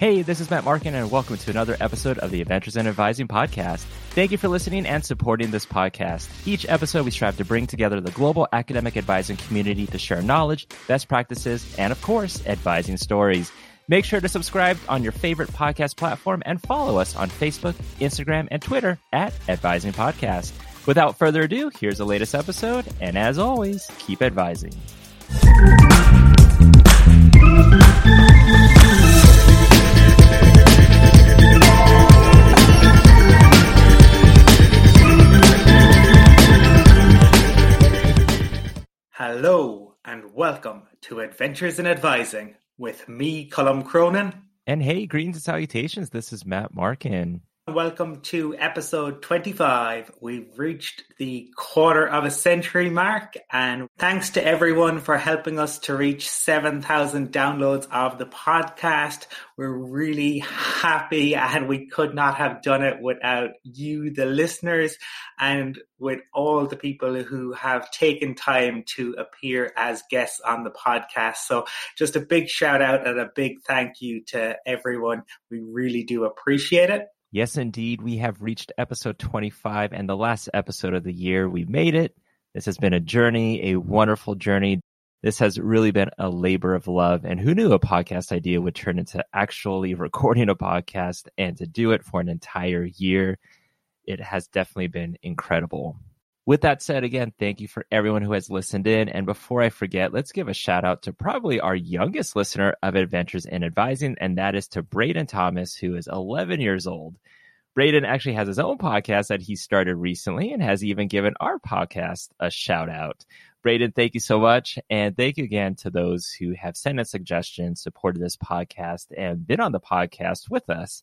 Hey, this is Matt Markin, and welcome to another episode of the Adventures in Advising podcast. Thank you for listening and supporting this podcast. Each episode, we strive to bring together the global academic advising community to share knowledge, best practices, and of course, advising stories. Make sure to subscribe on your favorite podcast platform and follow us on Facebook, Instagram, and Twitter at Advising Podcast. Without further ado, here's the latest episode, and as always, keep advising. Hello and welcome to Adventures in Advising with me, Colum Cronin. And hey, greetings and salutations. This is Matt Markin. Welcome to episode 25. We've reached the quarter of a century mark, and thanks to everyone for helping us to reach 7,000 downloads of the podcast. We're really happy, and we could not have done it without you, the listeners, and with all the people who have taken time to appear as guests on the podcast. So, just a big shout out and a big thank you to everyone. We really do appreciate it. Yes, indeed. We have reached episode 25 and the last episode of the year. We made it. This has been a journey, a wonderful journey. This has really been a labor of love. And who knew a podcast idea would turn into actually recording a podcast and to do it for an entire year? It has definitely been incredible. With that said, again, thank you for everyone who has listened in. And before I forget, let's give a shout out to probably our youngest listener of Adventures in Advising, and that is to Braden Thomas, who is 11 years old. Braden actually has his own podcast that he started recently and has even given our podcast a shout out. Braden, thank you so much. And thank you again to those who have sent us suggestions, supported this podcast, and been on the podcast with us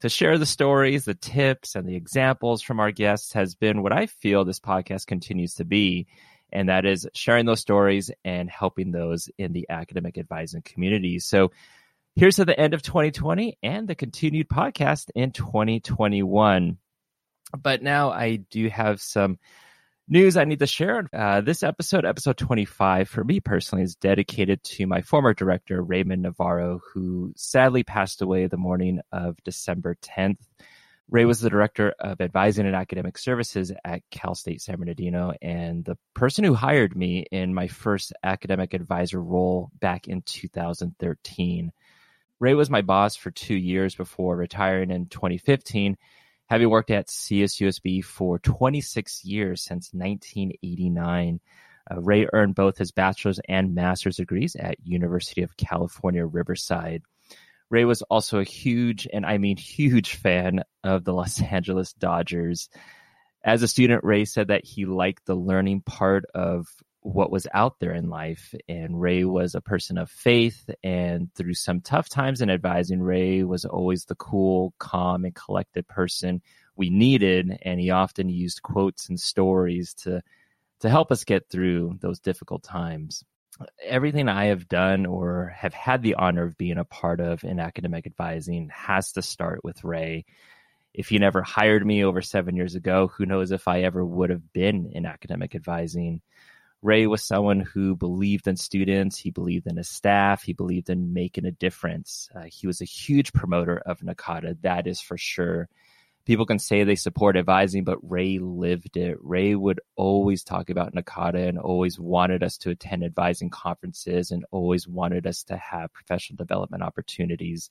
to share the stories, the tips, and the examples from our guests has been what I feel this podcast continues to be. And that is sharing those stories and helping those in the academic advising community. So here's to the end of 2020 and the continued podcast in 2021. But now I do have some news I need to share. Uh, this episode, episode 25, for me personally, is dedicated to my former director, Raymond Navarro, who sadly passed away the morning of December 10th. Ray was the director of advising and academic services at Cal State San Bernardino and the person who hired me in my first academic advisor role back in 2013. Ray was my boss for two years before retiring in 2015 having worked at CSUSB for 26 years since 1989. Uh, Ray earned both his bachelor's and master's degrees at University of California, Riverside. Ray was also a huge, and I mean huge fan of the Los Angeles Dodgers. As a student, Ray said that he liked the learning part of what was out there in life. And Ray was a person of faith. And through some tough times in advising, Ray was always the cool, calm, and collected person we needed. And he often used quotes and stories to, to help us get through those difficult times. Everything I have done or have had the honor of being a part of in academic advising has to start with Ray. If he never hired me over seven years ago, who knows if I ever would have been in academic advising. Ray was someone who believed in students, he believed in his staff, he believed in making a difference. Uh, he was a huge promoter of NACADA, that is for sure. People can say they support advising, but Ray lived it. Ray would always talk about NACADA and always wanted us to attend advising conferences and always wanted us to have professional development opportunities.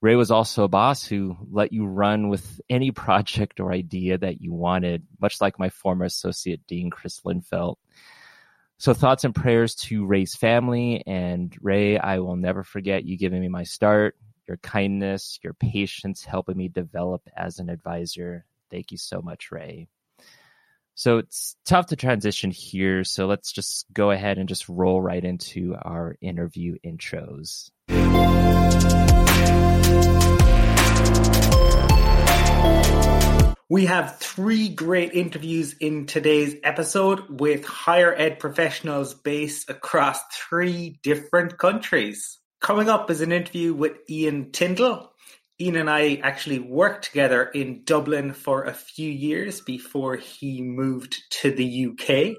Ray was also a boss who let you run with any project or idea that you wanted, much like my former associate dean, Chris Linfelt. So thoughts and prayers to Ray's family and Ray, I will never forget you giving me my start, your kindness, your patience, helping me develop as an advisor. Thank you so much, Ray. So it's tough to transition here. So let's just go ahead and just roll right into our interview intros. We have three great interviews in today's episode with higher ed professionals based across three different countries. Coming up is an interview with Ian Tyndall. Ian and I actually worked together in Dublin for a few years before he moved to the UK.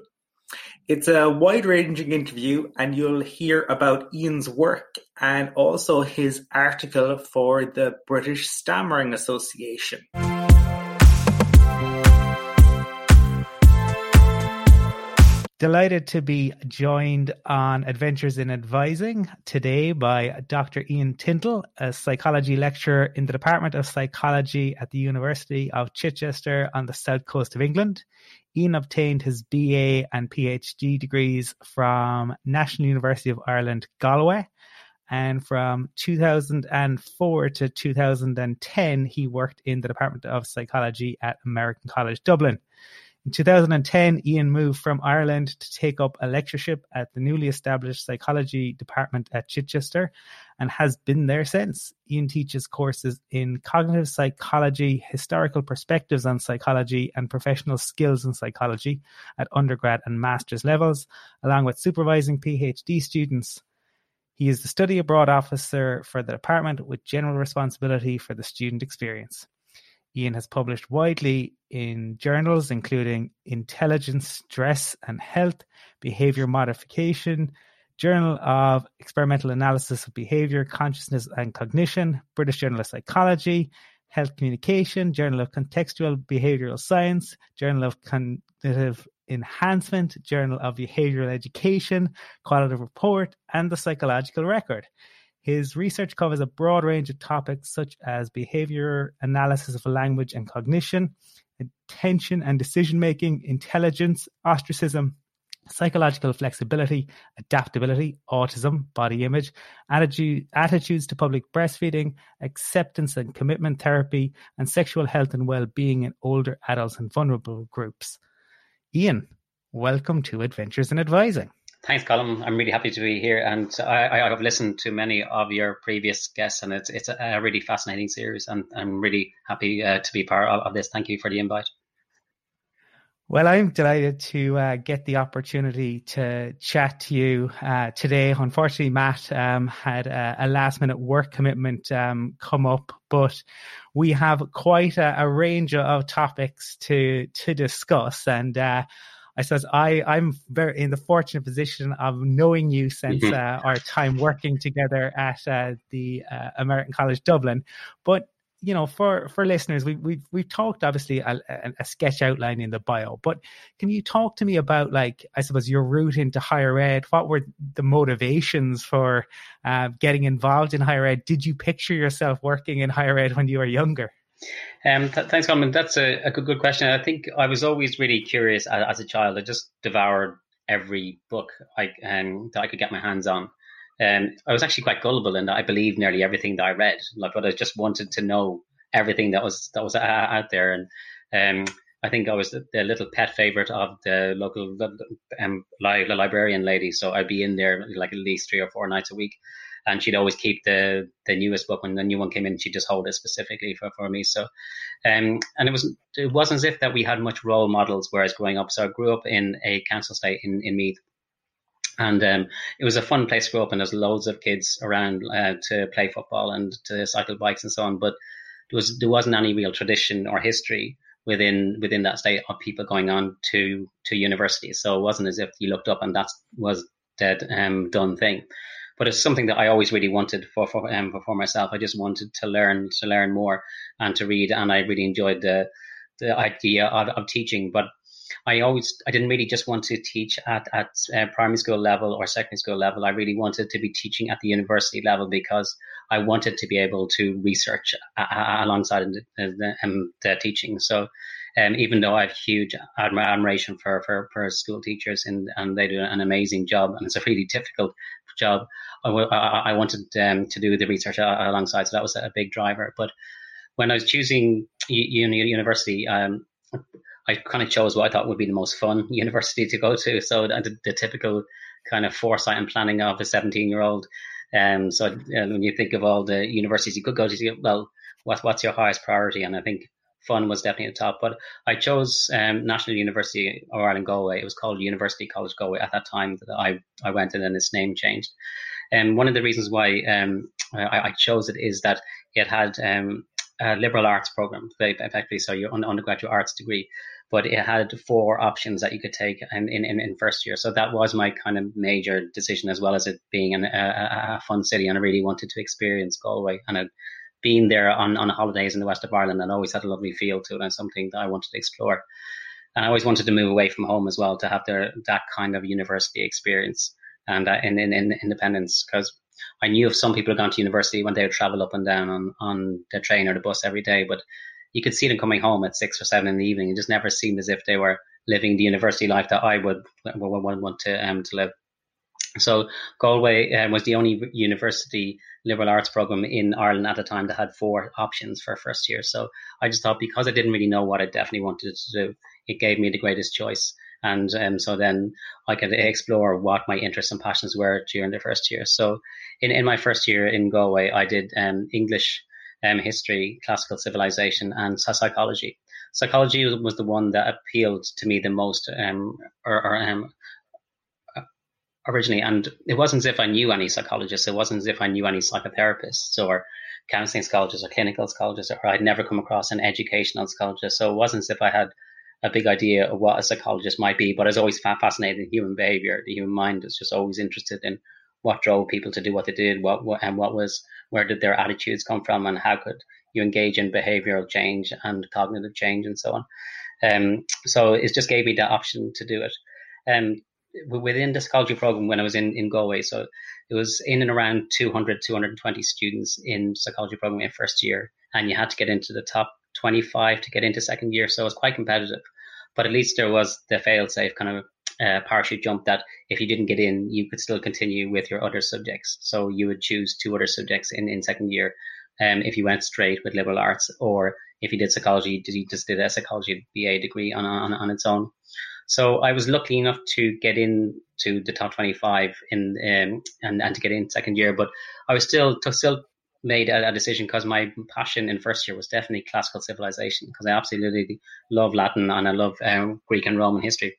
It's a wide ranging interview, and you'll hear about Ian's work and also his article for the British Stammering Association. Delighted to be joined on Adventures in Advising today by Dr. Ian Tyndall, a psychology lecturer in the Department of Psychology at the University of Chichester on the south coast of England. Ian obtained his BA and PhD degrees from National University of Ireland, Galway. And from 2004 to 2010, he worked in the Department of Psychology at American College Dublin. In 2010, Ian moved from Ireland to take up a lectureship at the newly established psychology department at Chichester and has been there since. Ian teaches courses in cognitive psychology, historical perspectives on psychology, and professional skills in psychology at undergrad and master's levels, along with supervising PhD students. He is the study abroad officer for the department with general responsibility for the student experience. Ian has published widely in journals including Intelligence, Stress and Health, Behavior Modification, Journal of Experimental Analysis of Behavior, Consciousness and Cognition, British Journal of Psychology, Health Communication, Journal of Contextual Behavioral Science, Journal of Cognitive Enhancement, Journal of Behavioral Education, Qualitative Report, and the Psychological Record. His research covers a broad range of topics such as behavior analysis of language and cognition, attention and decision making, intelligence, ostracism, psychological flexibility, adaptability, autism, body image, attitude, attitudes to public breastfeeding, acceptance and commitment therapy, and sexual health and well being in older adults and vulnerable groups. Ian, welcome to Adventures in Advising. Thanks, Colin. I'm really happy to be here, and I, I have listened to many of your previous guests, and it's it's a really fascinating series, and I'm really happy uh, to be part of, of, this. Thank you for the invite. Well, I'm delighted to uh, get the opportunity to chat to you uh, today. Unfortunately, Matt um, had a, a, last minute work commitment um, come up, but we have quite a, a, range of topics to to discuss, and uh, I suppose I I'm very in the fortunate position of knowing you since mm-hmm. uh, our time working together at uh, the uh, American College Dublin. But you know, for for listeners, we we've we've talked obviously a, a, sketch outline in the bio, but can you talk to me about like I suppose your route into higher ed? What were the motivations for uh, getting involved in higher ed? Did you picture yourself working in higher ed when you were younger? Um, th- thanks, Colin. That's a, a, good, good question. I think I was always really curious as, as a child. I just devoured every book I, um, that I could get my hands on. Um, I was actually quite gullible and I believed nearly everything that I read. Like, but I just wanted to know everything that was that was out there. And um, I think I was the, the, little pet favorite of the local um, li- librarian lady. So I'd be in there like at least three or four nights a week and she'd always keep the the newest book when the new one came in. She'd just hold it specifically for, for me. So, um, and it was it wasn't as if that we had much role models. Whereas growing up, so I grew up in a council estate in in Meath. And um, it was a fun place to grow up, and there's loads of kids around uh, to play football and to cycle bikes and so on. But there was there wasn't any real tradition or history within within that state of people going on to to university. So it wasn't as if you looked up and that was the um, done thing but it's something that I always really wanted for for, um, for myself. I just wanted to learn to learn more and to read, and I really enjoyed the the idea of, of teaching. But I always I didn't really just want to teach at at uh, primary school level or secondary school level. I really wanted to be teaching at the university level because I wanted to be able to research alongside the, the, um, the teaching. So. Um, even though I have huge admiration for, for, for school teachers and, and they do an amazing job and it's a really difficult job. I, wanted um, to do the research alongside, so that was a big driver. But when I was choosing uni, university, um, I kind of chose what I thought would be the most fun university to go to. So the, the typical kind of foresight and planning of a 17 year old. Um, so uh, when you think of all the universities you could go to, well, what, what's your highest priority? And I think fun was definitely at the top. But I chose um, National University of Ireland Galway. It was called University College Galway at that time that I, I went and then its name changed. And one of the reasons why um, I, I, chose it is that it had um, a liberal arts program, effectively, so your undergraduate arts degree. But it had four options that you could take in, in, in first year. So that was my kind of major decision, as well as it being an, a, a, fun city. And I really wanted to experience Galway. And I'd been there on, on holidays in the west of Ireland and always had a lovely feel to it and something that I wanted to explore. And I always wanted to move away from home as well to have the, that kind of university experience and uh, in, in, in independence because I knew if some people had gone to university when they would travel up and down on, on the train or the bus every day, but you could see them coming home at six or seven in the evening. It just never seemed as if they were living the university life that I would, would, would want to um, to live. So Galway uh, was the only university liberal arts program in Ireland at the time that had four options for first year. So I just thought because I didn't really know what I definitely wanted to do, it gave me the greatest choice. And um, so then I could explore what my interests and passions were during the first year. So in, in my first year in Galway, I did um, English, um, history, classical civilization, and psychology. Psychology was, was, the one that appealed to me the most, um, or, or um, originally. And it wasn't as if I knew any psychologists. It wasn't as if I knew any psychotherapists or counseling psychologists or clinical psychologists, or I'd never come across an educational psychologist. So it wasn't as if I had a big idea of what a psychologist might be, but I was always fascinated in human behavior. The human mind is just always interested in what drove people to do what they did, what, what and what was where did their attitudes come from, and how could you engage in behavioral change and cognitive change and so on. Um, so it just gave me the option to do it. Um, within the psychology program when I was in, in Galway. So it was in and around 200, 220 students in psychology program in first year. And you had to get into the top 25 to get into second year. So it was quite competitive. But at least there was the fail safe kind of uh, parachute jump that if you didn't get in, you could still continue with your other subjects. So you would choose two other subjects in, in second year. Um, if you went straight with liberal arts or if you did psychology, did you just did a psychology BA degree on, on, on its own. So I was lucky enough to get in to the top 25 in um, and, and to get in second year, but I was still to still made a, a decision because my passion in first year was definitely classical civilization because I absolutely love Latin and I love um, Greek and Roman history,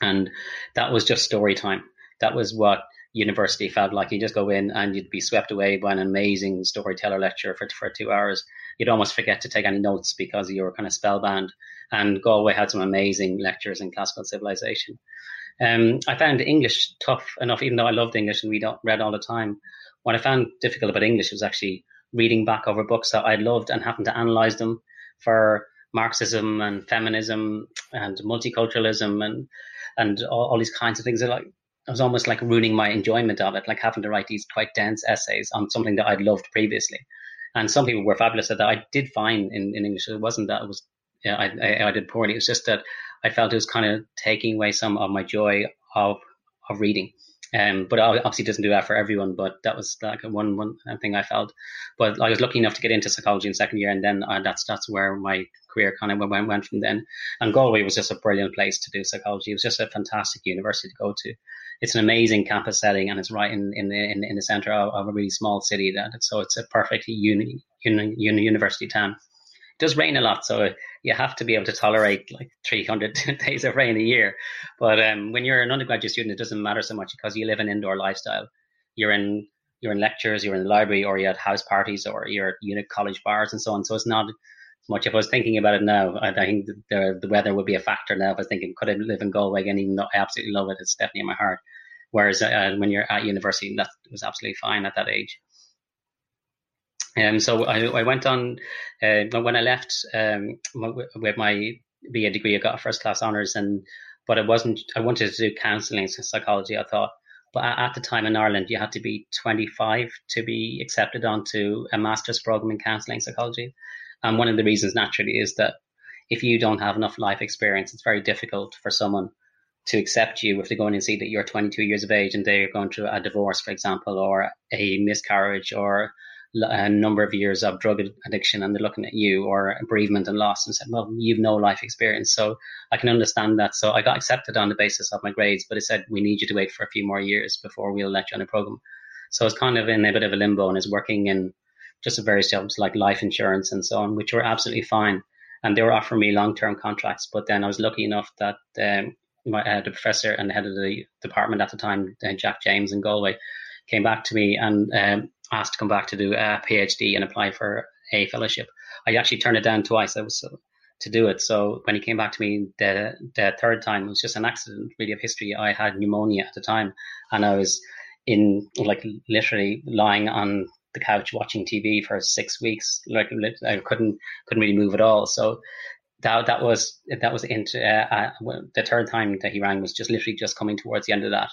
and that was just story time. That was what university felt like. You just go in and you'd be swept away by an amazing storyteller lecture for for two hours. You'd almost forget to take any notes because you were kind of spellbound and Galway had some amazing lectures in classical civilization. Um, I found English tough enough, even though I loved English and read, read all the time. What I found difficult about English was actually reading back over books that I loved and having to analyze them for Marxism and feminism and multiculturalism and and all, all these kinds of things. That like it was almost like ruining my enjoyment of it, like having to write these quite dense essays on something that I'd loved previously. And some people were fabulous at that. I did fine in, in English. It wasn't that it was yeah, I, I, I did poorly. It was just that I felt it was kind of taking away some of my joy of of reading. Um, but obviously doesn't do that for everyone. But that was like one one thing I felt. But I was lucky enough to get into psychology in second year, and then uh, that's that's where my career kind of went went from then. And Galway was just a brilliant place to do psychology. It was just a fantastic university to go to. It's an amazing campus setting, and it's right in in the in, in the center of, of, a really small city. That so it's a perfect uni, uni, uni university town does rain a lot, so you have to be able to tolerate like 300 days of rain a year. But um, when you're an undergraduate student, it doesn't matter so much because you live an indoor lifestyle. You're in you're in lectures, you're in the library, or you're at house parties, or you're at unit college bars, and so on. So it's not much. If I was thinking about it now, I, I think the the weather would be a factor now. If I was thinking, could I live in Galway again? Even though I absolutely love it, it's definitely in my heart. Whereas uh, when you're at university, that was absolutely fine at that age. Um, so I, I went on uh, when I left um, with my BA degree. I got a first class honors, and but I wasn't. I wanted to do counselling psychology. I thought, but at the time in Ireland, you had to be 25 to be accepted onto a master's program in counselling psychology. And one of the reasons, naturally, is that if you don't have enough life experience, it's very difficult for someone to accept you if they go in and see that you're 22 years of age and they're going through a divorce, for example, or a miscarriage or a number of years of drug addiction and they're looking at you or bereavement and loss and said, well, you've no life experience. So I can understand that. So I got accepted on the basis of my grades, but it said, we need you to wait for a few more years before we'll let you on a program. So I was kind of in a bit of a limbo and is working in just various jobs like life insurance and so on, which were absolutely fine. And they were offering me long-term contracts. But then I was lucky enough that um, my, uh, the professor and the head of the department at the time, uh, Jack James in Galway, came back to me and um, asked to come back to do a PhD and apply for a fellowship. I actually turned it down twice. I was so, to do it. So when he came back to me the the third time, it was just an accident really of history. I had pneumonia at the time, and I was in like literally lying on the couch watching TV for six weeks. Like I couldn't couldn't really move at all. So that that was that was into uh, uh, the third time that he rang was just literally just coming towards the end of that,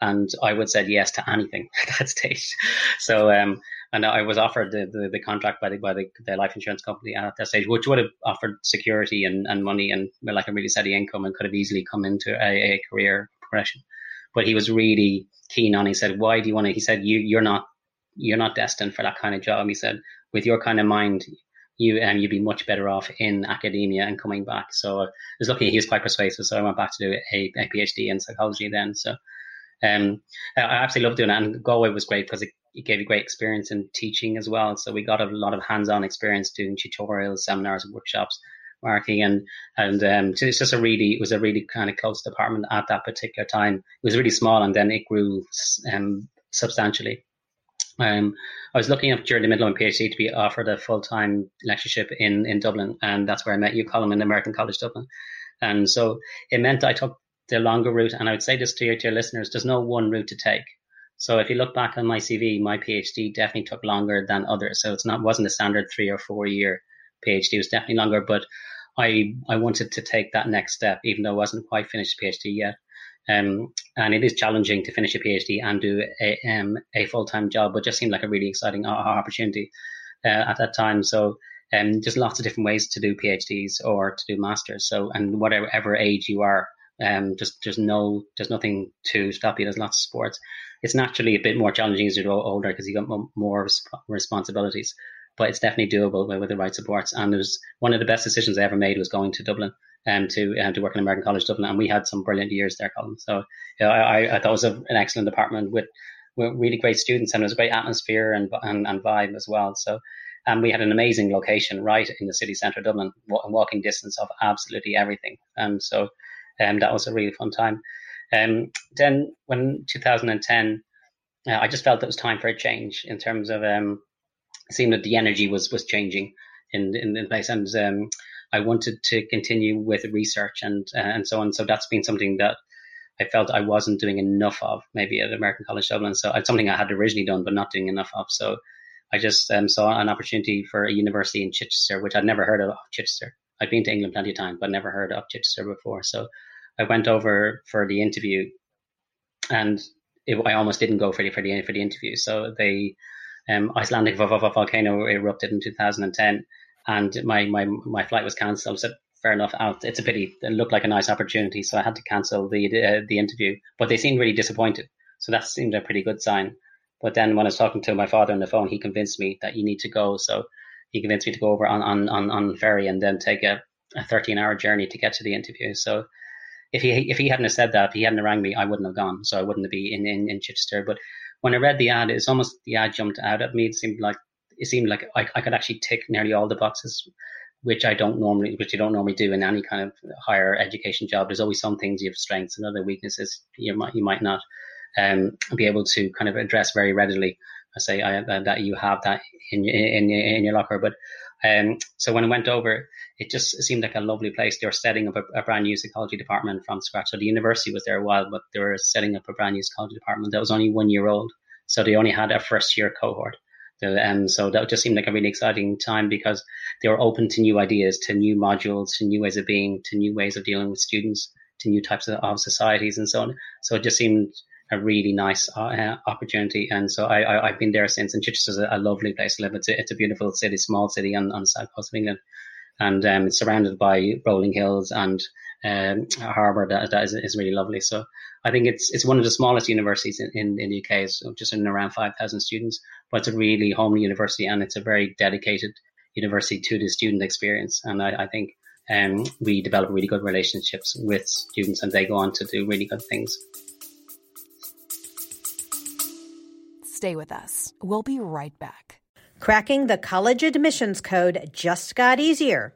and I would said yes to anything at that stage. So um, and I was offered the, the, the, contract by the by the, the, life insurance company at that stage, which would have offered security and, and money and like a really steady income and could have easily come into a, a career progression. But he was really keen on. He said, "Why do you want to?" He said, "You you're not you're not destined for that kind of job." He said, "With your kind of mind, you and um, you'd be much better off in academia and coming back." So I was lucky; he was quite persuasive. So I went back to do a, a PhD in psychology then. So um, I absolutely loved doing it, and Galway was great because it, it gave you great experience in teaching as well. So we got a lot of hands-on experience doing tutorials, seminars, workshops marking and and um, so it's just a really it was a really kind of close department at that particular time. It was really small and then it grew um, substantially. Um, I was looking up during the middle of my PhD to be offered a full time lectureship in in Dublin, and that's where I met you, Colin, in American College Dublin. And so it meant I took the longer route. And I would say this to your, to your listeners: there's no one route to take. So if you look back on my CV, my PhD definitely took longer than others. So it's not wasn't a standard three or four year PhD. It was definitely longer, but I I wanted to take that next step, even though I wasn't quite finished PhD yet. Um, and it is challenging to finish a PhD and do a, um, a full time job, but just seemed like a really exciting opportunity uh, at that time. So um, just lots of different ways to do PhDs or to do masters. So and whatever age you are, um, just there's no there's nothing to stop you. There's lots of sports. It's naturally a bit more challenging as you grow older because you got more responsibilities but it's definitely doable with, with the right supports. And it was one of the best decisions I ever made was going to Dublin and um, to uh, to work in American College Dublin, and we had some brilliant years there, Colin. So know, I, I thought it was an excellent department with with really great students, and it was a great atmosphere and and, and vibe as well. So. And we had an amazing location right in the city centre of Dublin, walking distance of absolutely everything. And so um, that was a really fun time. Um, then when 2010, uh, I just felt it was time for a change in terms of um, seemed that the energy was was changing in in, in place, and um, I wanted to continue with research and uh, and so on. So that's been something that I felt I wasn't doing enough of, maybe at American College Dublin. So it's something I had originally done, but not doing enough of. So I just um, saw an opportunity for a university in Chichester, which I'd never heard of Chichester. I'd been to England plenty of times, but never heard of Chichester before. So I went over for the interview, and it, I almost didn't go for the for the for the interview. So the um, Icelandic volcano erupted in 2010, and my my my flight was cancelled. So fair enough. It's a pity. It looked like a nice opportunity, so I had to cancel the the, the interview. But they seemed really disappointed, so that seemed a pretty good sign. But then when I was talking to my father on the phone, he convinced me that you need to go. So he convinced me to go over on on on, on ferry and then take a, a 13 hour journey to get to the interview. So if he if he hadn't said that, if he hadn't rang me, I wouldn't have gone. So I wouldn't be in, in, in Chichester. But when I read the ad, it's almost the ad jumped out at me. It seemed like it seemed like I, I could actually tick nearly all the boxes, which I don't normally, which you don't normally do in any kind of higher education job. There's always some things you have strengths and other weaknesses you might you might not um, be able to kind of address very readily. I say I, that you have that in in in your locker, but um, so when I went over, it just seemed like a lovely place. They were setting up a, a, brand new psychology department from scratch. So the university was there a while, but they were setting up a brand new psychology department that was only one year old. So they only had a first year cohort. And so that just seemed like a really exciting time because they were open to new ideas, to new modules, to new ways of being, to new ways of dealing with students, to new types of, of societies and so on. So it just seemed a really nice uh, opportunity. And so I, I, have been there since. And Chichester's a, a lovely place to live. It's a, it's a beautiful city, small city on, on the south coast of England and um, it's surrounded by rolling hills and um, a harbour that, that is, is, really lovely. So I think it's it's one of the smallest universities in, in, in the UK, so just in around 5,000 students, but it's a really homely university and it's a very dedicated university to the student experience. And I, I think um, we develop really good relationships with students and they go on to do really good things. Stay with us. We'll be right back. Cracking the college admissions code just got easier.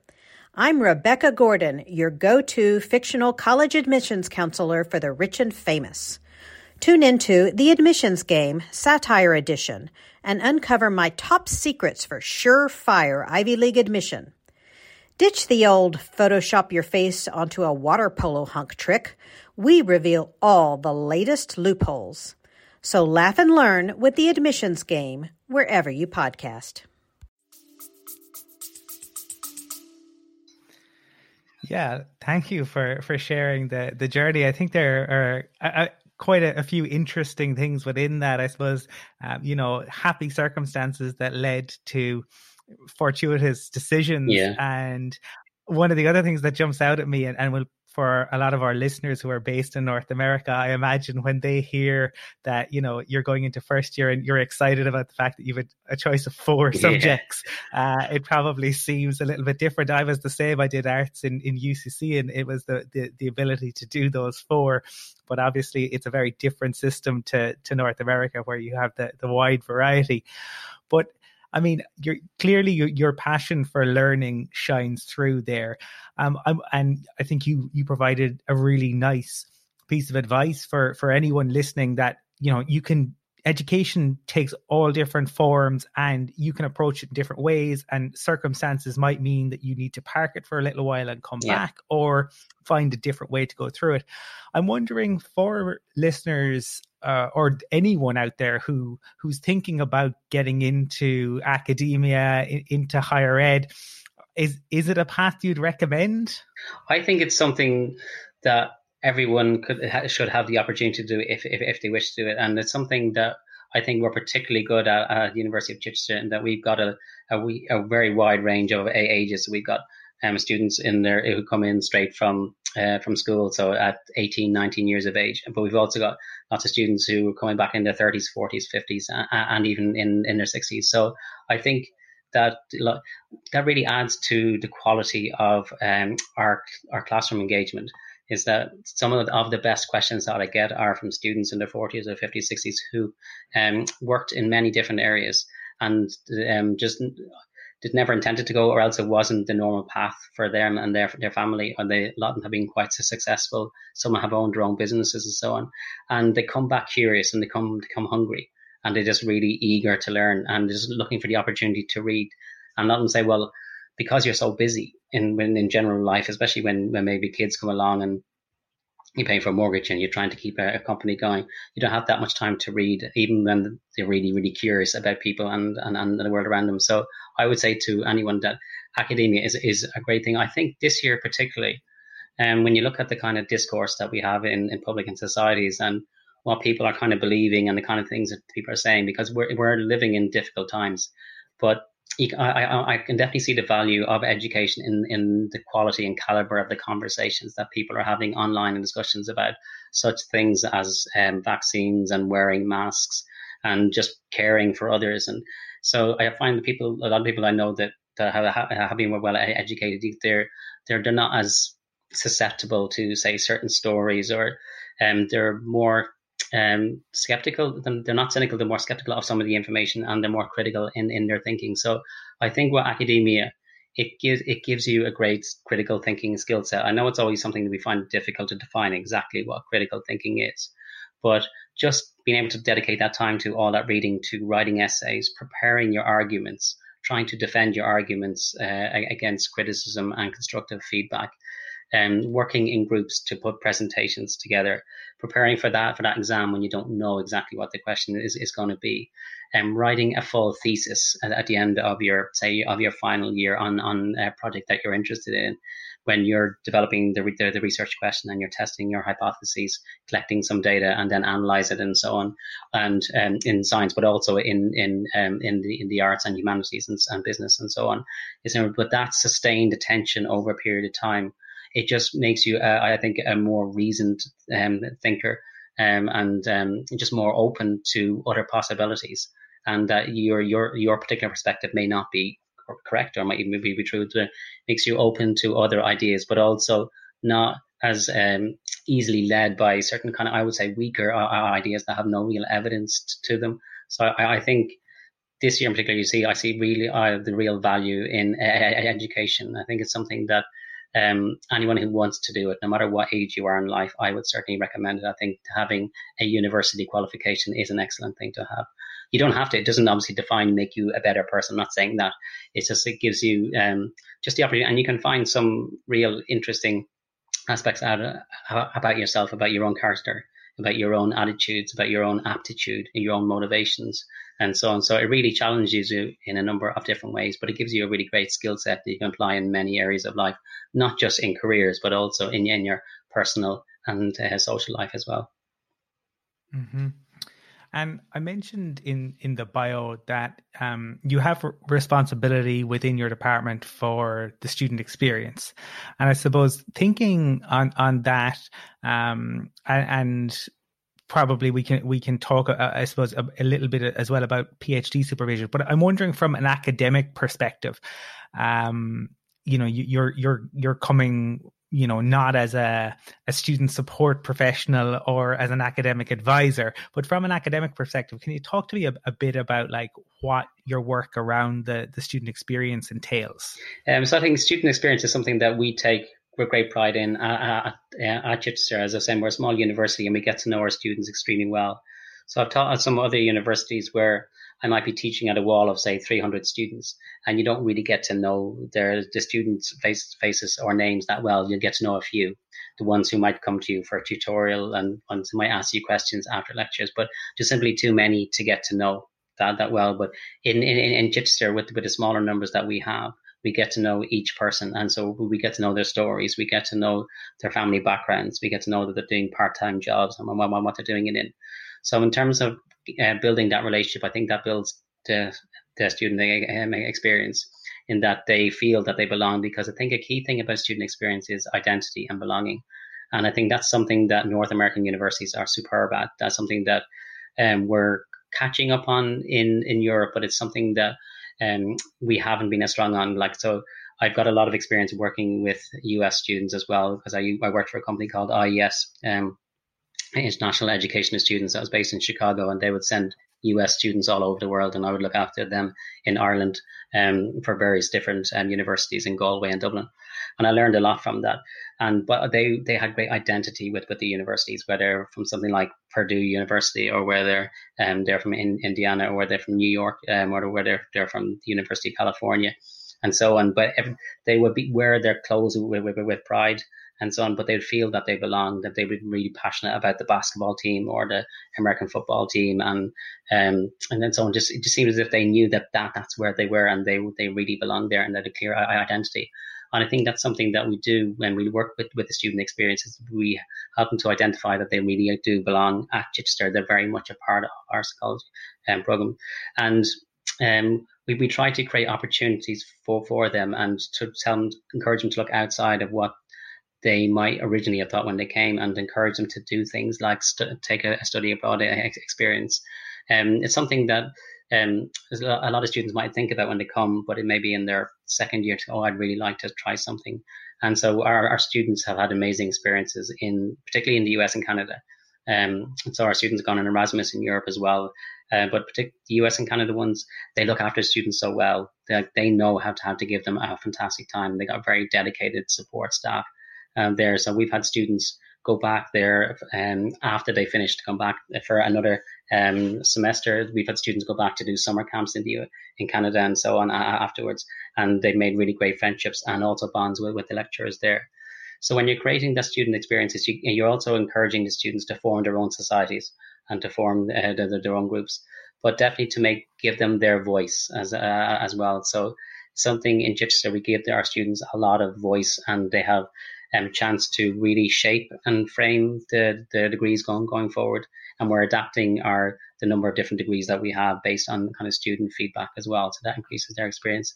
I'm Rebecca Gordon, your go to fictional college admissions counselor for the rich and famous. Tune into The Admissions Game Satire Edition and uncover my top secrets for surefire Ivy League admission. Ditch the old Photoshop your face onto a water polo hunk trick. We reveal all the latest loopholes. So laugh and learn with The Admissions Game wherever you podcast. Yeah, thank you for for sharing the the journey. I think there are uh, quite a, a, few interesting things within that. I suppose, um, you know, happy circumstances that led to fortuitous decisions. Yeah. And one of the other things that jumps out at me, and, and will for a lot of our listeners who are based in North America, I imagine when they hear that you know you're going into first year and you're excited about the fact that you've a, a choice of four yeah. subjects, uh, it probably seems a little bit different. I was the same. I did arts in, in UCC, and it was the, the the ability to do those four. But obviously, it's a very different system to to North America, where you have the the wide variety. But I mean, you're clearly your, your passion for learning shines through there. Um, I'm, and I think you you provided a really nice piece of advice for for anyone listening that you know you can education takes all different forms and you can approach it in different ways. And circumstances might mean that you need to park it for a little while and come yeah. back or find a different way to go through it. I'm wondering for listeners uh, or anyone out there who who's thinking about getting into academia in, into higher ed is is it a path you'd recommend? I think it's something that everyone could should have the opportunity to do if, if, if they wish to do it. And it's something that I think we're particularly good at at the University of Chichester, and that we've got a a, a very wide range of ages. We've got um, students in there who come in straight from uh, from school, so at 18, 19 years of age. But we've also got lots of students who are coming back in their 30s, 40s, 50s, and even in, in their 60s. So I think that that really adds to the quality of um, our our classroom engagement is that some of the, of the best questions that I get are from students in their 40s or 50s, 60s who um, worked in many different areas and um, just did never intended to go, or else it wasn't the normal path for them and their their family. Or they a lot of them have been quite successful. Some have owned their own businesses and so on, and they come back curious and they come they come hungry and they're just really eager to learn and just looking for the opportunity to read. And not them say, well, because you're so busy in in general life, especially when when maybe kids come along and you pay for a mortgage and you're trying to keep a, a, company going, you don't have that much time to read, even when they're really, really curious about people and, and, and the world around them. So I would say to anyone that academia is, is a great thing. I think this year particularly, and um, when you look at the kind of discourse that we have in, in public and societies and what people are kind of believing and the kind of things that people are saying, because we're, we're living in difficult times. But I, I, can definitely see the value of education in, in the quality and caliber of the conversations that people are having online and discussions about such things as um, vaccines and wearing masks and just caring for others. And so I find the people, a lot of people I know that, that have, have been well educated, they're, they're, they're not as susceptible to say certain stories or um, they're more um, skeptical. They're not cynical. They're more skeptical of some of the information, and they're more critical in, in their thinking. So I think with academia, it gives it gives you a great critical thinking skill set. I know it's always something that we find difficult to define exactly what critical thinking is, but just being able to dedicate that time to all that reading, to writing essays, preparing your arguments, trying to defend your arguments uh, against criticism and constructive feedback, um, working in groups to put presentations together, preparing for that for that exam when you don't know exactly what the question is, is going to be, and um, writing a full thesis at, at, the end of your say of your final year on on a project that you're interested in. When you're developing the, the, the research question and you're testing your hypotheses, collecting some data and then analyze it and so on, and um, in science, but also in in um, in the in the arts and humanities and, and business and so on, is but that sustained attention over a period of time it just makes you, uh, I think, a more reasoned um, thinker um, and um, just more open to other possibilities. And that your your your particular perspective may not be correct or might even be, be true. It makes you open to other ideas, but also not as um, easily led by certain kind of, I would say, weaker uh, uh ideas that have no real evidence to them. So I, I think this year in particular, you see, I see really uh, the real value in uh, education. I think it's something that um, anyone who wants to do it, no matter what age you are in life, I would certainly recommend it. I think having a university qualification is an excellent thing to have. You don't have to. It doesn't obviously define make you a better person. I'm not saying that. It's just it gives you um, just the opportunity, and you can find some real interesting aspects out of, about yourself, about your own character, about your own attitudes, about your own aptitude, and your own motivations, and so on. So it really challenges you in a number of different ways, but it gives you a really great skill set that you can apply in many areas of life, not just in careers, but also in, in your personal and uh, social life as well. Mm-hmm. And I mentioned in in the bio that um, you have responsibility within your department for the student experience, and I suppose thinking on on that um, and, and probably we can we can talk uh, i suppose a, a, little bit as well about phd supervision but i'm wondering from an academic perspective um you know you, you're you're you're coming you know not as a, a student support professional or as an academic advisor but from an academic perspective can you talk to me a, a bit about like what your work around the the student experience entails um, so i think student experience is something that we take with great pride in uh, uh, at, at, at Chichester. As I said, we're a small university and we get to know our students extremely well. So I've taught at some other universities where I might be teaching at a wall of say 300 students, and you don't really get to know their the students' face, faces or names that well. You get to know a few, the ones who might come to you for a tutorial and ones who might ask you questions after lectures, but just simply too many to get to know that that well. But in in, in Chichester, with with the smaller numbers that we have, we get to know each person, and so we get to know their stories. We get to know their family backgrounds. We get to know that they're doing part time jobs and what, what they're doing it in. So in terms of uh, building that relationship, I think that builds the, the student um, experience in that they feel that they belong because I think a key thing about student experience is identity and belonging. And I think that's something that North American universities are superb at. That's something that um, we're catching up on in, in Europe, but it's something that um, we haven't been as strong on. Like, so I've got a lot of experience working with US students as well because I, I worked for a company called IES, um, international education of students that was based in Chicago, and they would send US students all over the world, and I would look after them in Ireland um, for various different um, universities in Galway and Dublin, and I learned a lot from that. And but they they had great identity with with the universities, whether from something like Purdue University or whether um, they're from in, Indiana or whether they're from New York um, or whether they're from the University of California, and so on. But they would be wear their clothes with, with, with pride and so on, but they'd feel that they belong, that they would be really passionate about the basketball team or the American football team, and um, and then so on. Just it just seemed as if they knew that, that that's where they were, and they they really belonged there, and they had a clear identity. And I think that's something that we do when we work with, with the student experiences. We help them to identify that they really do belong at Chichester. They're very much a part of our psychology um, program. And um, we, we try to create opportunities for, for them and to tell them, encourage them to look outside of what they might originally have thought when they came and encourage them to do things like st- take a, a, study abroad experience. Um, it's something that um, a lot of students might think about when they come, but it may be in their second year to, oh, I'd really like to try something. And so our, our students have had amazing experiences in, particularly in the US and Canada. Um, so our students have gone on Erasmus in Europe as well. Uh, but the US and Canada ones, they look after students so well. They, they know how to, how to give them a fantastic time. They got very dedicated support staff um, there. So we've had students go back there um, after they finish to come back for another um, semester. We've had students go back to do summer camps in the in Canada and so on afterwards, and they've made really great friendships and also bonds with, with the lecturers there. So when you're creating the student experiences, you, you're also encouraging the students to form their own societies and to form uh, their, their own groups, but definitely to make give them their voice as uh, as well. So something in Chichester, we give our students a lot of voice, and they have um, chance to really shape and frame the, the degrees going going forward. And we're adapting our the number of different degrees that we have based on kind of student feedback as well. So that increases their experience.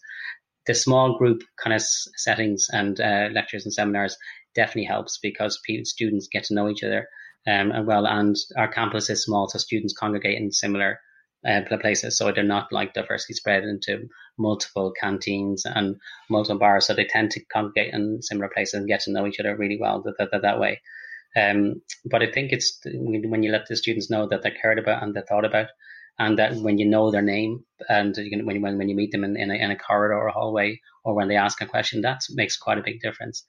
The small group kind of settings and uh, lectures and seminars definitely helps because students get to know each other um, well. And our campus is small, so students congregate in similar uh, places. So they're not like diversity spread into multiple canteens and multiple bars. So they tend to congregate in similar places and get to know each other really well that, that, that way. Um, but I think it's when you let the students know that they're cared about and they're thought about, and that when you know their name and you can, when, when, when you meet them in, in, a, in a corridor or a hallway or when they ask a question, that makes quite a big difference.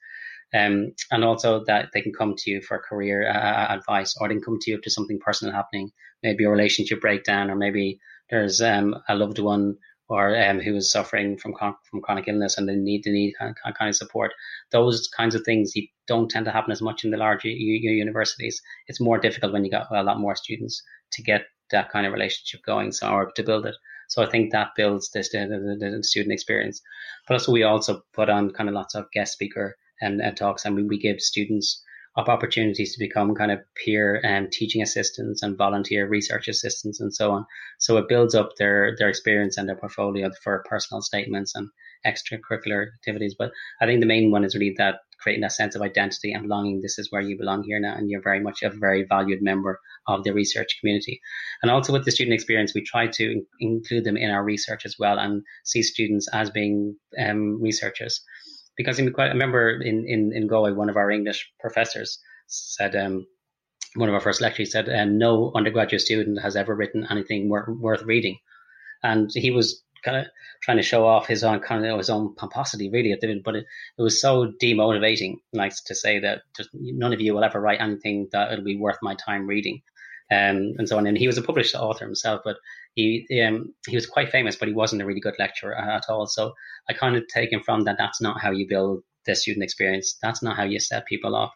Um, and also that they can come to you for career uh, advice or they can come to you if there's something personal happening, maybe a relationship breakdown or maybe there's um, a loved one or um, who is suffering from from chronic illness and they need to need kind of, support. Those kinds of things don't tend to happen as much in the larger universities. It's more difficult when you got a lot more students to get that kind of relationship going, so or to build it. So I think that builds this the, the, the student experience. Also we also put on kind of lots of guest speaker and, and talks, and we, we give students of opportunities to become kind of peer and um, teaching assistants and volunteer research assistants and so on. So it builds up their their experience and their portfolio for personal statements and extracurricular activities. But I think the main one is really that creating that sense of identity and belonging. This is where you belong here now, and you're very much a very valued member of the research community. And also with the student experience, we try to in- include them in our research as well and see students as being um, researchers because I remember in, in, in Galway, one of our English professors said, um, one of our first lectures said, um, no undergraduate student has ever written anything wor- worth reading. And he was kind of trying to show off his own kind of his own pomposity, really, at the but it, it was so demotivating, like to say that just, none of you will ever write anything that it'll be worth my time reading, um, and so on. And he was a published author himself, but he um, he was quite famous, but he wasn't a really good lecturer at all. So I kind of taken from that that's not how you build the student experience. That's not how you set people off.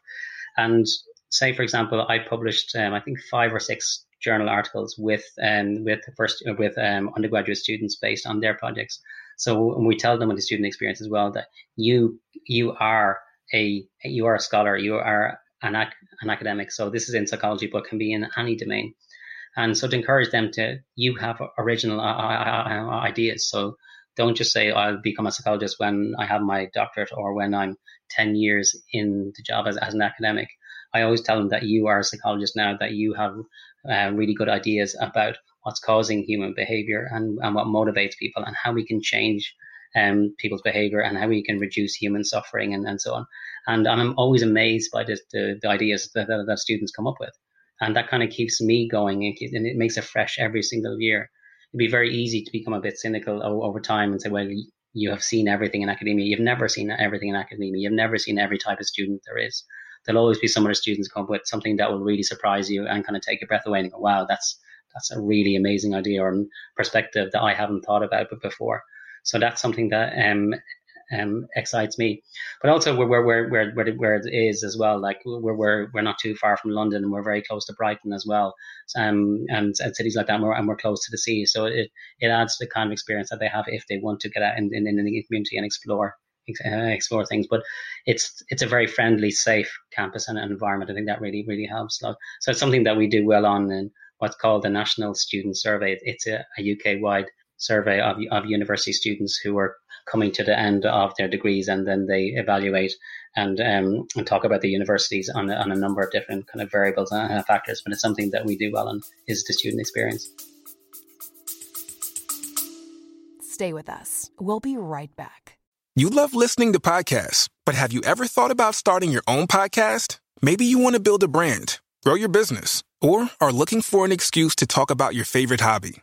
And say, for example, I published um, I think five or six journal articles with um, with first with um, undergraduate students based on their projects. So we tell them in the student experience as well that you you are a you are a scholar, you are an, an academic. So this is in psychology, but can be in any domain. And so to encourage them to, you have original uh, uh, uh, ideas. So don't just say, I'll become a psychologist when I have my doctorate or when I'm 10 years in the job as, as an academic. I always tell them that you are a psychologist now, that you have uh, really good ideas about what's causing human behavior and, and what motivates people and how we can change um, people's behavior and how we can reduce human suffering and, and so on. And, I'm always amazed by the, the, the ideas that, that, that students come up with and that kind of keeps me going and it makes it fresh every single year. It'd be very easy to become a bit cynical over time and say, well, you have seen everything in academia. You've never seen everything in academia. You've never seen every type of student there is. There'll always be some of the students come up with something that will really surprise you and kind of take your breath away and go, wow, that's that's a really amazing idea or perspective that I haven't thought about before. So that's something that um, um, excites me. But also where where where where where it is as well. Like we're we're we're not too far from London, and we're very close to Brighton as well, um, and, and cities like that. And we're, and we're close to the sea, so it it adds the kind of experience that they have if they want to get out in in, in the community and explore uh, explore things. But it's it's a very friendly, safe campus and environment. I think that really really helps. So it's something that we do well on in what's called the National Student Survey. It's a, a UK wide survey of of university students who are coming to the end of their degrees and then they evaluate and um, and talk about the universities on, on a number of different kind of variables and factors. But it's something that we do well on is the student experience. Stay with us. We'll be right back. You love listening to podcasts, but have you ever thought about starting your own podcast? Maybe you want to build a brand, grow your business, or are looking for an excuse to talk about your favorite hobby.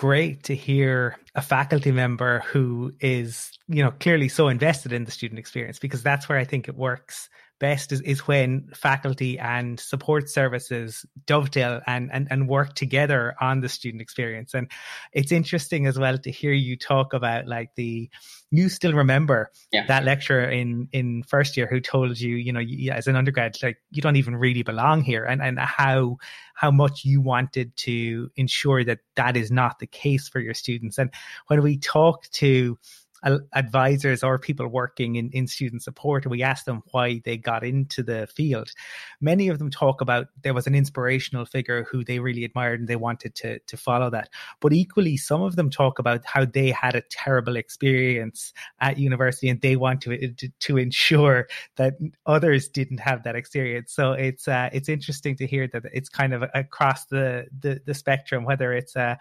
great to hear a faculty member who is, you know, clearly so invested in the student experience because that's where I think it works best is, is when faculty and support services dovetail and, and, and work together on the student experience. And it's interesting as well to hear you talk about like the, you still remember yeah. that lecturer in, in first year who told you, you know, you, as an undergrad, like you don't even really belong here and, and how, how much you wanted to ensure that that is not the case for your students. And when we talk to advisors or people working in, in student support and we asked them why they got into the field. Many of them talk about there was an inspirational figure who they really admired and they wanted to to follow that. But equally some of them talk about how they had a terrible experience at university and they want to to, ensure that others didn't have that experience. So it's uh, it's interesting to hear that it's kind of across the the, the spectrum whether it's a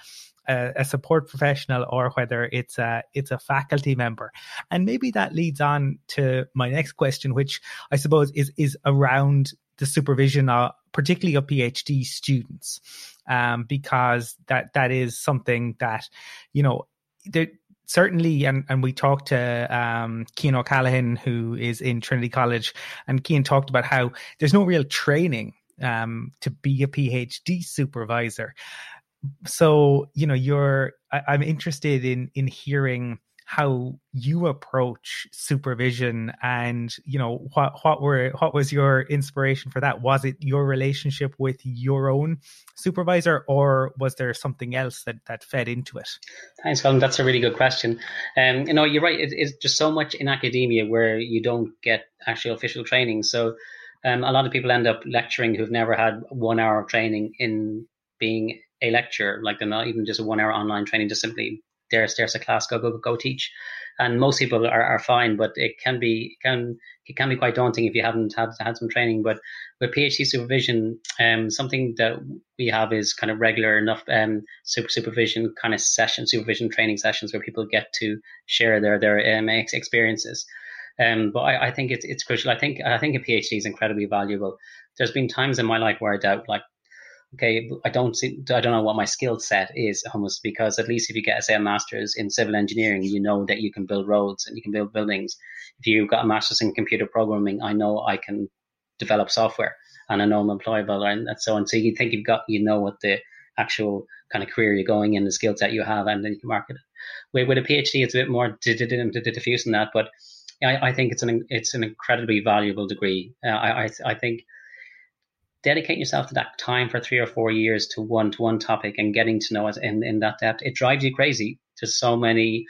a, a support professional or whether it's a it's a faculty member. And maybe that leads on to my next question, which I suppose is is around the supervision, of, particularly of PhD students, um, because that that is something that you know there certainly, and, and we talked to um, Cian O'Callaghan, who is in Trinity College, and Cian talked about how there's no real training um, to be a PhD supervisor so you know you're I, i'm interested in in hearing how you approach supervision and you know what what were what was your inspiration for that? Was it your relationship with your own supervisor or was there something else that that fed into it? Thanks colin. That's a really good question. Um you know you're right. It, it's just so much in academia where you don't get actual official training. So um, a lot of people end up lecturing who've never had one hour of training in being a lecture, like they're not even just a one hour online training, just simply there's there's a class, go go go teach. And most people are, are fine, but it can be can it can be quite daunting if you haven't had had some training. But with PhD supervision, um, something that we have is kind of regular enough um, super supervision kind of session, supervision training sessions where people get to share their their um, experiences. Um, but I, I think it's it's crucial. I think I think a PhD is incredibly valuable. There's been times in my life where I doubt, like okay, I don't see, I don't know what my skill set is almost because at least if you get say a master's in civil engineering, you know that you can build roads and you can build buildings. If you've got a master's in computer programming, I know I can develop software and I know I'm employable and, so on. So you think you've got, you know what the actual kind of career you're going in, the skill set you have, and then you can market it. With, with a PhD, it's a bit more diffuse than that, but I, I think it's an it's an incredibly valuable degree. Uh, I, I I think dedicate yourself to that time for three or four years to one to one topic and getting to know it in, in that depth, it drives you crazy. There's so many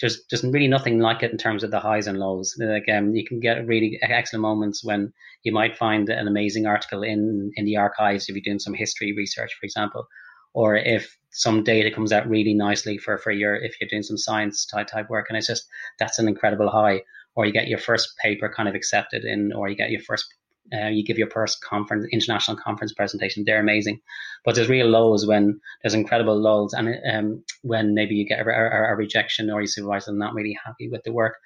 there's just really nothing like it in terms of the highs and lows. Like um, you can get really excellent moments when you might find an amazing article in in the archives if you're doing some history research, for example, or if some data comes out really nicely for for your if you're doing some science type type work, and it's just that's an incredible high. Or you get your first paper kind of accepted in, or you get your first uh, you give your first conference, international conference presentation. They're amazing, but there's real lows when there's incredible lulls, and um, when maybe you get a, a, a rejection or your supervisor is not really happy with the work,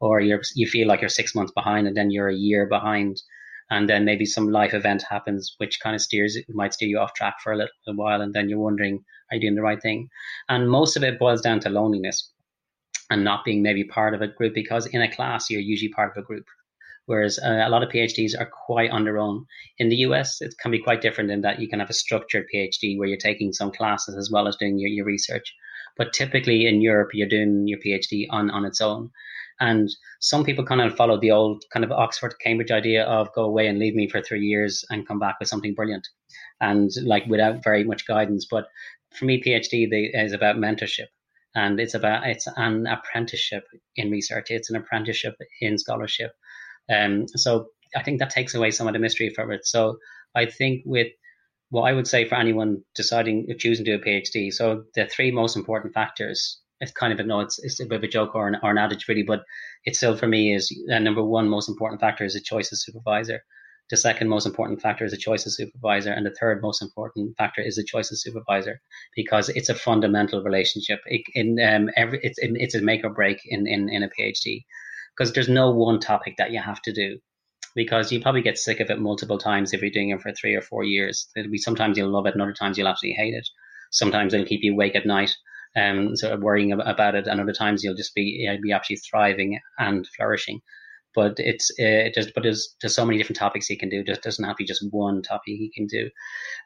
or you you feel like you're six months behind, and then you're a year behind, and then maybe some life event happens which kind of steers might steer you off track for a little while, and then you're wondering are you doing the right thing, and most of it boils down to loneliness and not being maybe part of a group because in a class you're usually part of a group whereas uh, a lot of PhDs are quite on their own. In the US, it can be quite different in that you can have a structured PhD where you're taking some classes as well as doing your, your research. But typically in Europe, you're doing your PhD on, on its own. And some people kind of follow the old kind of Oxford Cambridge idea of go away and leave me for three years and come back with something brilliant and like without very much guidance. But for me, PhD is about mentorship and it's about it's an apprenticeship in research. It's an apprenticeship in scholarship um, so I think that takes away some of the mystery from it. So I think with what I would say for anyone deciding choosing to do a PhD, so the three most important factors. It's kind of a no, it's, it's a bit of a joke or an, or an adage really, but it still for me is uh, number one most important factor is a choice of supervisor. The second most important factor is a choice of supervisor, and the third most important factor is a choice of supervisor because it's a fundamental relationship. It, in um, every, it's it's a make or break in in, in a PhD because there's no one topic that you have to do because you probably get sick of it multiple times if you're doing it for three or four years. It'll be sometimes you'll love it, and other times you'll absolutely hate it. Sometimes it'll keep you awake at night, um, sort of worrying about it, and other times you'll just be you'll be actually thriving and flourishing. But it's it just but there's there's so many different topics you can do. It doesn't have to be just one topic you can do,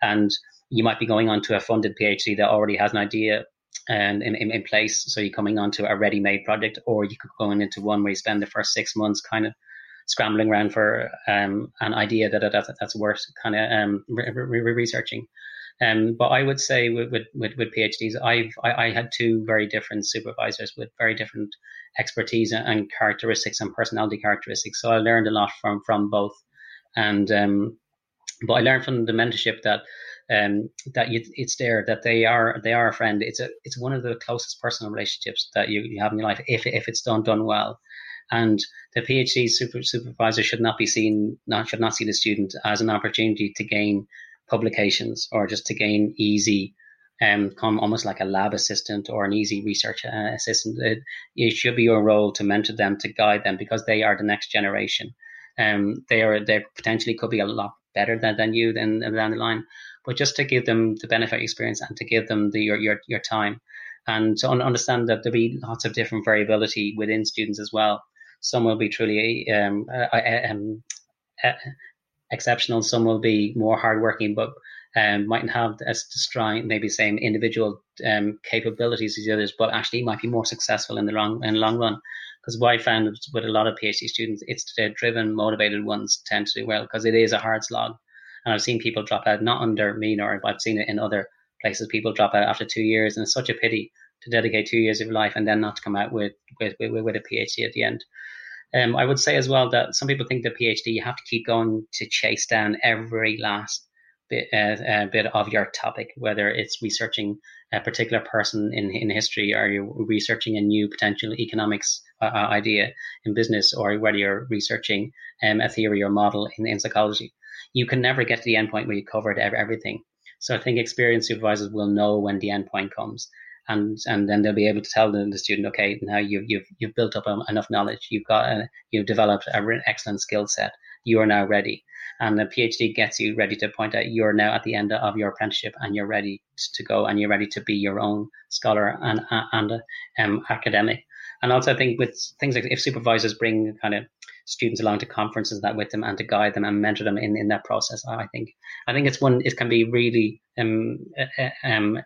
and you might be going on to a funded PhD that already has an idea and in, in, in place. So you're coming onto a ready-made project, or you could go into one where you spend the first six months kind of scrambling around for um, an idea that, that that's worth kind of um, re- re- researching. Um, but I would say with, with, with, with PhDs, I've, I, I, had two very different supervisors with very different expertise and characteristics and personality characteristics. So I learned a lot from, from both. And, um, but I learned from the mentorship that, um, that you, it's there, that they are, they are a friend. It's a, it's one of the closest personal relationships that you, you have in your life if, if it's done, done well. And the PhD super, supervisor should not be seen, not should not see the student as an opportunity to gain publications or just to gain easy, um, come almost like a lab assistant or an easy research uh, assistant. It, it, should be your role to mentor them, to guide them, because they are the next generation. Um, they are they potentially could be a lot better than, than you than down the line, but just to give them the benefit experience and to give them the, your your your time, and to understand that there'll be lots of different variability within students as well. Some will be truly um, uh, um, uh, exceptional. Some will be more hardworking, but um, mightn't have as strong, maybe same individual um, capabilities as the others, but actually might be more successful in the long in the long run. Because what I found with a lot of PhD students, it's the driven, motivated ones tend to do well because it is a hard slog. And I've seen people drop out, not under me nor, but I've seen it in other places. People drop out after two years, and it's such a pity to dedicate two years of your life and then not to come out with with, with, with a PhD at the end. Um, I would say as well that some people think the PhD you have to keep going to chase down every last bit uh, uh, bit of your topic, whether it's researching a particular person in in history, or you're researching a new potential economics uh, uh idea in business, or whether you're researching um, a theory or model in, in psychology. You can never get to the end point where you covered everything. So I think experienced supervisors will know when the end point comes and and then they'll be able to tell the, the student, okay, now you've you've you've built up um, enough knowledge, you've got a, you've developed an excellent skill set, you are now ready, and the PhD gets you ready to point out you're now at the end of your apprenticeship and you're ready to go and you're ready to be your own scholar and uh, and um, academic. And also, I think with things like if supervisors bring kind of students along to conferences that with them and to guide them and mentor them in, in that process, I think I think it's one it can be really um, um,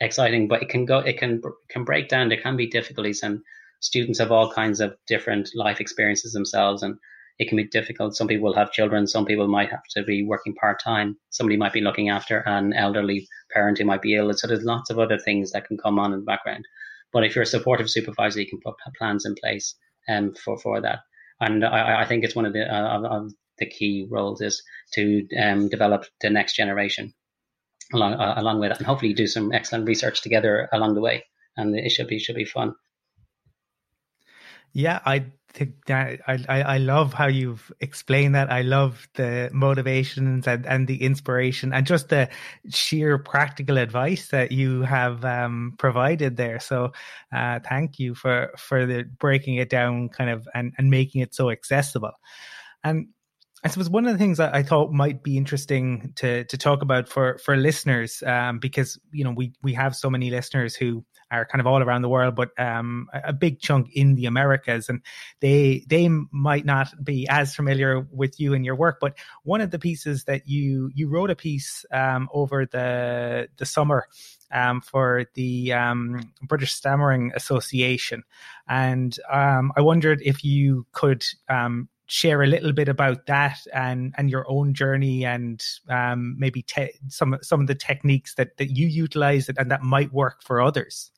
exciting, but it can go, it can can break down. There can be difficulties, and students have all kinds of different life experiences themselves, and it can be difficult. Some people will have children. Some people might have to be working part time. Somebody might be looking after an elderly parent who might be ill. So there's lots of other things that can come on in the background. But if you're a supportive supervisor, you can put plans in place um, for for that. And I, I think it's one of the uh, of the key roles is to um, develop the next generation along uh, along with it, and hopefully do some excellent research together along the way. And it should be should be fun. Yeah, I think that I, I, I love how you've explained that. I love the motivations and, and the inspiration and just the sheer practical advice that you have um, provided there. So, uh, thank you for for the breaking it down, kind of, and and making it so accessible. And I suppose one of the things I thought might be interesting to to talk about for for listeners, um, because you know we we have so many listeners who are kind of all around the world, but um, a big chunk in the Americas, and they they might not be as familiar with you and your work. But one of the pieces that you you wrote a piece um, over the the summer um, for the um, British Stammering Association, and um, I wondered if you could um, share a little bit about that and and your own journey and um, maybe te- some some of the techniques that that you utilize and that might work for others.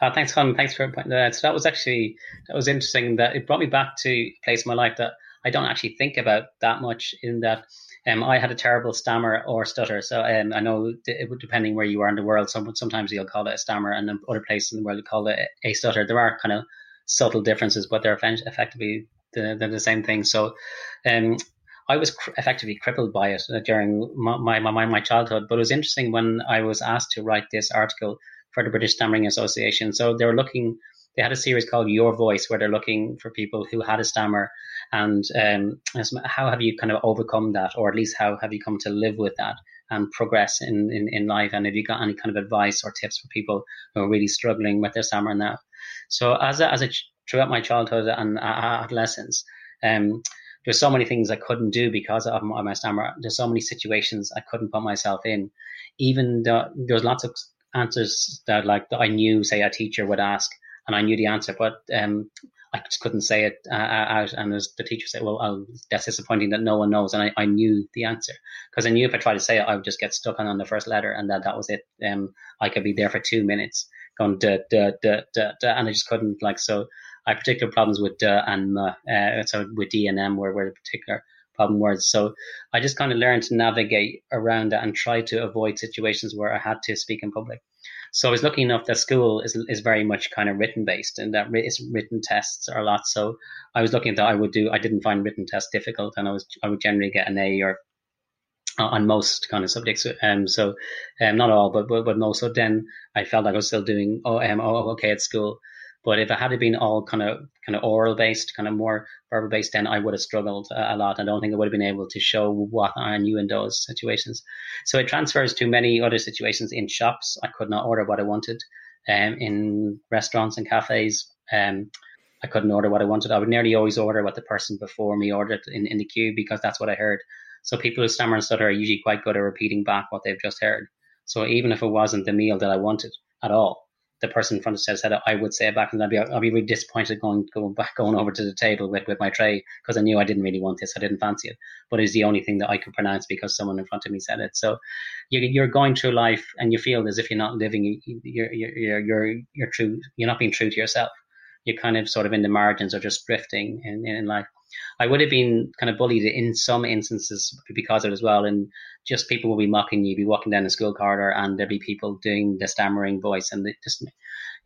Uh, thanks, Colin. Thanks for pointing that. out. So that was actually that was interesting. That it brought me back to a place in my life that I don't actually think about that much. In that, um, I had a terrible stammer or stutter. So um, I know it, depending where you are in the world, some, sometimes you'll call it a stammer, and other places in the world you call it a stutter. There are kind of subtle differences, but they're effectively the, the, the same thing. So, um, I was cr- effectively crippled by it uh, during my, my, my, my childhood. But it was interesting when I was asked to write this article for the British Stammering Association. So they were looking, they had a series called Your Voice, where they're looking for people who had a stammer and um, how have you kind of overcome that, or at least how have you come to live with that and progress in, in, in life? And have you got any kind of advice or tips for people who are really struggling with their stammer now? So as a, as a throughout my childhood and adolescence. Um, there's so many things I couldn't do because of my, stammer. There's so many situations I couldn't put myself in. Even though there's lots of answers that like that I knew, say a teacher would ask, and I knew the answer, but um, I just couldn't say it uh, uh out. And as the teacher said, well, that's disappointing that no one knows. And I, I knew the answer because I knew if I tried to say it, I would just get stuck on, on the first letter and that, that was it. Um, I could be there for two minutes going da, da, da, da, da, and I just couldn't like, so I had particular problems with da and uh, so with D and M were, were particular problem words. So I just kind of learned to navigate around that and try to avoid situations where I had to speak in public. So I was lucky enough that school is is very much kind of written based, and that written tests are a lot. So I was looking at that I would do. I didn't find written tests difficult, and I was I would generally get an A or uh, on most kind of subjects. Um, so um, not all, but, but but most. So then I felt like I was still doing oh um oh okay at school. But if it had been all kind of kind of oral based, kind of more verbal based, then I would have struggled a lot. I don't think I would have been able to show what I knew in those situations. So it transfers to many other situations in shops. I could not order what I wanted. Um, in restaurants and cafes, um, I couldn't order what I wanted. I would nearly always order what the person before me ordered in, in the queue because that's what I heard. So people who stammer and stutter are usually quite good at repeating back what they've just heard. So even if it wasn't the meal that I wanted at all, the person in front of us said I would say it back, and I'd be I'd be really disappointed going going back going over to the table with, with my tray because I knew I didn't really want this, I didn't fancy it, but it's the only thing that I could pronounce because someone in front of me said it. So you, you're going through life and you feel as if you're not living, you're you're you're you're true, you're not being true to yourself. You're kind of sort of in the margins or just drifting in, in life. I would have been kind of bullied in some instances because of it as well. And just people will be mocking you, be walking down the school corridor, and there'd be people doing the stammering voice, and it just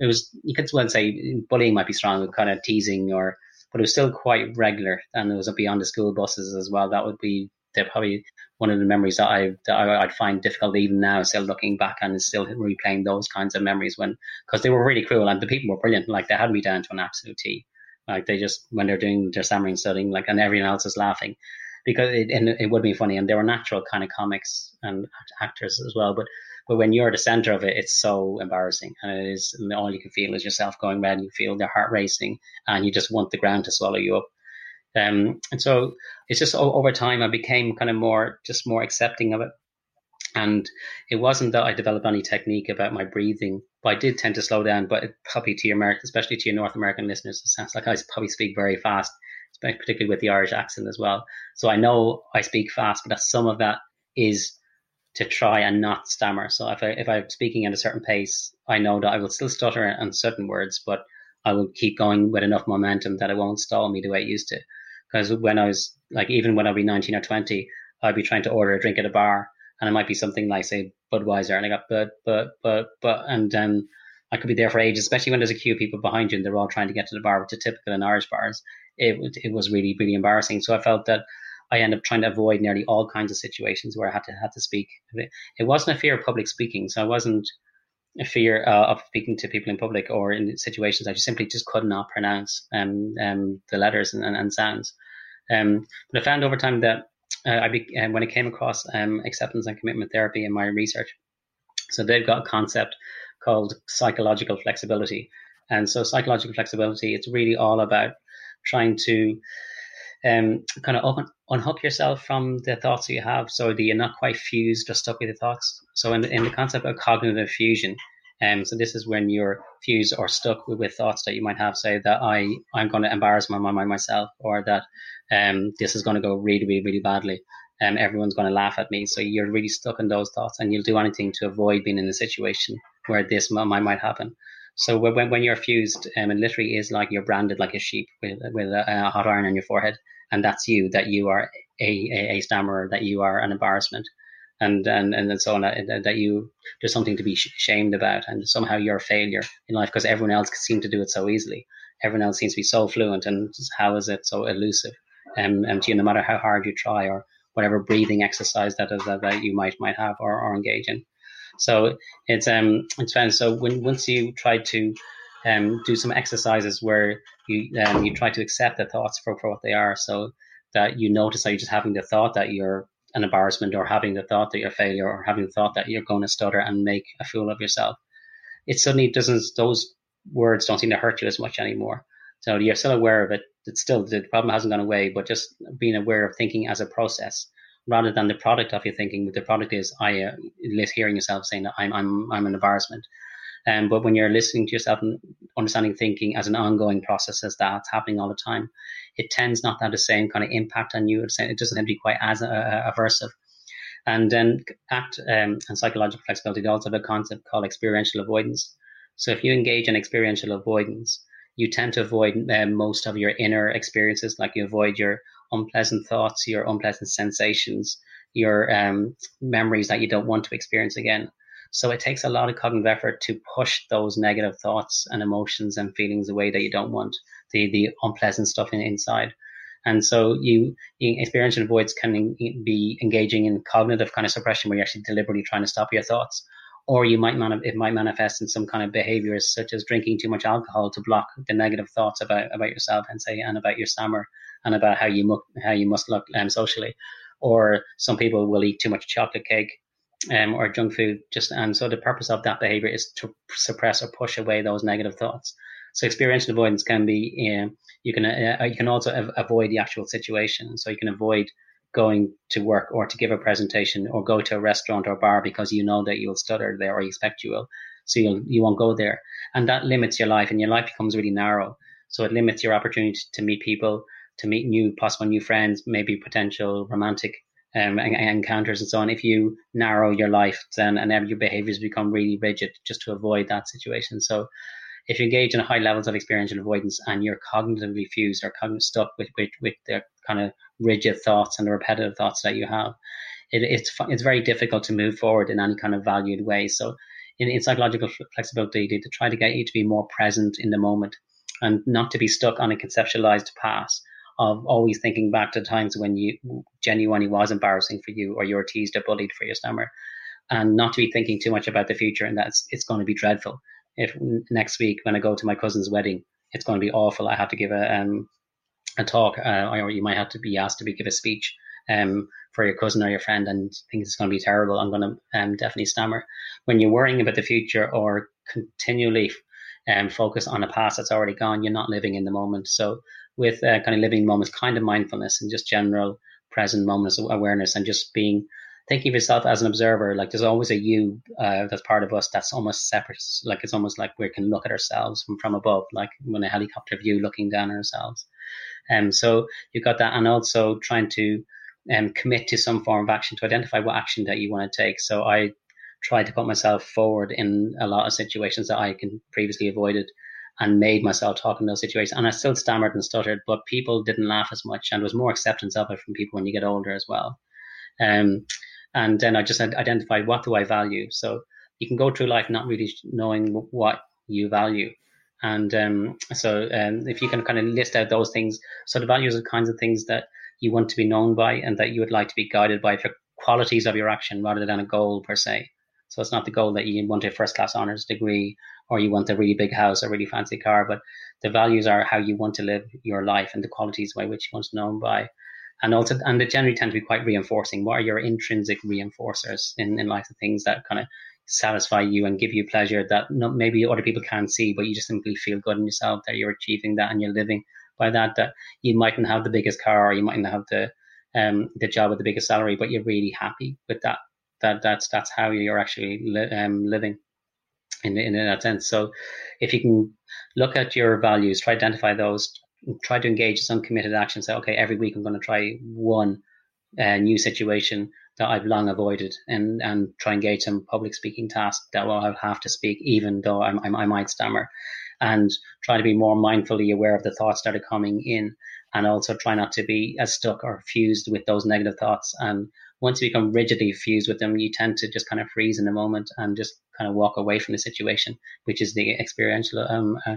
it was you could well say bullying might be strong, kind of teasing or, but it was still quite regular, and it was beyond the school buses as well. That would be they probably one of the memories that I that I, would find difficult even now, still looking back and still replaying those kinds of memories when because they were really cruel and the people were brilliant. Like they had me down to an absolute T. Like they just when they're doing their stammering studying, like and everyone else is laughing because it, and it would be funny and they were natural kind of comics and actors as well. But but when you're at the center of it, it's so embarrassing and it is and all you can feel is yourself going red. And you feel your heart racing and you just want the ground to swallow you up. Um, and so it's just over time I became kind of more just more accepting of it. And it wasn't that I developed any technique about my breathing, but I did tend to slow down. But probably to your American, especially to your North American listeners, it sounds like I probably speak very fast, particularly with the Irish accent as well. So I know I speak fast, but some of that is to try and not stammer. So if I if I'm speaking at a certain pace, I know that I will still stutter on certain words, but I will keep going with enough momentum that it won't stall me the way it used to. Because when I was like, even when I'd be 19 or 20, I'd be trying to order a drink at a bar and it might be something like say Budweiser, and I got but but but but, and um, I could be there for ages, especially when there's a queue of people behind you and they're all trying to get to the bar, which is typical in Irish bars. It it was really really embarrassing. So I felt that I ended up trying to avoid nearly all kinds of situations where I had to had to speak. It wasn't a fear of public speaking, so I wasn't fear uh, of speaking to people in public or in situations I just simply just could not pronounce um, um, the letters and, and, and sounds. Um, but I found over time that uh, I be, uh, when I came across um, acceptance and commitment therapy in my research. So they've got a concept called psychological flexibility, and so psychological flexibility it's really all about trying to um, kind of unhook yourself from the thoughts that you have, so that you're not quite fused or stuck with the thoughts. So in the, in the concept of cognitive fusion, um, so this is when you're fused or stuck with, with thoughts that you might have, say that I I'm going to embarrass my mind myself, or that um, this is going to go really, really, really badly. Um, everyone's going to laugh at me. So you're really stuck in those thoughts and you'll do anything to avoid being in a situation where this might, might happen. So when, when you're fused, um, it literally is like you're branded like a sheep with, with a, a hot iron on your forehead. And that's you, that you are a, a, a stammerer, that you are an embarrassment. And, and, and so on, that, that you, there's something to be ashamed about and somehow you're a failure in life because everyone else seems to do it so easily. Everyone else seems to be so fluent and how is it so elusive? um, um, to you, no matter how hard you try or whatever breathing exercise that is that, that you might might have or, or engage in. So it's um it's fun. So when once you try to um do some exercises where you um you try to accept the thoughts for, for what they are, so that you notice that you're just having the thought that you're an embarrassment or having the thought that you're a failure or having the thought that you're going to stutter and make a fool of yourself. It suddenly doesn't those words don't seem to hurt you as much anymore. So you're still aware of it. It's still the problem hasn't gone away, but just being aware of thinking as a process rather than the product of your thinking. But the product is I uh, hearing yourself saying that I'm I'm I'm an embarrassment. Um, but when you're listening to yourself and understanding thinking as an ongoing process as that's happening all the time, it tends not to have the same kind of impact on you. It doesn't have to be quite as uh, aversive. And then ACT um, and psychological flexibility, they also have a concept called experiential avoidance. So if you engage in experiential avoidance, you tend to avoid uh, most of your inner experiences, like you avoid your unpleasant thoughts, your unpleasant sensations, your um, memories that you don't want to experience again. So it takes a lot of cognitive effort to push those negative thoughts and emotions and feelings away that you don't want, the, the unpleasant stuff in, inside. And so you, you experiential avoids can be engaging in cognitive kind of suppression where you're actually deliberately trying to stop your thoughts or you might man- it might manifest in some kind of behaviors such as drinking too much alcohol to block the negative thoughts about about yourself and say and about your stammer and about how you mu- how you must look um, socially or some people will eat too much chocolate cake um, or junk food just and so the purpose of that behavior is to suppress or push away those negative thoughts so experiential avoidance can be uh, you can uh, you can also av- avoid the actual situation so you can avoid going to work or to give a presentation or go to a restaurant or bar because you know that you'll stutter there or you expect you will. So you'll, you won't go there. And that limits your life and your life becomes really narrow. So it limits your opportunity to meet people, to meet new, possible new friends, maybe potential romantic um, encounters and so on. If you narrow your life, then and your behaviors become really rigid just to avoid that situation. So if you engage in high levels of experiential avoidance and you're cognitively fused or stuck with, with, with the kind of rigid thoughts and the repetitive thoughts that you have, it, it's it's very difficult to move forward in any kind of valued way. So, in, in psychological flexibility, to try to get you to be more present in the moment and not to be stuck on a conceptualized past of always thinking back to times when you genuinely was embarrassing for you or you were teased or bullied for your stammer and not to be thinking too much about the future and that it's going to be dreadful if next week when i go to my cousin's wedding it's going to be awful i have to give a um, a talk, uh, or you might have to be asked to be, give a speech um, for your cousin or your friend, and think it's going to be terrible. I'm going to um, definitely stammer. When you're worrying about the future or continually um, focus on a past that's already gone, you're not living in the moment. So with uh, kind of living moments, kind of mindfulness and just general present moments of awareness and just being thinking of yourself as an observer, like there's always a you uh, that's part of us that's almost separate. Like it's almost like we can look at ourselves from, from above, like when a helicopter view looking down ourselves. Um, so you've got that, and also trying to um, commit to some form of action to identify what action that you want to take. So I try to put myself forward in a lot of situations that I can previously avoided and made myself talk in those situations. And I still stammered and stuttered, but people didn't laugh as much, and there was more acceptance of it from people when you get older as well. Um, and then I just identified what do I value. So you can go through life not really knowing what you value. And um, so um, if you can kind of list out those things, so the values are the kinds of things that you want to be known by and that you would like to be guided by for qualities of your action rather than a goal per se. So it's not the goal that you want a first class honors degree or you want a really big house a really fancy car, but the values are how you want to live your life and the qualities by which you want to be known by and also and they generally tend to be quite reinforcing. What are your intrinsic reinforcers in, in life, the things that kind of satisfy you and give you pleasure that not, maybe other people can't see, but you just simply feel good in yourself that you're achieving that and you're living by that. That you mightn't have the biggest car, or you mightn't have the um, the job with the biggest salary, but you're really happy with that. That that's that's how you're actually li- um, living in in that sense. So if you can look at your values, try to identify those, try to engage some committed action. Say, okay, every week I'm going to try one uh, new situation that I've long avoided, and and try and engage some public speaking task that I'll have to speak, even though I'm, I'm, i might stammer, and try to be more mindfully aware of the thoughts that are coming in, and also try not to be as stuck or fused with those negative thoughts. And once you become rigidly fused with them, you tend to just kind of freeze in the moment and just kind of walk away from the situation, which is the experiential um, uh,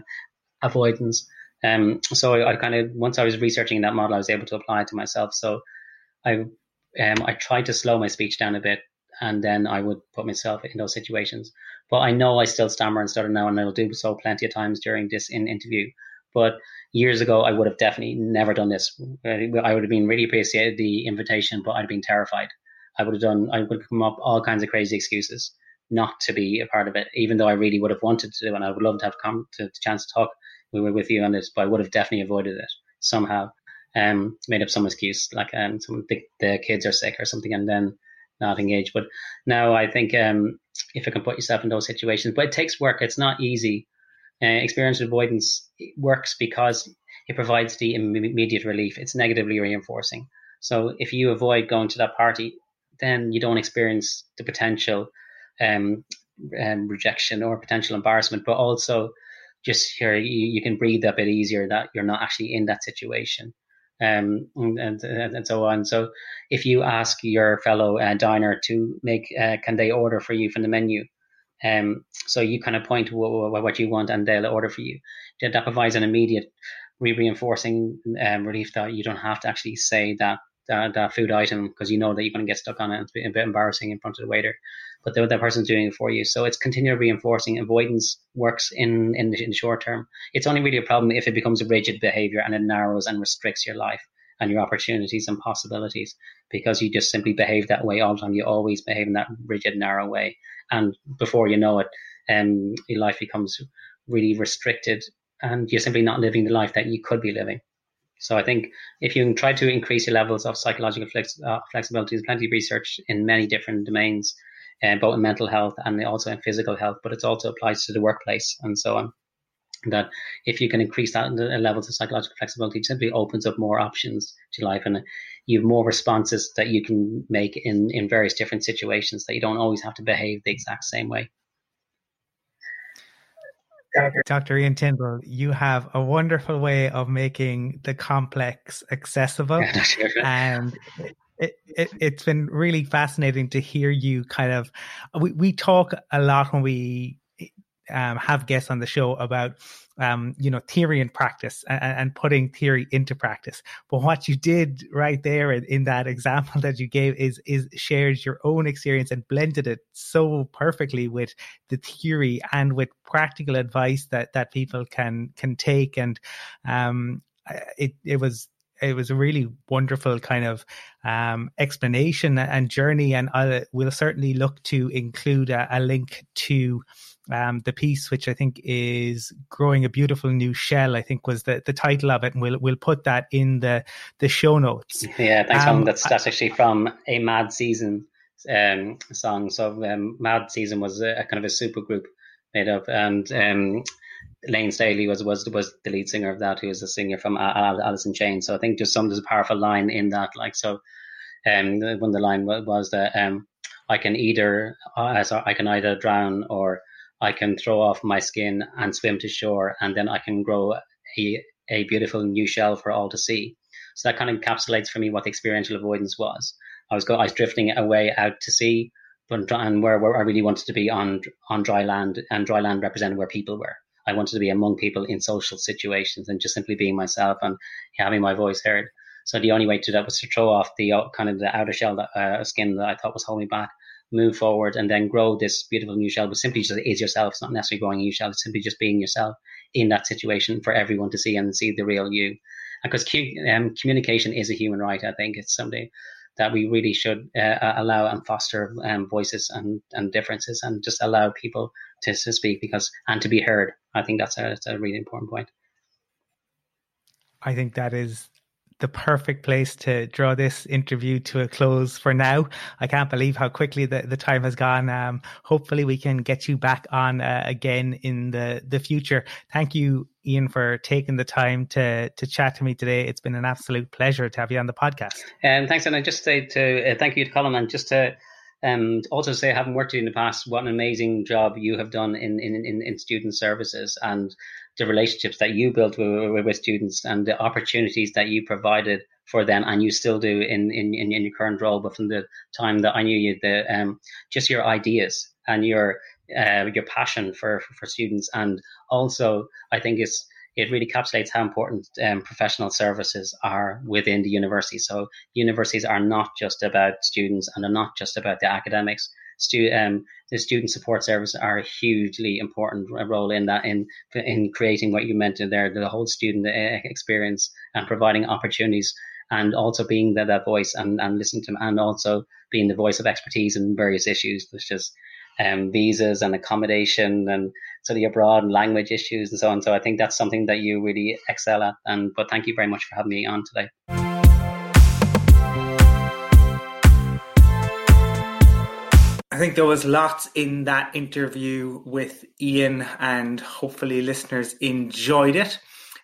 avoidance. Um, so I, I, kind of once I was researching that model, I was able to apply it to myself. So I um, I tried to slow my speech down a bit, and then I would put myself in those situations. But I know I still stammer and stutter now, and I'll do so plenty of times during this in interview. But years ago, I would have definitely never done this. I would have been really appreciated the invitation, but I'd been terrified. I would have done. I would have come up all kinds of crazy excuses not to be a part of it, even though I really would have wanted to, and I would love to have come to the chance to talk we were with you on this, but I would have definitely avoided it somehow. Um, made up some excuse like um, some the, the kids are sick or something, and then not engage. But now I think um, if you can put yourself in those situations. But it takes work. It's not easy. Uh, experience avoidance works because it provides the immediate relief. It's negatively reinforcing. So if you avoid going to that party, then you don't experience the potential um, um, rejection or potential embarrassment, but also just here you, you can breathe a bit easier that you're not actually in that situation. Um, and, and, and so on. So if you ask your fellow uh, diner to make, uh, can they order for you from the menu? Um, so you kind of point to what, what you want and they'll order for you. That provides an immediate reinforcing um, relief that you don't have to actually say that that, that food item because you know that you're going to get stuck on it. It's a bit embarrassing in front of the waiter, but the, the person's doing it for you. So it's continual reinforcing. Avoidance works in, in the, in the short term. It's only really a problem if it becomes a rigid behavior and it narrows and restricts your life and your opportunities and possibilities because you just simply behave that way all the time. You always behave in that rigid, narrow way. And before you know it, um, your life becomes really restricted and you're simply not living the life that you could be living. So I think if you try to increase your levels of psychological flex, uh, flexibility, there's plenty of research in many different domains, uh, both in mental health and also in physical health, but it also applies to the workplace and so on. That if you can increase that levels of psychological flexibility, it simply opens up more options to life and you have more responses that you can make in, in various different situations that you don't always have to behave the exact same way. Dr. Ian Tyndall, you have a wonderful way of making the complex accessible. and it, it, has been really fascinating to hear you kind of. We, we talk a lot when we um, have guests on the show about um, you know, theory and practice and, and, putting theory into practice. But what you did right there in, in, that example that you gave is is shared your own experience and blended it so perfectly with the theory and with practical advice that that people can can take. And um, it it was it was a really wonderful kind of um, explanation and journey. And I'll, certainly look to include a, a link to um, the piece, which I think is "Growing a Beautiful New Shell," I think was the, the title of it, and we'll we'll put that in the the show notes. Yeah, thanks, um, That's that's actually from a Mad Season um, song. So um, Mad Season was a, a, kind of a super group made up, and um, Layne Staley was was was the lead singer of that, who was a singer from Alice in Chains. So I think just some there's a powerful line in that, like so. Um, when the line was that um, I can either uh, I can either drown or I can throw off my skin and swim to shore, and then I can grow a, a beautiful new shell for all to see. So that kind of encapsulates for me what the experiential avoidance was. I was go, I was drifting away out to sea, but and where, where I really wanted to be on on dry land, and dry land represented where people were. I wanted to be among people in social situations and just simply being myself and having my voice heard. So the only way to do that was to throw off the uh, kind of the outer shell that, uh, skin that I thought was holding me back move forward and then grow this beautiful new shell, but simply just is yourself. It's not necessarily growing a new shell. It's simply just being yourself in that situation for everyone to see and see the real you. Because um, communication is a human right. I think it's something that we really should uh, allow and foster um, voices and, and differences and just allow people to, to speak because and to be heard. I think that's a, that's a really important point. I think that is the perfect place to draw this interview to a close for now. I can't believe how quickly the, the time has gone. Um, hopefully, we can get you back on uh, again in the, the future. Thank you, Ian, for taking the time to to chat to me today. It's been an absolute pleasure to have you on the podcast. And um, thanks, and I just say to uh, thank you to Colin, and just to um, also say, having worked with you in the past, what an amazing job you have done in, in, in, in student services and the relationships that you built with, with, students and the opportunities that you provided for them and you still do in, in, in, your current role, but from the time that I knew you, the, um, just your ideas and your, uh, your passion for, for students. And also, I think it's, it really encapsulates how important um, professional services are within the university. So universities are not just about students and are not just about the academics. Stu- um, the student support service are a hugely important role in that in in creating what you mentioned there, the whole student uh, experience and providing opportunities and also being that, that voice and, and listening to them and also being the voice of expertise in various issues, such as um, visas and accommodation and of abroad and language issues and so on. So I think that's something that you really excel at. And but thank you very much for having me on today. Think there was lots in that interview with Ian, and hopefully, listeners enjoyed it.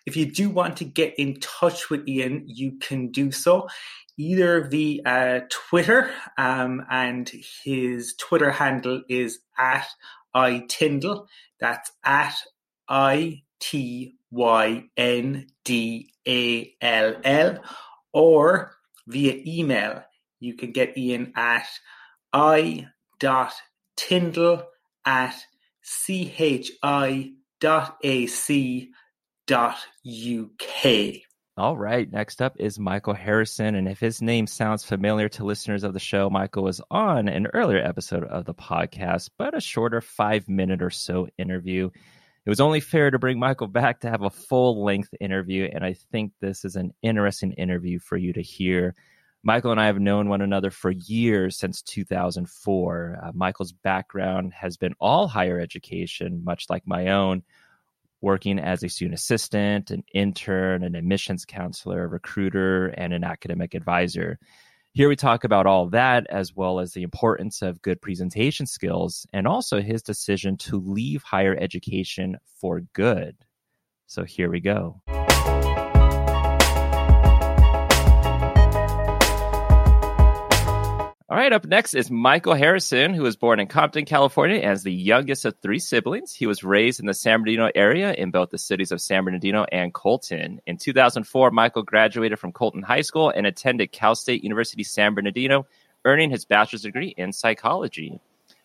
If you do want to get in touch with Ian, you can do so either via Twitter, um, and his Twitter handle is at ityndall. That's at i t y n d a l l, or via email. You can get Ian at i dot tyndall at chi dot ac dot uk. All right. Next up is Michael Harrison. And if his name sounds familiar to listeners of the show, Michael was on an earlier episode of the podcast, but a shorter five minute or so interview. It was only fair to bring Michael back to have a full length interview. And I think this is an interesting interview for you to hear. Michael and I have known one another for years since 2004. Uh, Michael's background has been all higher education, much like my own working as a student assistant, an intern, an admissions counselor, a recruiter, and an academic advisor. Here we talk about all that, as well as the importance of good presentation skills and also his decision to leave higher education for good. So here we go. All right, up next is Michael Harrison, who was born in Compton, California, as the youngest of three siblings. He was raised in the San Bernardino area in both the cities of San Bernardino and Colton. In 2004, Michael graduated from Colton High School and attended Cal State University San Bernardino, earning his bachelor's degree in psychology.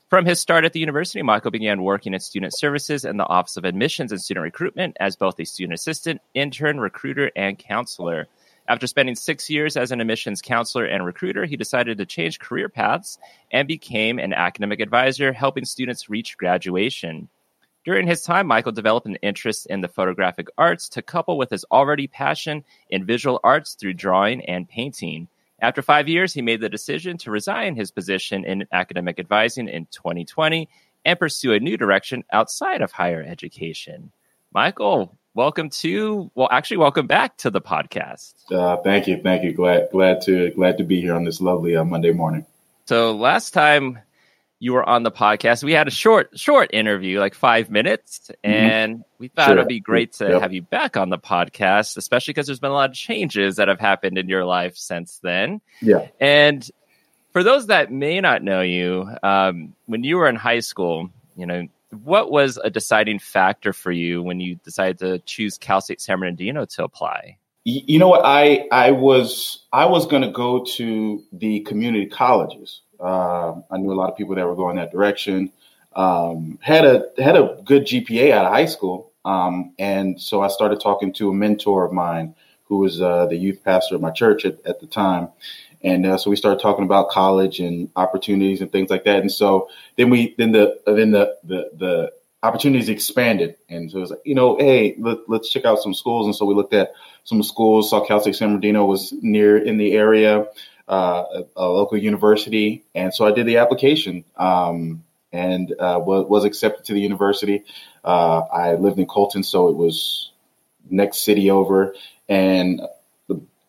From his start at the university, Michael began working in student services and the Office of Admissions and Student Recruitment as both a student assistant, intern, recruiter, and counselor. After spending six years as an admissions counselor and recruiter, he decided to change career paths and became an academic advisor, helping students reach graduation. During his time, Michael developed an interest in the photographic arts to couple with his already passion in visual arts through drawing and painting. After five years, he made the decision to resign his position in academic advising in 2020 and pursue a new direction outside of higher education. Michael, welcome to well actually welcome back to the podcast uh, thank you thank you glad glad to glad to be here on this lovely uh, monday morning so last time you were on the podcast we had a short short interview like five minutes mm-hmm. and mm-hmm. we thought sure. it'd be great to yep. have you back on the podcast especially because there's been a lot of changes that have happened in your life since then yeah and for those that may not know you um, when you were in high school you know what was a deciding factor for you when you decided to choose Cal State San Bernardino to apply? You know what? I I was I was going to go to the community colleges. Uh, I knew a lot of people that were going that direction. Um, had a had a good GPA out of high school, um, and so I started talking to a mentor of mine who was uh, the youth pastor of my church at, at the time, and uh, so we started talking about college and opportunities and things like that. And so then we then the then the the, the opportunities expanded, and so it was like you know, hey, let, us check out some schools. And so we looked at some schools. Saw Cal State San Bernardino was near in the area, uh, a, a, local university, and so I did the application. Um, and uh, was, was accepted to the university. Uh, I lived in Colton, so it was next city over, and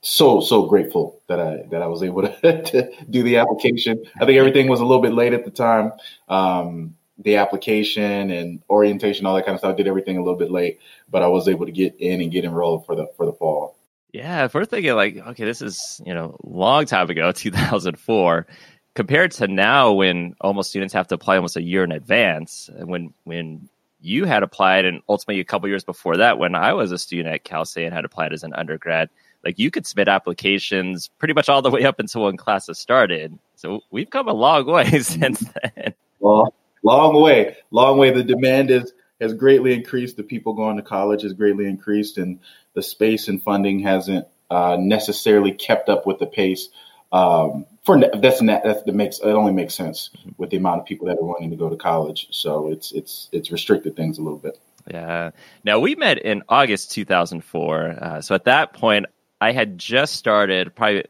so so grateful that I that I was able to, to do the application. I think everything was a little bit late at the time. Um, the application and orientation, all that kind of stuff. I did everything a little bit late, but I was able to get in and get enrolled for the for the fall. Yeah, if we're thinking like, okay, this is you know long time ago, 2004, compared to now when almost students have to apply almost a year in advance, and when when you had applied, and ultimately a couple years before that, when I was a student at Cal State and had applied as an undergrad like you could submit applications pretty much all the way up until when classes started. So we've come a long way since then. Long, long way, long way. The demand is has greatly increased. The people going to college has greatly increased, and the space and funding hasn't uh, necessarily kept up with the pace. Um, for that's that makes it only makes sense with the amount of people that are wanting to go to college. So it's it's it's restricted things a little bit. Yeah. Now we met in August 2004. Uh, so at that point, I had just started probably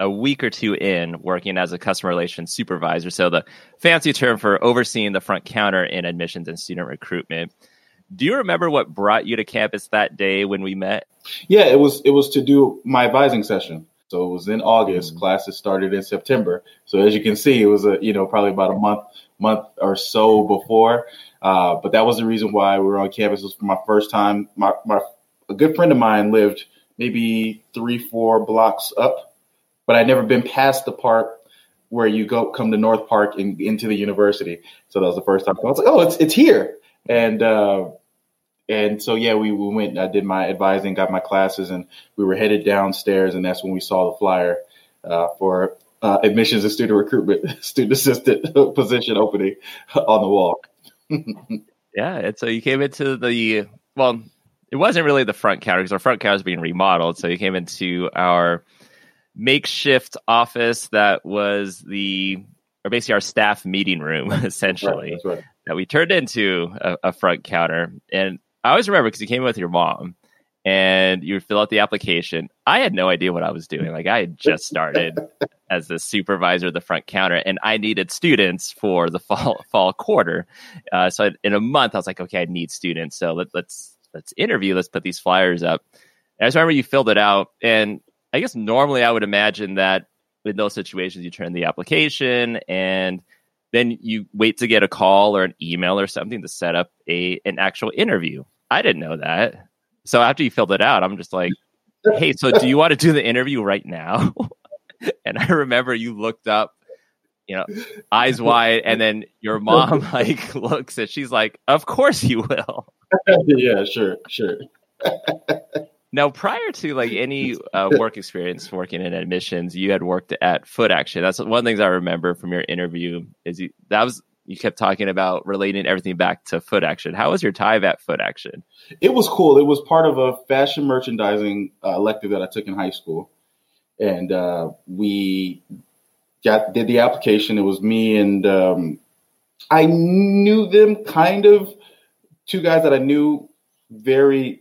a week or two in working as a customer relations supervisor. So the fancy term for overseeing the front counter in admissions and student recruitment. Do you remember what brought you to campus that day when we met? Yeah, it was it was to do my advising session. So it was in August. Mm-hmm. Classes started in September. So as you can see, it was a you know probably about a month month or so before. Uh, but that was the reason why we were on campus. It was for my first time. My my a good friend of mine lived maybe three four blocks up, but I'd never been past the part where you go come to North Park and into the university. So that was the first time. I was like, oh, it's it's here. And uh, and so yeah, we, we went. I did my advising, got my classes, and we were headed downstairs, and that's when we saw the flyer uh, for uh, admissions and student recruitment, student assistant position opening on the wall. yeah, and so you came into the well. It wasn't really the front counter because our front counter was being remodeled. So you came into our makeshift office that was the or basically our staff meeting room essentially right, right. that we turned into a, a, front counter and I always remember because you came with your mom and you would fill out the application. I had no idea what I was doing. Like I had just started as the supervisor of the front counter, and I needed students for the fall fall quarter. Uh, so in a month, I was like, okay, I need students. So let, let's let's interview. Let's put these flyers up. And I just remember you filled it out, and I guess normally I would imagine that in those situations you turn the application and then you wait to get a call or an email or something to set up a an actual interview I didn't know that. So after you filled it out, I'm just like, hey, so do you want to do the interview right now? and I remember you looked up, you know, eyes wide, and then your mom like looks and she's like, Of course you will. yeah, sure, sure. now, prior to like any uh, work experience working in admissions, you had worked at Foot Action. That's one of the things I remember from your interview. Is you, that was you kept talking about relating everything back to foot action. How was your time at foot action? It was cool. It was part of a fashion merchandising uh, elective that I took in high school, and uh, we got did the application. It was me and um, I knew them kind of two guys that I knew very.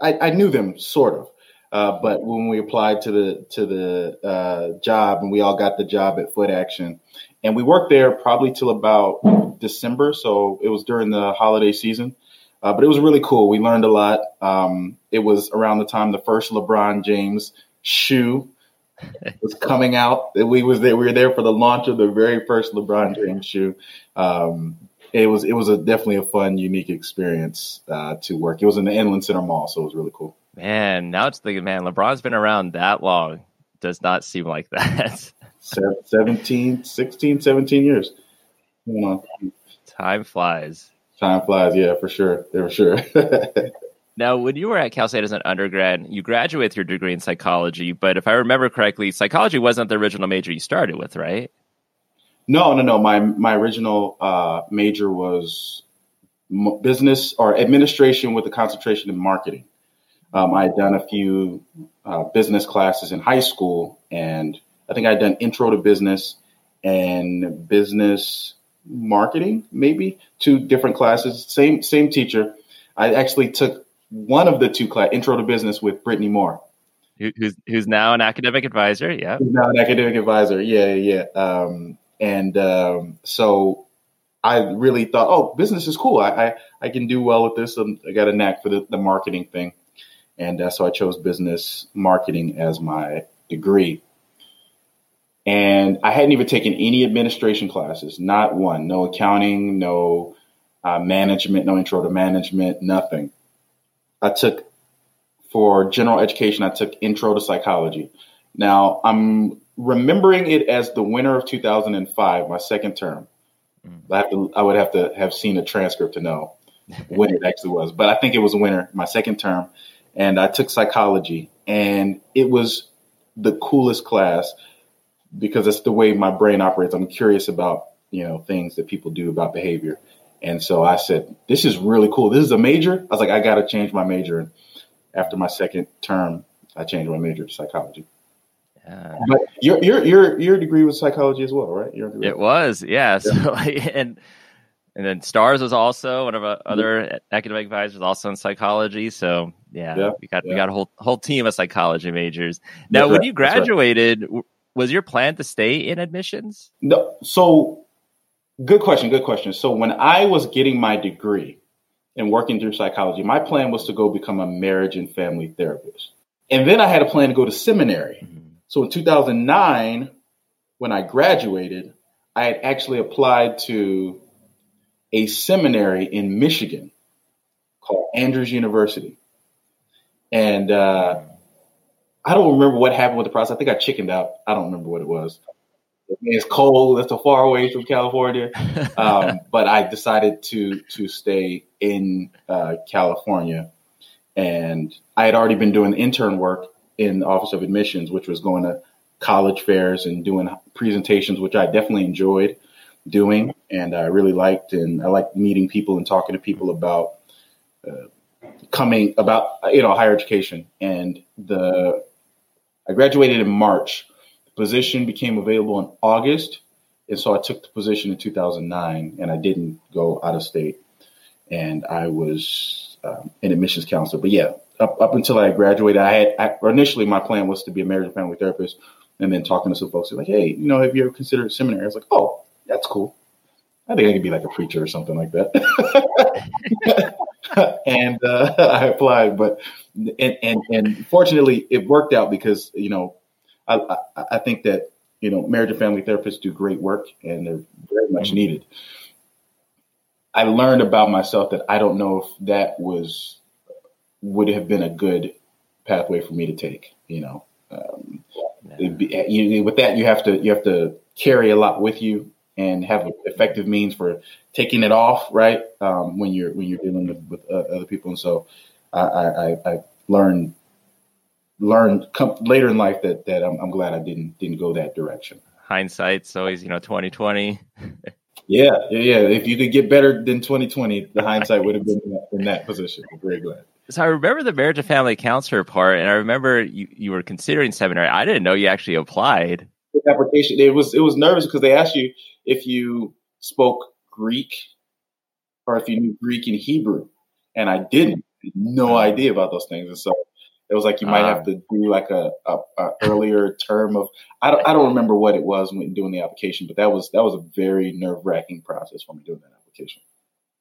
I, I knew them sort of, uh, but when we applied to the to the uh, job and we all got the job at Foot Action, and we worked there probably till about December. So it was during the holiday season. Uh, but it was really cool. We learned a lot. Um, it was around the time the first LeBron James shoe was coming out. We was there. We were there for the launch of the very first LeBron James shoe. Um, it was it was a definitely a fun, unique experience uh, to work. It was in the Inland Center Mall, so it was really cool. Man, now it's thinking, man, LeBron's been around that long. Does not seem like that. 17, 16, 17 years. You know. Time flies. Time flies, yeah, for sure. For sure. now, when you were at Cal State as an undergrad, you graduated with your degree in psychology, but if I remember correctly, psychology wasn't the original major you started with, right? No, no, no. My my original uh, major was business or administration with a concentration in marketing. Um, I had done a few uh, business classes in high school, and I think I'd done intro to business and business marketing, maybe two different classes. Same same teacher. I actually took one of the two class, intro to business, with Brittany Moore, who's who's now an academic advisor. Yeah, who's now an academic advisor. Yeah, yeah. Um, and um, so I really thought, oh, business is cool. I I, I can do well with this. Um, I got a knack for the, the marketing thing, and uh, so I chose business marketing as my degree. And I hadn't even taken any administration classes, not one, no accounting, no uh, management, no intro to management, nothing. I took for general education, I took intro to psychology. Now I'm remembering it as the winter of 2005, my second term. Mm. I, to, I would have to have seen a transcript to know when it actually was, but I think it was winter, my second term. And I took psychology, and it was the coolest class because it's the way my brain operates. I'm curious about, you know, things that people do about behavior. And so I said, this is really cool. This is a major. I was like, I got to change my major. And after my second term, I changed my major to psychology. Yeah. But your your your your degree was psychology as well, right? it was, yeah. So and and then Stars was also one of our other academic advisors, also in psychology. So yeah, yeah we got yeah. we got a whole whole team of psychology majors. Now, when you graduated, right was your plan to stay in admissions? No. So, good question. Good question. So, when I was getting my degree and working through psychology, my plan was to go become a marriage and family therapist. And then I had a plan to go to seminary. Mm-hmm. So in 2009, when I graduated, I had actually applied to a seminary in Michigan called Andrews University. And uh, I don't remember what happened with the process. I think I chickened out. I don't remember what it was. It's cold. It's so far away from California. Um, but I decided to to stay in uh, California, and I had already been doing intern work in the Office of Admissions, which was going to college fairs and doing presentations, which I definitely enjoyed doing, and I really liked. And I liked meeting people and talking to people about uh, coming about you know higher education. And the I graduated in March. Position became available in August, and so I took the position in 2009, and I didn't go out of state. And I was um, an admissions counselor. But yeah, up, up until I graduated, I had I, initially my plan was to be a marriage and family therapist, and then talking to some folks, like, hey, you know, have you ever considered seminary? I was like, oh, that's cool. I think I could be like a preacher or something like that. and uh, I applied, but and, and and fortunately, it worked out because you know, I, I, I think that you know, marriage and family therapists do great work, and they're very much mm-hmm. needed. I learned about myself that I don't know if that was would have been a good pathway for me to take. You know, um, be, you, with that you have to you have to carry a lot with you and have effective means for taking it off, right? Um, when you're when you're dealing with, with uh, other people, and so I, I, I learned learned come, later in life that that I'm, I'm, glad I didn't didn't go that direction. Hindsight's always you know 2020. yeah, yeah, yeah. If you could get better than 2020, the hindsight would have been in that, in that position. I'm very glad. So I remember the marriage and family counselor part, and I remember you, you were considering seminary. I didn't know you actually applied. Application. It was it was nervous because they asked you if you spoke Greek or if you knew Greek and Hebrew, and I didn't. No idea about those things, and so it was like you might have uh. to do like a, a, a earlier term of I don't I don't remember what it was when doing the application, but that was that was a very nerve wracking process for me doing that application.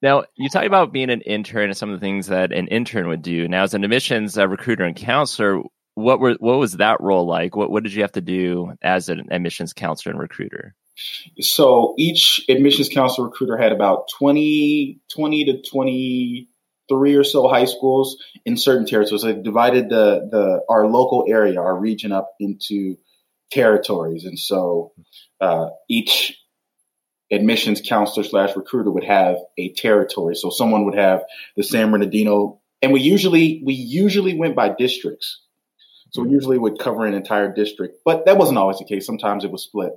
Now, you talk about being an intern and some of the things that an intern would do. Now, as an admissions uh, recruiter and counselor, what were what was that role like? What what did you have to do as an admissions counselor and recruiter? So each admissions counselor recruiter had about 20, 20 to 23 or so high schools in certain territories. They divided the, the, our local area, our region up into territories. And so, uh, each admissions counselor slash recruiter would have a territory. So someone would have the San Bernardino, and we usually, we usually went by districts. So we usually would cover an entire district, but that wasn't always the case. Sometimes it was split.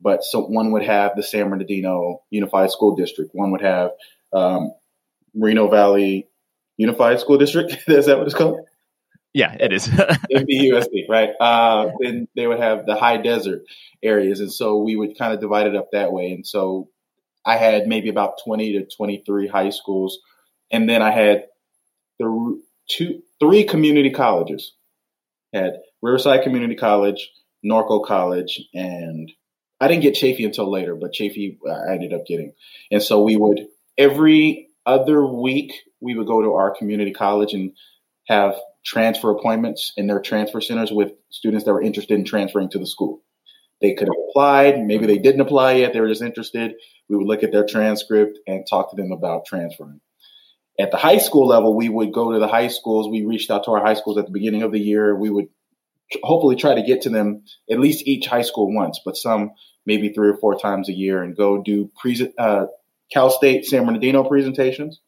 But so one would have the San Bernardino Unified School District. One would have um, Moreno Valley Unified School District. Is that what it's called? Yeah, it is. MVUSD, right? Uh, then they would have the high desert areas. And so we would kind of divide it up that way. And so I had maybe about 20 to 23 high schools. And then I had the two, three community colleges. Had Riverside Community College, Norco College, and I didn't get Chaffey until later, but Chaffey uh, I ended up getting. And so we would every other week we would go to our community college and have transfer appointments in their transfer centers with students that were interested in transferring to the school. They could have applied, maybe they didn't apply yet, they were just interested. We would look at their transcript and talk to them about transferring. At the high school level, we would go to the high schools. We reached out to our high schools at the beginning of the year. We would hopefully try to get to them at least each high school once, but some maybe three or four times a year and go do pre- uh, Cal State San Bernardino presentations.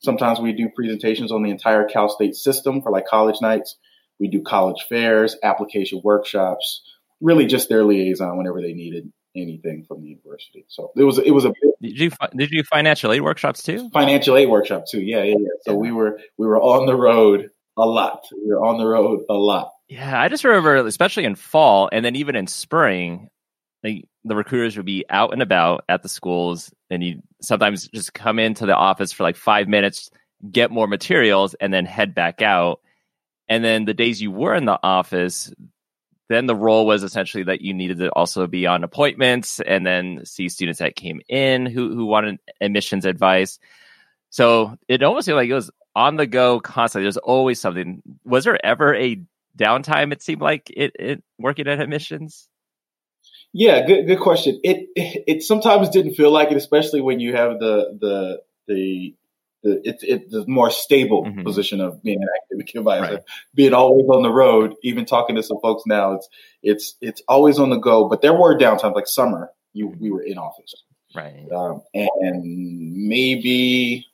Sometimes we do presentations on the entire Cal State system for like college nights. We do college fairs, application workshops, really just their liaison whenever they needed anything from the university. So it was it was a did you did you financial aid workshops too? Financial aid workshop too. Yeah, yeah, yeah. So we were we were on the road a lot. We were on the road a lot. Yeah, I just remember, especially in fall and then even in spring, like the recruiters would be out and about at the schools, and you sometimes just come into the office for like five minutes, get more materials, and then head back out. And then the days you were in the office, then the role was essentially that you needed to also be on appointments and then see students that came in who who wanted admissions advice. So it almost seemed like it was on the go constantly. There's always something. Was there ever a downtime? It seemed like it, it working at admissions. Yeah, good good question. It it sometimes didn't feel like it, especially when you have the the the the it's it, the more stable mm-hmm. position of being an academic advisor, right. being always on the road. Even talking to some folks now, it's it's it's always on the go. But there were downtimes like summer, you we were in office, right? Um, and maybe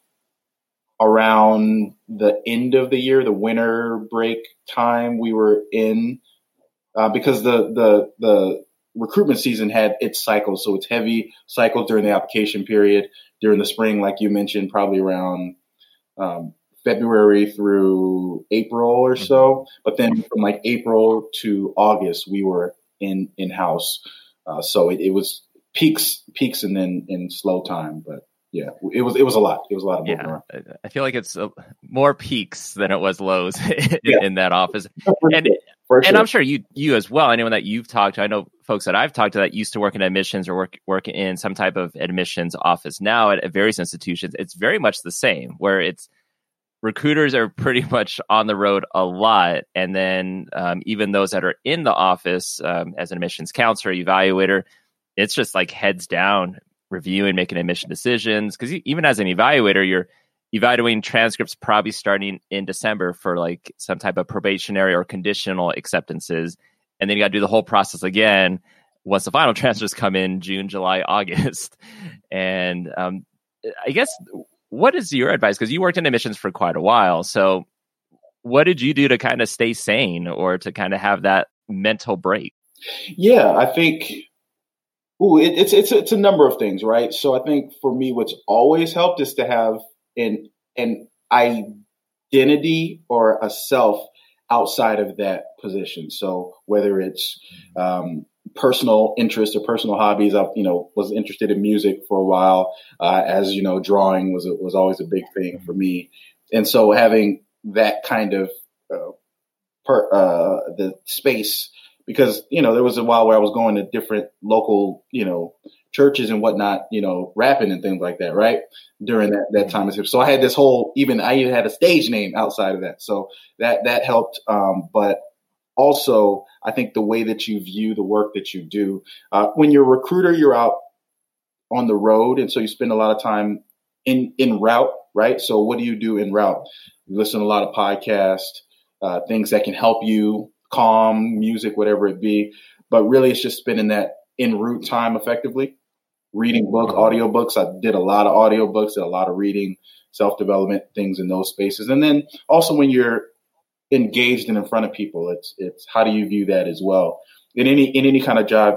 around the end of the year, the winter break time, we were in uh, because the the the recruitment season had its cycles. So it's heavy cycles during the application period. During the spring, like you mentioned, probably around um, February through April or so. Mm-hmm. But then from like April to August, we were in in house. Uh, so it, it was peaks, peaks, and then in slow time. But yeah, it was it was a lot. It was a lot of yeah. Around. I feel like it's more peaks than it was lows in, yeah. in that office, and sure. and I'm sure you you as well. Anyone that you've talked to, I know folks that I've talked to that used to work in admissions or work work in some type of admissions office now at, at various institutions. It's very much the same, where it's recruiters are pretty much on the road a lot, and then um, even those that are in the office um, as an admissions counselor, evaluator, it's just like heads down reviewing, making admission decisions. Because even as an evaluator, you're evaluating transcripts probably starting in December for like some type of probationary or conditional acceptances. And then you got to do the whole process again once the final transfers come in June, July, August. And um, I guess what is your advice? Because you worked in admissions for quite a while. So what did you do to kind of stay sane or to kind of have that mental break? Yeah, I think Ooh, it, it's it's it's a number of things, right? So I think for me, what's always helped is to have an an identity or a self outside of that position. So whether it's um, personal interests or personal hobbies, I you know was interested in music for a while. Uh, as you know, drawing was was always a big thing for me, and so having that kind of uh, per, uh, the space because you know there was a while where I was going to different local you know churches and whatnot, you know, rapping and things like that, right? During that that time, so I had this whole even I even had a stage name outside of that, so that that helped. Um, but also, I think the way that you view the work that you do, uh, when you're a recruiter, you're out on the road, and so you spend a lot of time in in route, right? So what do you do in route? You listen to a lot of podcasts, uh, things that can help you calm music, whatever it be. But really, it's just spending that in route time effectively. Reading book, uh-huh. audiobooks. I did a lot of audiobooks, did a lot of reading, self development things in those spaces. And then also when you're engaged and in front of people, it's it's how do you view that as well? In any in any kind of job,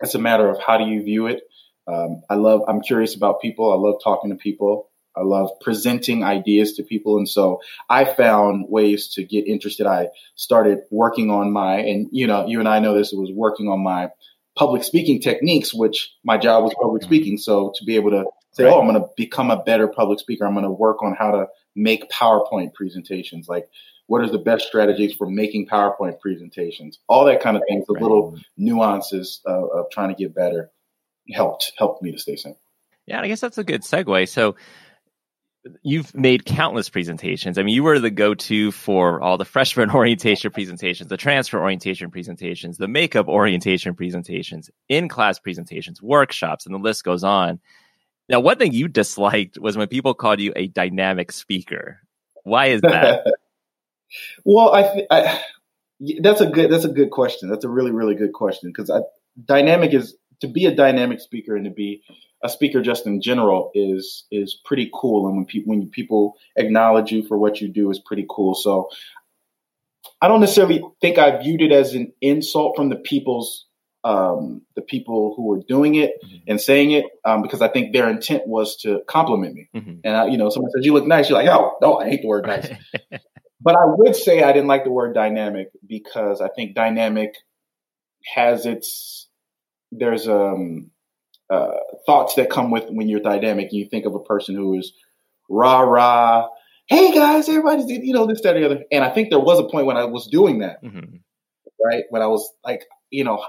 it's a matter of how do you view it. Um, I love. I'm curious about people. I love talking to people. I love presenting ideas to people. And so I found ways to get interested. I started working on my, and you know, you and I know this, was working on my public speaking techniques, which my job was public mm-hmm. speaking. So to be able to say, right. oh, I'm going to become a better public speaker, I'm going to work on how to make PowerPoint presentations. Like, what are the best strategies for making PowerPoint presentations? All that kind of things, the right. little nuances uh, of trying to get better helped helped me to stay sane. Yeah, I guess that's a good segue. So you've made countless presentations. I mean, you were the go-to for all the freshman orientation presentations, the transfer orientation presentations, the makeup orientation presentations, in-class presentations, workshops, and the list goes on. Now, one thing you disliked was when people called you a dynamic speaker. Why is that? well, I, th- I, that's a good that's a good question. That's a really really good question because dynamic is to be a dynamic speaker and to be a speaker just in general is is pretty cool. And when people when people acknowledge you for what you do is pretty cool. So i don't necessarily think i viewed it as an insult from the people's um, the people who were doing it mm-hmm. and saying it um, because i think their intent was to compliment me. Mm-hmm. and I, you know someone says you look nice. You're like oh no i hate the word nice. But i would say i didn't like the word dynamic because i think dynamic has its there's um uh, thoughts that come with when you're dynamic. You think of a person who is rah rah. Hey guys, everybody's you know this that or the other. And I think there was a point when I was doing that, mm-hmm. right? When I was like, you know,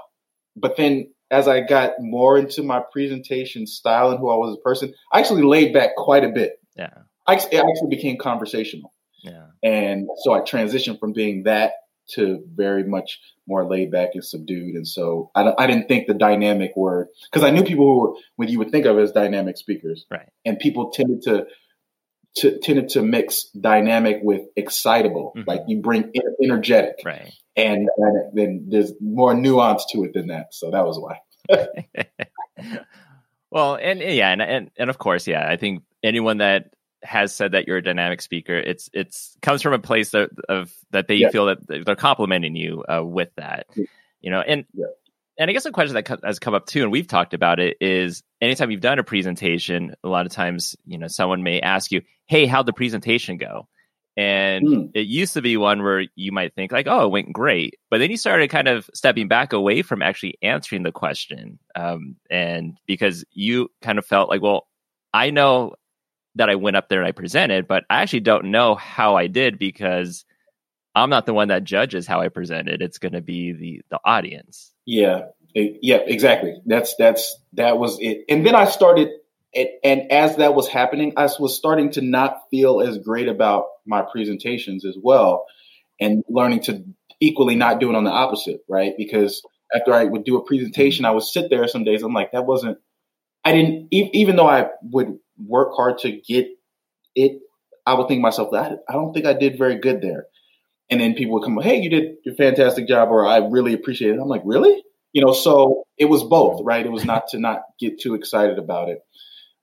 but then as I got more into my presentation style and who I was as a person, I actually laid back quite a bit. Yeah, I, it actually became conversational. Yeah, and so I transitioned from being that to very much more laid back and subdued. And so I, I didn't think the dynamic word because I knew people who were what you would think of as dynamic speakers, right? And people tended to. To, tended to mix dynamic with excitable, mm-hmm. like you bring energetic, right? And, and then there's more nuance to it than that. So that was why. well, and yeah, and, and and of course, yeah, I think anyone that has said that you're a dynamic speaker, it's it's comes from a place of, of that they yeah. feel that they're complimenting you uh, with that, you know, and yeah. and I guess a question that has come up too, and we've talked about it, is anytime you've done a presentation, a lot of times, you know, someone may ask you, "Hey, how'd the presentation go?" And mm. it used to be one where you might think like, "Oh, it went great," but then you started kind of stepping back away from actually answering the question, um, and because you kind of felt like, "Well, I know that I went up there and I presented, but I actually don't know how I did because I'm not the one that judges how I presented. It's going to be the the audience. Yeah, yeah, exactly. That's that's that was it. And then I started, it, and as that was happening, I was starting to not feel as great about my presentations as well, and learning to equally not do it on the opposite, right? Because after I would do a presentation, I would sit there some days. I'm like, that wasn't. I didn't even though I would work hard to get it, I would think myself, I, I don't think I did very good there. And then people would come, hey, you did a fantastic job, or I really appreciate it. I'm like, really? You know, so it was both, right? It was not to not get too excited about it,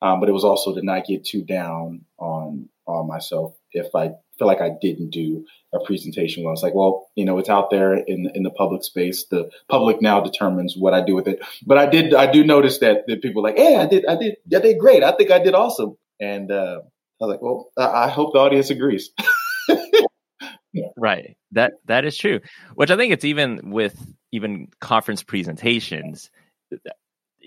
um, but it was also to not get too down on on myself if I feel like I didn't do a presentation well. It's like, well, you know, it's out there in in the public space. The public now determines what I do with it. But I did, I do notice that that people like, hey, I did, I did, I did great. I think I did awesome. And uh, I was like, well, I hope the audience agrees. right. That that is true. Which I think it's even with even conference presentations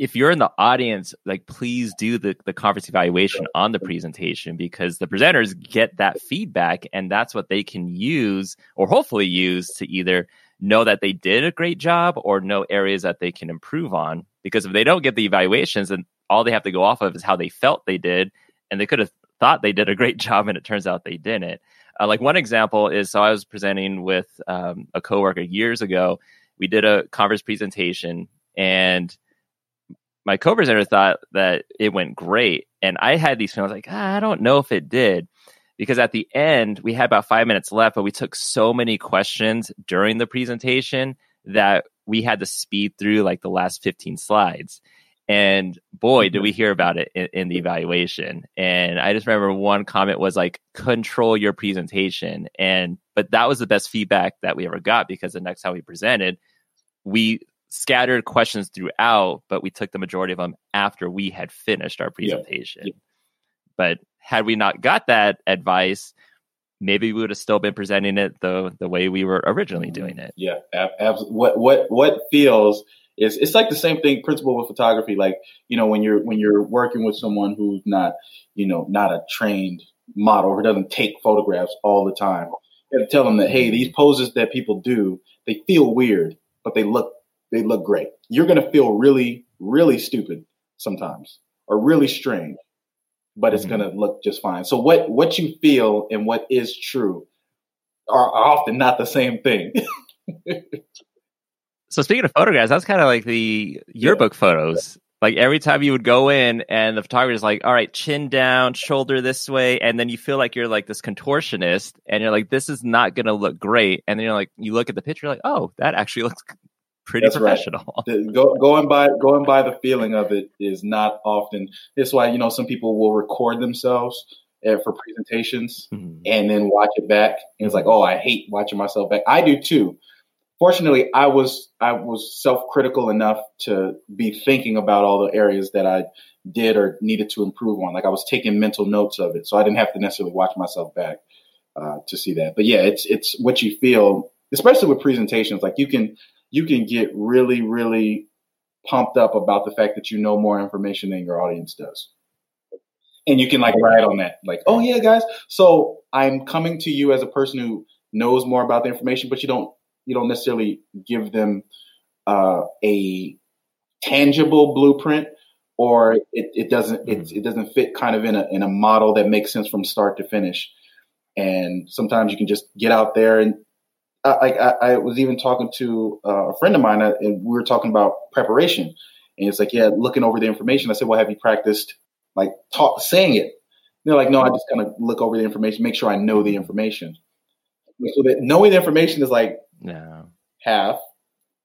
if you're in the audience, like please do the, the conference evaluation on the presentation because the presenters get that feedback and that's what they can use or hopefully use to either know that they did a great job or know areas that they can improve on. Because if they don't get the evaluations, then all they have to go off of is how they felt they did, and they could have thought they did a great job, and it turns out they didn't. Uh, like one example is, so I was presenting with um, a coworker years ago. We did a conference presentation, and my co-presenter thought that it went great, and I had these feelings like ah, I don't know if it did because at the end we had about five minutes left, but we took so many questions during the presentation that we had to speed through like the last 15 slides. And boy, did we hear about it in, in, the evaluation. And I just remember one comment was like, control your presentation. And, but that was the best feedback that we ever got because the next time we presented, we scattered questions throughout, but we took the majority of them after we had finished our presentation. Yeah. Yeah. But had we not got that advice, maybe we would have still been presenting it the the way we were originally mm-hmm. doing it. Yeah, absolutely. What what what feels is it's like the same thing principle with photography. Like you know when you're when you're working with someone who's not you know not a trained model who doesn't take photographs all the time. You have to tell them that hey, these poses that people do they feel weird, but they look they look great. You're going to feel really, really stupid sometimes or really strange, but it's mm-hmm. going to look just fine. So what, what you feel and what is true are often not the same thing. so speaking of photographs, that's kind of like the yearbook yeah. photos. Like every time you would go in and the photographer's like, all right, chin down, shoulder this way. And then you feel like you're like this contortionist and you're like, this is not going to look great. And then you're like, you look at the picture, like, oh, that actually looks pretty That's professional. Right. Go, going by going by the feeling of it is not often. That's why you know some people will record themselves eh, for presentations mm-hmm. and then watch it back, and it's like, oh, I hate watching myself back. I do too. Fortunately, I was I was self critical enough to be thinking about all the areas that I did or needed to improve on. Like I was taking mental notes of it, so I didn't have to necessarily watch myself back uh, to see that. But yeah, it's it's what you feel, especially with presentations. Like you can you can get really, really pumped up about the fact that you know more information than your audience does. And you can like ride on that, like, oh yeah, guys. So I'm coming to you as a person who knows more about the information, but you don't you don't necessarily give them uh, a tangible blueprint, or it, it doesn't mm-hmm. it doesn't fit kind of in a in a model that makes sense from start to finish. And sometimes you can just get out there and I, I, I, was even talking to uh, a friend of mine, uh, and we were talking about preparation. And it's like, yeah, looking over the information. I said, well, have you practiced like talk saying it? And they're like, no, I just kind of look over the information, make sure I know the information. So that knowing the information is like no. half,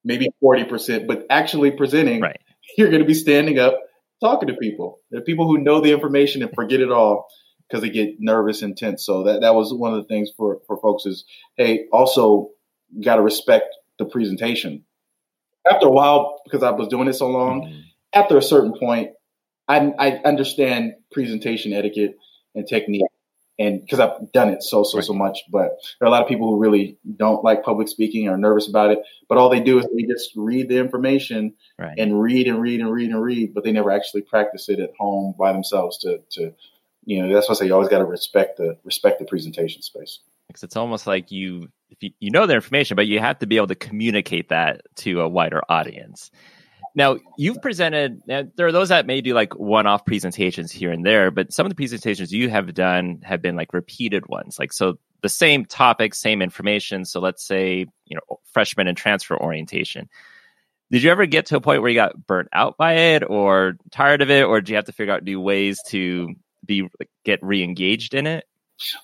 maybe forty percent, but actually presenting, right. you're going to be standing up talking to people. There are people who know the information and forget it all because they get nervous and tense. So that, that was one of the things for, for folks is, hey, also got to respect the presentation. After a while, because I was doing it so long, mm-hmm. after a certain point, I, I understand presentation etiquette and technique and because I've done it so so right. so much. But there are a lot of people who really don't like public speaking or nervous about it. But all they do is they just read the information right. and read and read and read and read, but they never actually practice it at home by themselves. To to you know that's why I say you always got to respect the respect the presentation space. Because it's almost like you if you, you know the information, but you have to be able to communicate that to a wider audience. Now, you've presented, now, there are those that may do like one off presentations here and there, but some of the presentations you have done have been like repeated ones. Like, so the same topic, same information. So let's say, you know, freshman and transfer orientation. Did you ever get to a point where you got burnt out by it or tired of it? Or do you have to figure out new ways to be, get re engaged in it?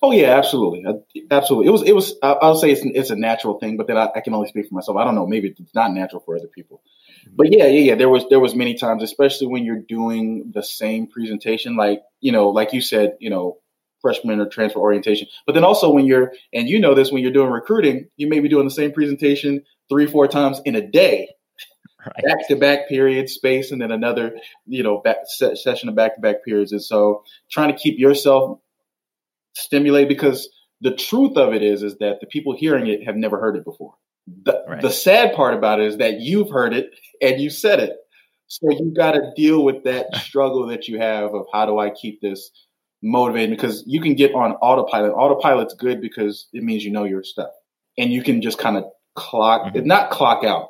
Oh yeah, absolutely, absolutely. It was, it was. I'll say it's, it's a natural thing, but then I, I, can only speak for myself. I don't know. Maybe it's not natural for other people. Mm-hmm. But yeah, yeah, yeah. There was there was many times, especially when you're doing the same presentation, like you know, like you said, you know, freshman or transfer orientation. But then also when you're and you know this when you're doing recruiting, you may be doing the same presentation three, four times in a day. Back to back period space, and then another, you know, back session of back to back periods. And so, trying to keep yourself stimulated because the truth of it is, is that the people hearing it have never heard it before. The, right. the sad part about it is that you've heard it and you said it. So you got to deal with that struggle that you have of how do I keep this motivated? Because you can get on autopilot. Autopilot's good because it means you know your stuff and you can just kind of clock, mm-hmm. not clock out,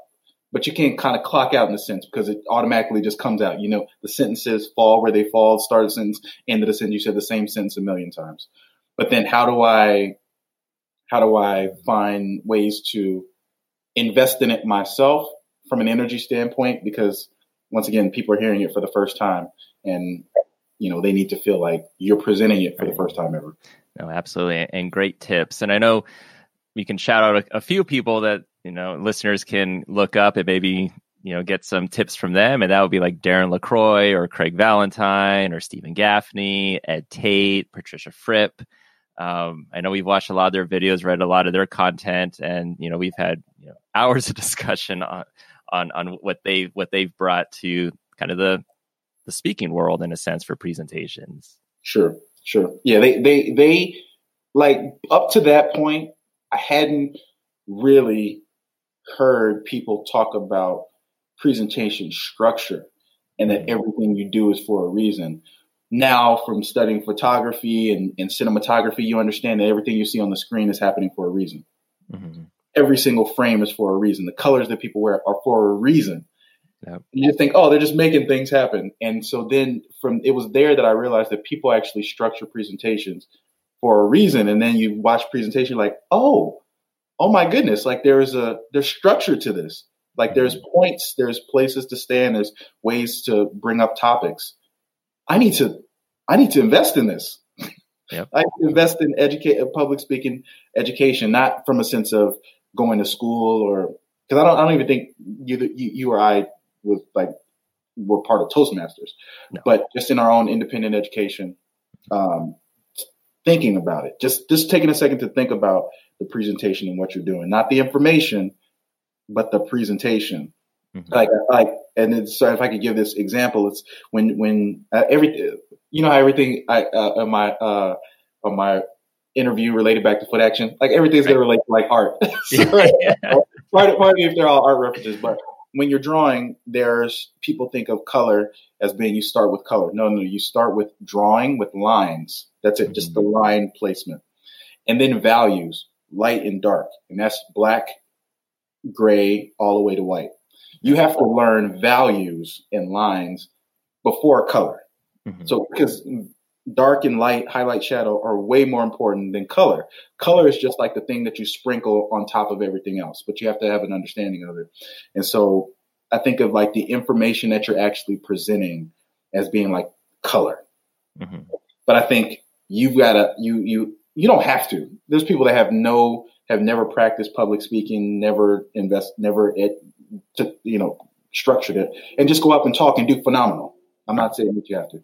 but you can't kind of clock out in a sense because it automatically just comes out. You know, the sentences fall where they fall, start a sentence, end of the sentence. You said the same sentence a million times. But then how do I, how do I find ways to invest in it myself from an energy standpoint because once again, people are hearing it for the first time and you know they need to feel like you're presenting it for the first time ever. No, absolutely, and great tips. And I know we can shout out a, a few people that you know listeners can look up and maybe you know get some tips from them, and that would be like Darren LaCroix or Craig Valentine or Stephen Gaffney, Ed Tate, Patricia Fripp. Um, I know we've watched a lot of their videos, read a lot of their content, and you know we've had you know, hours of discussion on on on what they what they've brought to kind of the the speaking world in a sense for presentations. Sure, sure, yeah. They they they like up to that point, I hadn't really heard people talk about presentation structure and that mm-hmm. everything you do is for a reason now from studying photography and, and, cinematography, you understand that everything you see on the screen is happening for a reason. Mm-hmm. Every single frame is for a reason. The colors that people wear are for a reason. Yep. You just think, oh, they're just making things happen. And so then from it was there that I realized that people actually structure presentations for a reason. And then you watch presentation like, oh, oh my goodness, like there's a there's structure to this. Like there's mm-hmm. points, there's places to stand, there's ways to bring up topics. I need to I need to invest in this. Yep. I invest in educate public speaking education, not from a sense of going to school or because I don't I don't even think you you, you or I was like were part of Toastmasters, no. but just in our own independent education, um, thinking about it, just just taking a second to think about the presentation and what you're doing, not the information, but the presentation. Mm-hmm. Like like and so if I could give this example, it's when when uh, every you know how everything I uh, on my uh, on my interview related back to foot action, like everything's right. gonna relate to like art. so, yeah. part of if they're all art references, but when you're drawing, there's people think of color as being you start with color. No, no, you start with drawing with lines. That's it, mm-hmm. just the mm-hmm. line placement, and then values, light and dark, and that's black, gray, all the way to white you have to learn values and lines before color. Mm-hmm. So because dark and light, highlight, shadow are way more important than color. Color is just like the thing that you sprinkle on top of everything else, but you have to have an understanding of it. And so I think of like the information that you're actually presenting as being like color. Mm-hmm. But I think you've got to, you, you, you don't have to. There's people that have no, have never practiced public speaking, never invest, never, it, to, you know, structured it and just go up and talk and do phenomenal. I'm not saying that you have to,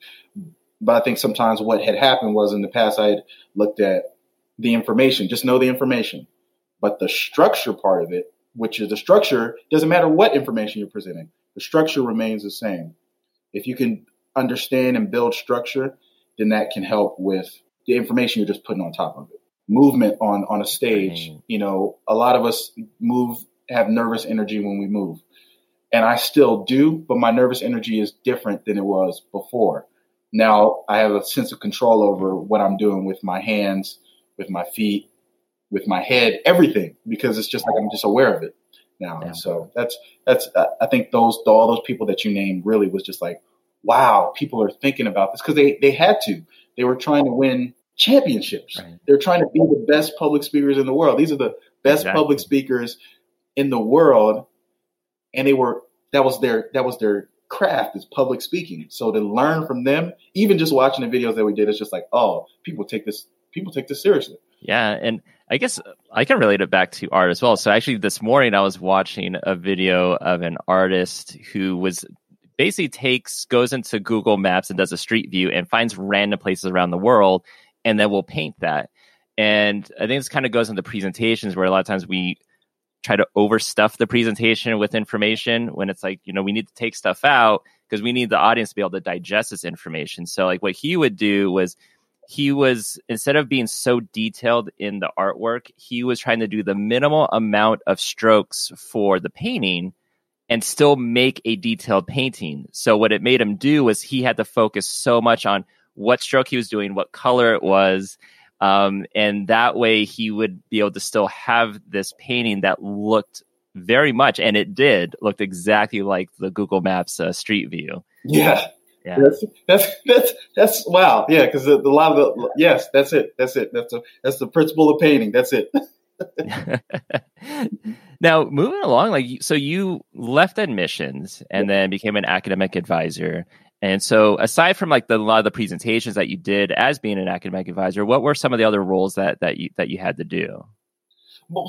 but I think sometimes what had happened was in the past I had looked at the information, just know the information, but the structure part of it, which is the structure, doesn't matter what information you're presenting. The structure remains the same. If you can understand and build structure, then that can help with the information you're just putting on top of it. Movement on on a stage, you know, a lot of us move have nervous energy when we move and I still do, but my nervous energy is different than it was before. Now I have a sense of control over what I'm doing with my hands, with my feet, with my head, everything, because it's just like I'm just aware of it now. Yeah. So that's that's uh, I think those all those people that you named really was just like, wow, people are thinking about this because they they had to. They were trying to win championships. Right. They're trying to be the best public speakers in the world. These are the best exactly. public speakers in the world and they were that was their that was their craft is public speaking. So to learn from them, even just watching the videos that we did, it's just like, oh, people take this people take this seriously. Yeah, and I guess I can relate it back to art as well. So actually, this morning I was watching a video of an artist who was basically takes goes into Google Maps and does a street view and finds random places around the world, and then we'll paint that. And I think this kind of goes into presentations where a lot of times we try to overstuff the presentation with information when it's like, you know, we need to take stuff out because we need the audience to be able to digest this information. So like what he would do was he was instead of being so detailed in the artwork, he was trying to do the minimal amount of strokes for the painting and still make a detailed painting. So what it made him do was he had to focus so much on what stroke he was doing, what color it was, um, and that way he would be able to still have this painting that looked very much, and it did, looked exactly like the Google Maps uh, street view. Yeah. Yeah. That's, that's that's that's wow. Yeah, because a lot of the yes, that's it. That's it. That's a, that's the principle of painting. That's it. now moving along, like so, you left admissions and then became an academic advisor. And so, aside from like the, a lot of the presentations that you did as being an academic advisor, what were some of the other roles that that you that you had to do?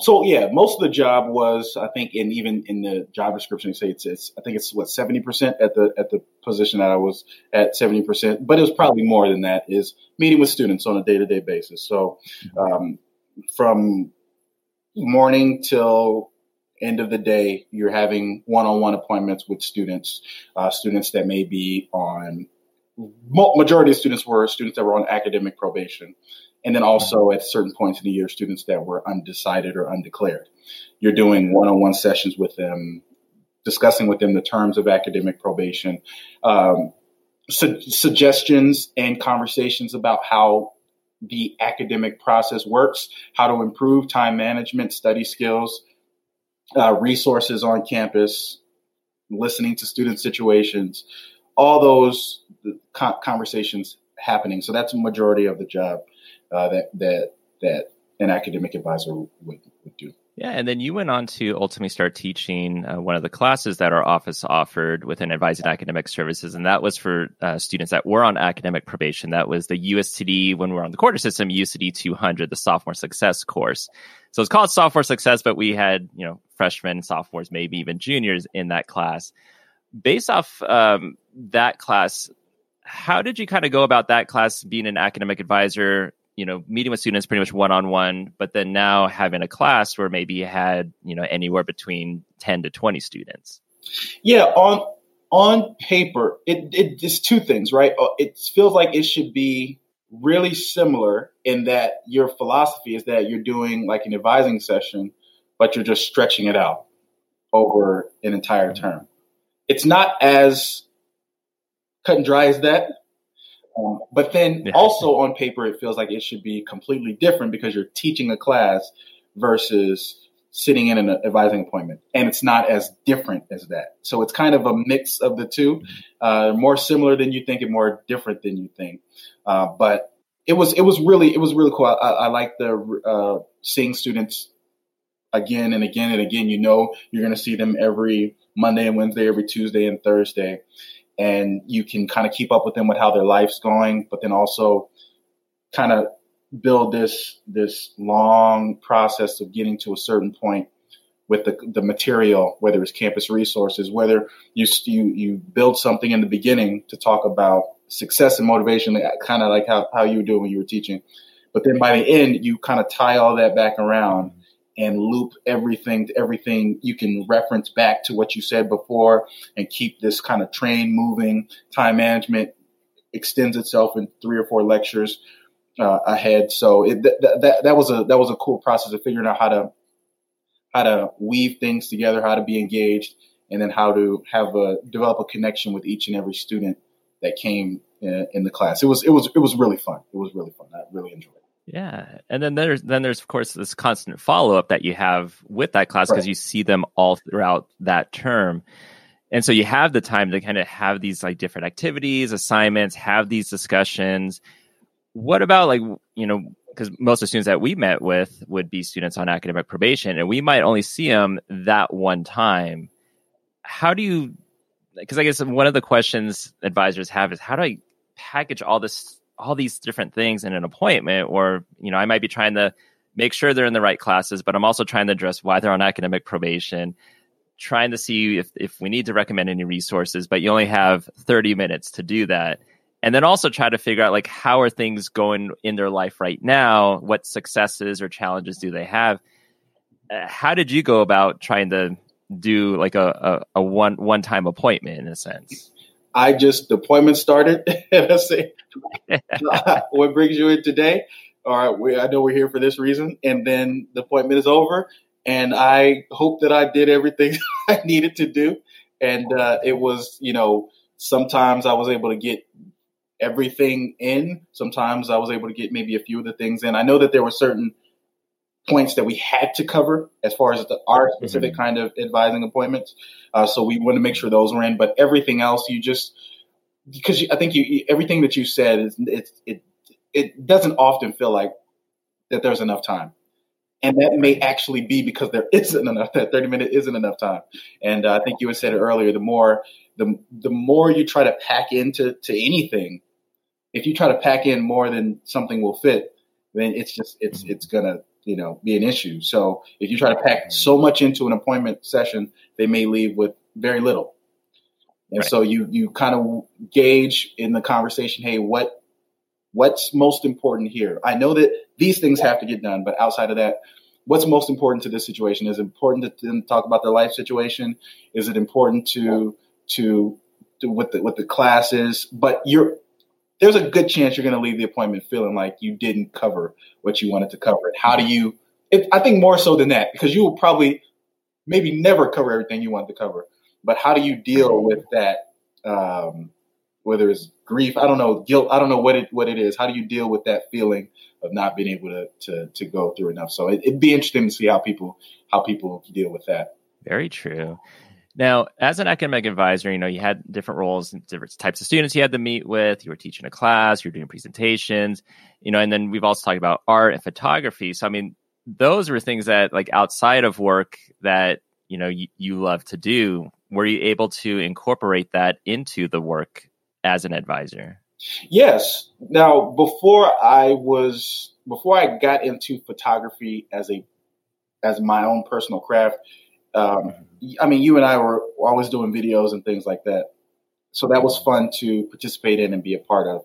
So yeah, most of the job was I think, and even in the job description, say it's, it's I think it's what seventy percent at the at the position that I was at seventy percent, but it was probably more than that. Is meeting with students on a day to day basis. So mm-hmm. um, from morning till end of the day, you're having one-on-one appointments with students, uh, students that may be on. Majority of students were students that were on academic probation, and then also at certain points in the year, students that were undecided or undeclared. You're doing one-on-one sessions with them, discussing with them the terms of academic probation, um, su- suggestions and conversations about how the academic process works, how to improve time management, study skills, uh, resources on campus, listening to student situations, all those conversations happening. So that's a majority of the job uh, that that that an academic advisor would, would do. Yeah, and then you went on to ultimately start teaching uh, one of the classes that our office offered within advising academic services, and that was for uh, students that were on academic probation. That was the USTD when we were on the quarter system, USTD 200, the sophomore success course. So it's called sophomore success, but we had you know freshmen, sophomores, maybe even juniors in that class. Based off um, that class, how did you kind of go about that class being an academic advisor you know meeting with students pretty much one on one but then now having a class where maybe you had you know anywhere between 10 to 20 students. Yeah on on paper it, it it's two things right? Uh, it feels like it should be really similar in that your philosophy is that you're doing like an advising session but you're just stretching it out over an entire term. It's not as cut and dry as that um, but then yeah. also on paper, it feels like it should be completely different because you're teaching a class versus sitting in an advising appointment, and it's not as different as that. So it's kind of a mix of the two, uh, more similar than you think and more different than you think. Uh, but it was it was really it was really cool. I, I like the uh, seeing students again and again and again. You know, you're going to see them every Monday and Wednesday, every Tuesday and Thursday, and you can kind of keep up with them with how their life's going, but then also kind of build this this long process of getting to a certain point with the, the material, whether it's campus resources, whether you, you you build something in the beginning to talk about success and motivation, kind of like how, how you were doing when you were teaching. But then by the end, you kind of tie all that back around and loop everything to everything. You can reference back to what you said before and keep this kind of train moving. Time management extends itself in three or four lectures uh, ahead. So it, th- that that was a that was a cool process of figuring out how to how to weave things together, how to be engaged, and then how to have a develop a connection with each and every student that came in, in the class. It was it was it was really fun. It was really fun. I really enjoyed it. Yeah, and then there's then there's of course this constant follow up that you have with that class because right. you see them all throughout that term, and so you have the time to kind of have these like different activities, assignments, have these discussions. What about like you know because most of the students that we met with would be students on academic probation, and we might only see them that one time. How do you? Because I guess one of the questions advisors have is how do I package all this all these different things in an appointment or you know i might be trying to make sure they're in the right classes but i'm also trying to address why they're on academic probation trying to see if, if we need to recommend any resources but you only have 30 minutes to do that. And then also try to figure out like how are things going in their life right now? What successes or challenges do they have? Uh, how did you go about trying to do like a, a, a one one time appointment in a sense I just the appointment started. and I say, what brings you in today? All right, we, I know we're here for this reason, and then the appointment is over, and I hope that I did everything I needed to do, and uh, it was, you know, sometimes I was able to get everything in. Sometimes I was able to get maybe a few of the things in. I know that there were certain points that we had to cover as far as the, our specific mm-hmm. kind of advising appointments. Uh, so we want to make sure those were in, but everything else you just because you, I think you everything that you said is it it it doesn't often feel like that there's enough time. And that may actually be because there isn't enough. That thirty minute isn't enough time. And uh, I think you had said it earlier. The more the the more you try to pack into to anything, if you try to pack in more than something will fit, then it's just it's mm-hmm. it's gonna you know, be an issue. So if you try to pack so much into an appointment session, they may leave with very little. And right. so you you kind of gauge in the conversation, hey, what what's most important here? I know that these things have to get done, but outside of that, what's most important to this situation? Is it important to talk about their life situation? Is it important to to, to with the with the classes? But you're there's a good chance you're going to leave the appointment feeling like you didn't cover what you wanted to cover. How do you? I think more so than that because you will probably maybe never cover everything you wanted to cover. But how do you deal with that? Um, whether it's grief, I don't know, guilt, I don't know what it what it is. How do you deal with that feeling of not being able to to, to go through enough? So it, it'd be interesting to see how people how people deal with that. Very true. Now, as an academic advisor, you know, you had different roles and different types of students you had to meet with. You were teaching a class, you were doing presentations, you know, and then we've also talked about art and photography. So, I mean, those were things that, like, outside of work that, you know, you, you love to do. Were you able to incorporate that into the work as an advisor? Yes. Now, before I was, before I got into photography as a, as my own personal craft, um, I mean, you and I were always doing videos and things like that. So that was fun to participate in and be a part of.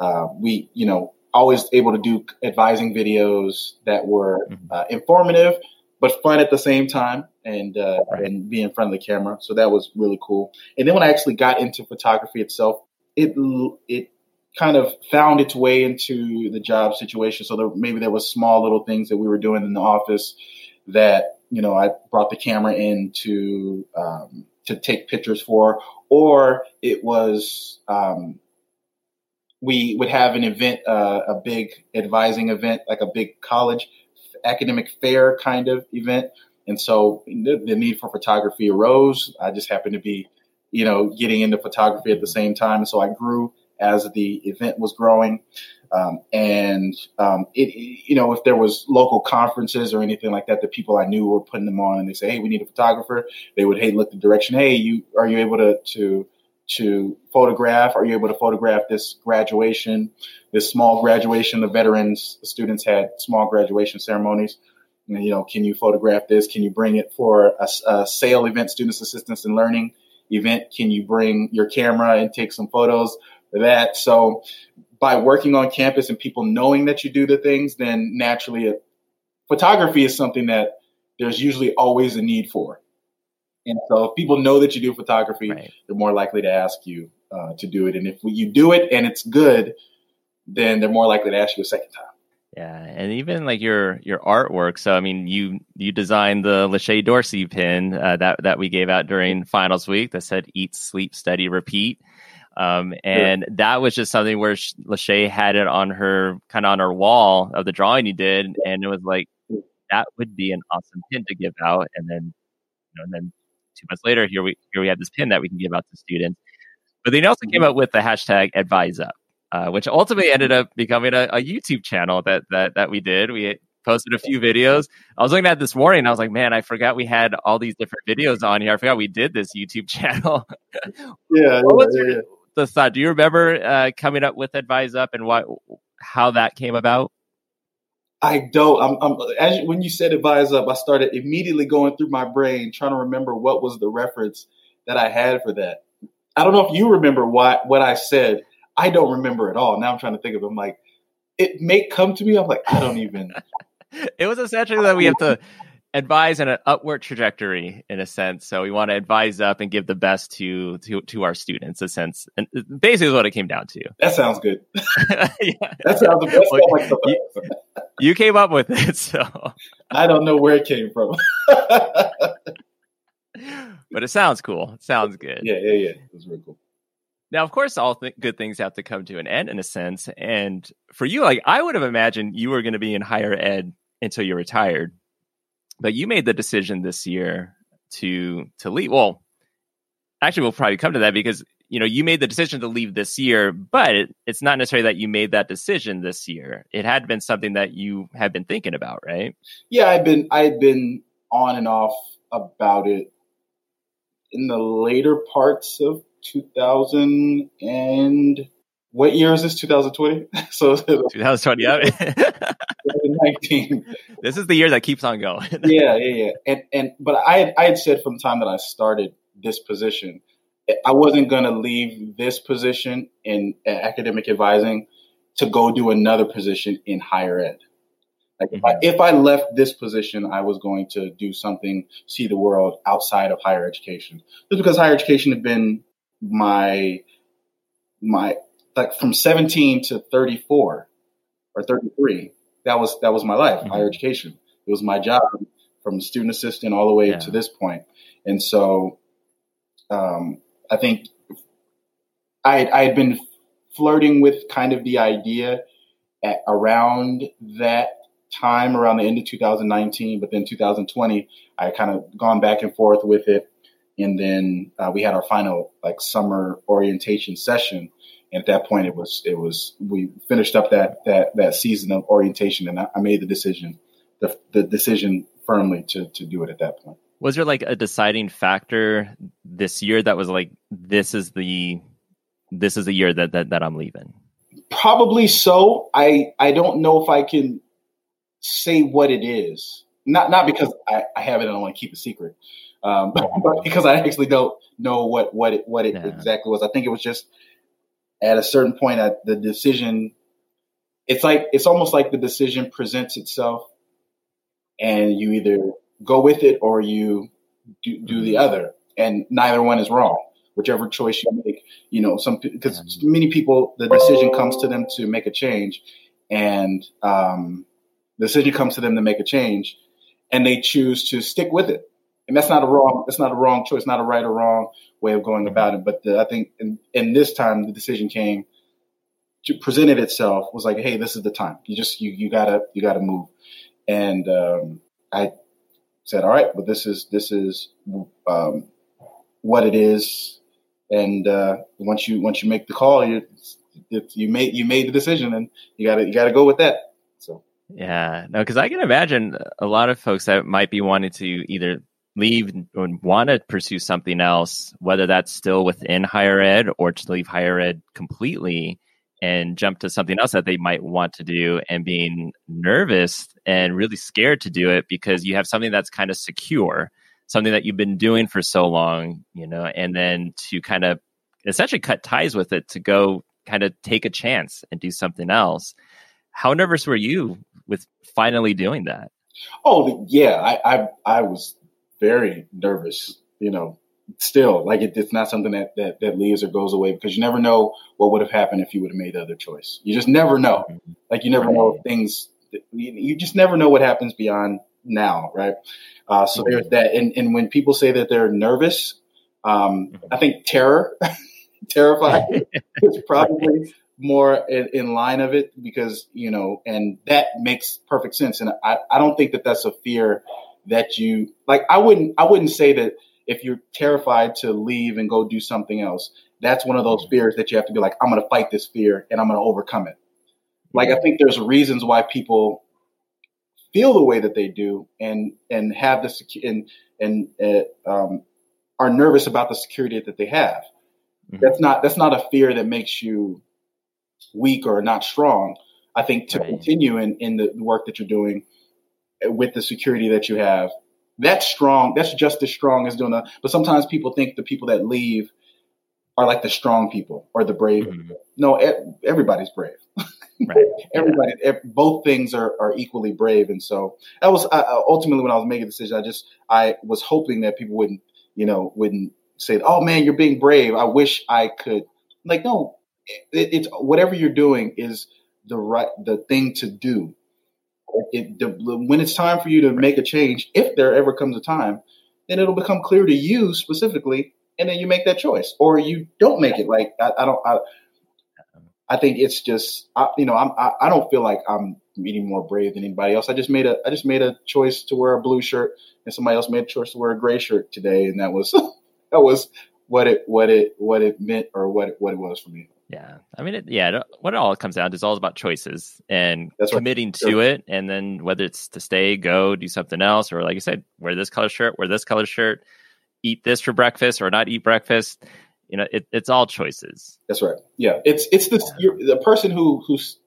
Uh, we, you know, always able to do advising videos that were mm-hmm. uh, informative but fun at the same time, and uh, right. and be in front of the camera. So that was really cool. And then when I actually got into photography itself, it it kind of found its way into the job situation. So there, maybe there was small little things that we were doing in the office that you know, I brought the camera in to um, to take pictures for, or it was um, we would have an event, uh, a big advising event, like a big college academic fair kind of event, And so the, the need for photography arose. I just happened to be, you know, getting into photography at the same time. So I grew as the event was growing. Um, and um, it, you know, if there was local conferences or anything like that, the people I knew were putting them on, and they say, "Hey, we need a photographer." They would, "Hey, look the direction. Hey, you are you able to to to photograph? Are you able to photograph this graduation, this small graduation? The veterans the students had small graduation ceremonies. You know, can you photograph this? Can you bring it for a, a SAIL event, Students Assistance and Learning event? Can you bring your camera and take some photos that? So by working on campus and people knowing that you do the things, then naturally, it, photography is something that there's usually always a need for. And so if people know that you do photography, right. they're more likely to ask you uh, to do it. And if you do it and it's good, then they're more likely to ask you a second time. Yeah, and even like your your artwork. So I mean, you you designed the Lachey Dorsey pin uh, that that we gave out during finals week that said "Eat, Sleep, Study, Repeat." Um, and sure. that was just something where Lachey had it on her kind of on her wall of the drawing you did, and it was like that would be an awesome pin to give out. And then, you know, and then two months later, here we here we have this pin that we can give out to students. But they also came mm-hmm. with the hashtag Advise Up, uh, which ultimately ended up becoming a, a, YouTube channel that that that we did. We posted a few videos. I was looking at this morning. I was like, man, I forgot we had all these different videos on here. I forgot we did this YouTube channel. yeah, what yeah, your, yeah. The thought? Do you remember uh, coming up with Advise Up and what how that came about? I don't. I'm, I'm as you, when you said advise up, I started immediately going through my brain trying to remember what was the reference that I had for that. I don't know if you remember what what I said. I don't remember at all. Now I'm trying to think of. It. I'm like, it may come to me. I'm like, I don't even. it was essentially that we have to advise in an upward trajectory in a sense. So we want to advise up and give the best to to to our students. A sense, and uh, basically, is what it came down to. That sounds good. yeah. That sounds the best. Well, like you, you, came up with it, so I don't know where it came from. but it sounds cool. It sounds good. Yeah, yeah, yeah. It was really cool. Now, of course, all th- good things have to come to an end in a sense. And for you, like I would have imagined you were going to be in higher ed until you retired but you made the decision this year to to leave. Well, actually, we'll probably come to that because you know you made the decision to leave this year, but it, it's not necessarily that you made that decision this year. It had been something that you had been thinking about, right? Yeah, I've been I've been on and off about it in the later parts of 2000 and what year is this? 2020. so 2020. Yeah. 2019. This is the year that keeps on going. yeah, yeah, yeah. And and but I had, I had said from the time that I started this position, I wasn't going to leave this position in academic advising to go do another position in higher ed. Like mm-hmm. if, I, mm-hmm. if I left this position, I was going to do something, see the world outside of higher education. Just because higher education had been my my like from 17 to 34 or 33 that was that was my life mm-hmm. higher education it was my job from student assistant all the way yeah. to this point and so um, i think i i had been flirting with kind of the idea at around that time around the end of 2019 but then 2020 i kind of gone back and forth with it and then uh, we had our final like summer orientation session and at that point, it was it was we finished up that that that season of orientation, and I, I made the decision, the the decision firmly to to do it at that point. Was there like a deciding factor this year that was like this is the this is the year that that, that I'm leaving? Probably so. I I don't know if I can say what it is. Not not because I, I have it and I want to keep a secret, um, but because I actually don't know what what it what it yeah. exactly was. I think it was just at a certain point at the decision it's like it's almost like the decision presents itself and you either go with it or you do, do the other. And neither one is wrong. Whichever choice you make you know some because many people the decision comes to them to make a change and um, the decision comes to them to make a change and they choose to stick with it. And that's not a wrong that's not a wrong choice not a right or wrong way of going about it. But the, i think in, in, this time the decision came to presented itself was like hey this is the time. You just you, you gotta you gotta move. And um, i said, all right, but this is this is um, what it is, and uh, once you once you make the call, you you made you made the decision, and you got to you got to go with that. So. Yeah, no, because I can imagine a lot of folks that might be wanting to either leave and want to pursue something else, whether that's still within higher ed or to leave higher ed completely and jump to something else that they might want to do and being nervous and really scared to do it because you have something that's kind of secure, something that you've been doing for so long, you know, and then to kind of essentially cut ties with it to go kind of take a chance and do something else. How nervous were you with finally doing that? Oh yeah, I I, I was very nervous. You know, still like it, it's not something that, that that leaves or goes away because you never know what would have happened if you would have made the other choice. You just never know. Like you never know things. You, you just never know what happens beyond now, right? Uh, so there's that. And and when people say that they're nervous, um, I think terror, terrified is probably more in, in, line of it because you know, and that makes perfect sense. And I I don't think that that's a fear that you like. I wouldn't I wouldn't say that if you're terrified to leave and go do something else, that's one of those fears that you have to be like, I'm going to fight this fear and I'm going to overcome it. Like I think there's reasons why people feel the way that they do and and have the and and uh, um, are nervous about the security that they have. Mm-hmm. That's not that's not a fear that makes you weak or not strong. I think to right. continue in in the work that you're doing with the security that you have that's strong. That's just as strong as doing that. But sometimes people think the people that leave are like the strong people or the brave. Mm-hmm. No, everybody's brave. Right. Everybody, yeah. both things are, are equally brave. And so that was uh, ultimately when I was making a decision. I just I was hoping that people wouldn't, you know, wouldn't say, "Oh man, you're being brave." I wish I could. Like, no, it, it's whatever you're doing is the right the thing to do it, the, when it's time for you to make a change, if there ever comes a time, then it'll become clear to you specifically, and then you make that choice, or you don't make it. Like I, I don't, I, I think it's just, I, you know, I'm, I, I don't feel like I'm any more brave than anybody else. I just made a, I just made a choice to wear a blue shirt, and somebody else made a choice to wear a gray shirt today, and that was, that was what it, what it, what it meant, or what what it was for me. Yeah, I mean, it, yeah. What it all comes down to is all about choices and That's committing right. to it, and then whether it's to stay, go, do something else, or like you said, wear this color shirt, wear this color shirt, eat this for breakfast, or not eat breakfast. You know, it, it's all choices. That's right. Yeah, it's it's the the person who who's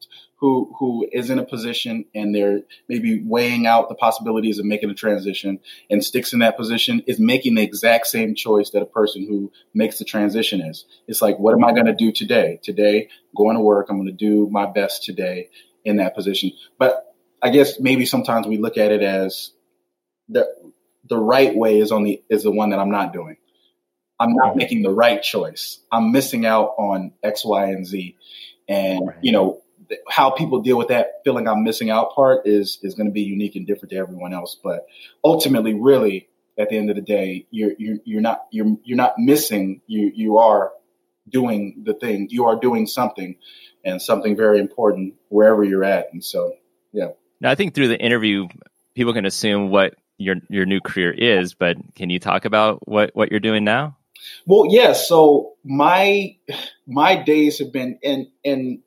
who who is in a position and they're maybe weighing out the possibilities of making a transition and sticks in that position is making the exact same choice that a person who makes the transition is. It's like, what am I going to do today? Today, going to work, I'm going to do my best today in that position. But I guess maybe sometimes we look at it as the the right way is on the is the one that I'm not doing. I'm not mm-hmm. making the right choice. I'm missing out on X, Y, and Z. And, you know, how people deal with that feeling I'm missing out part is is going to be unique and different to everyone else. But ultimately, really, at the end of the day, you're you're, you're not you're you're not missing. You you are doing the thing. You are doing something, and something very important wherever you're at. And so, yeah. Now, I think through the interview, people can assume what your your new career is. But can you talk about what what you're doing now? Well. Yeah, so my my days have been in in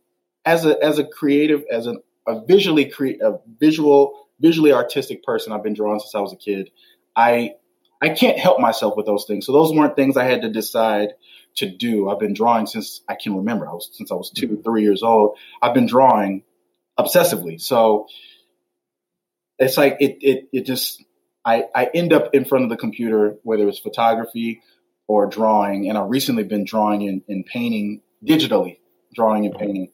as a as a creative, as a, a visually create a visual visually artistic person, I've been drawing since I was a kid. I I can't help myself with those things. So those weren't things I had to decide to do. I've been drawing since I can remember. I was since I was two, mm-hmm. three years old. I've been drawing obsessively. So it's like it it it just I, I end up in front of the computer, whether it's photography or drawing, and I've recently been drawing and, and painting digitally, drawing and painting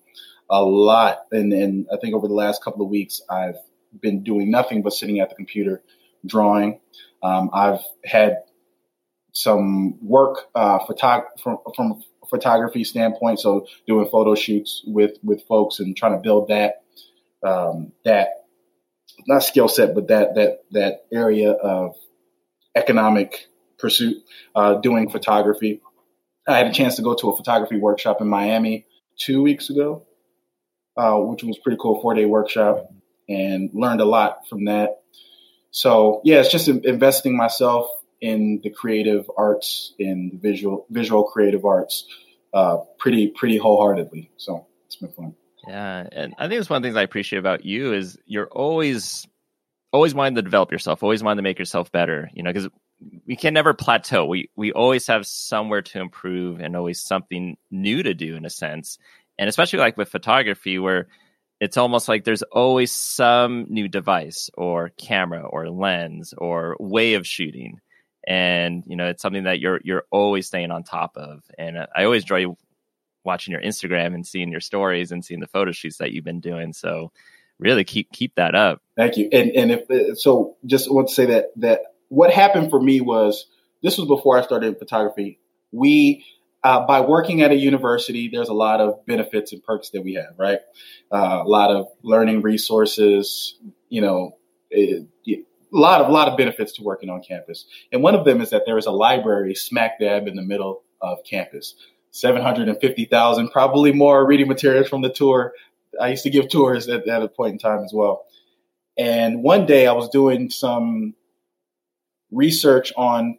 a lot. And, and I think over the last couple of weeks, I've been doing nothing but sitting at the computer drawing. Um, I've had some work uh, photog- from, from photography standpoint, so doing photo shoots with with folks and trying to build that um, that not skill set, but that that that area of economic pursuit. Uh, doing photography. I had a chance to go to a photography workshop in Miami two weeks ago, uh, which was pretty cool, four day workshop, and learned a lot from that. So yeah, it's just investing myself in the creative arts, in the visual visual creative arts, uh, pretty pretty wholeheartedly. So it's been fun. Yeah, and I think it's one of the things I appreciate about you is you're always always wanting to develop yourself, always wanting to make yourself better. You know, because we can never plateau. We we always have somewhere to improve and always something new to do in a sense. And especially like with photography, where it's almost like there's always some new device or camera or lens or way of shooting. And you know it's something that you're you're always staying on top of. And i always enjoy watching your instagram and seeing your stories and seeing the photo shoots that you've been doing. So really keep keep that up. Thank you. And and if uh, so just want to say that that what happened for me was this was before i started photography. We uh, by working at a university, there's a lot of benefits and perks that we have, right? Uh, a lot of learning resources, you know, a lot of lot of benefits to working on campus. And one of them is that there is a library smack dab in the middle of campus. 750,000, probably more reading materials from the tour. I used to give tours at, at a point in time as well. And one day I was doing some research on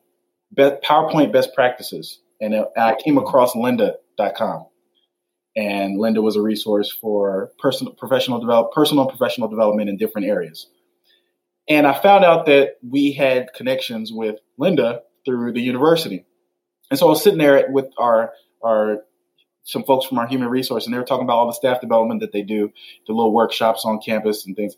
PowerPoint best practices and I came across lynda.com. And Lynda was a resource for personal, professional develop, personal professional development in different areas. And I found out that we had connections with Lynda through the university. And so I was sitting there with our, our, some folks from our human resource, and they were talking about all the staff development that they do, the little workshops on campus and things.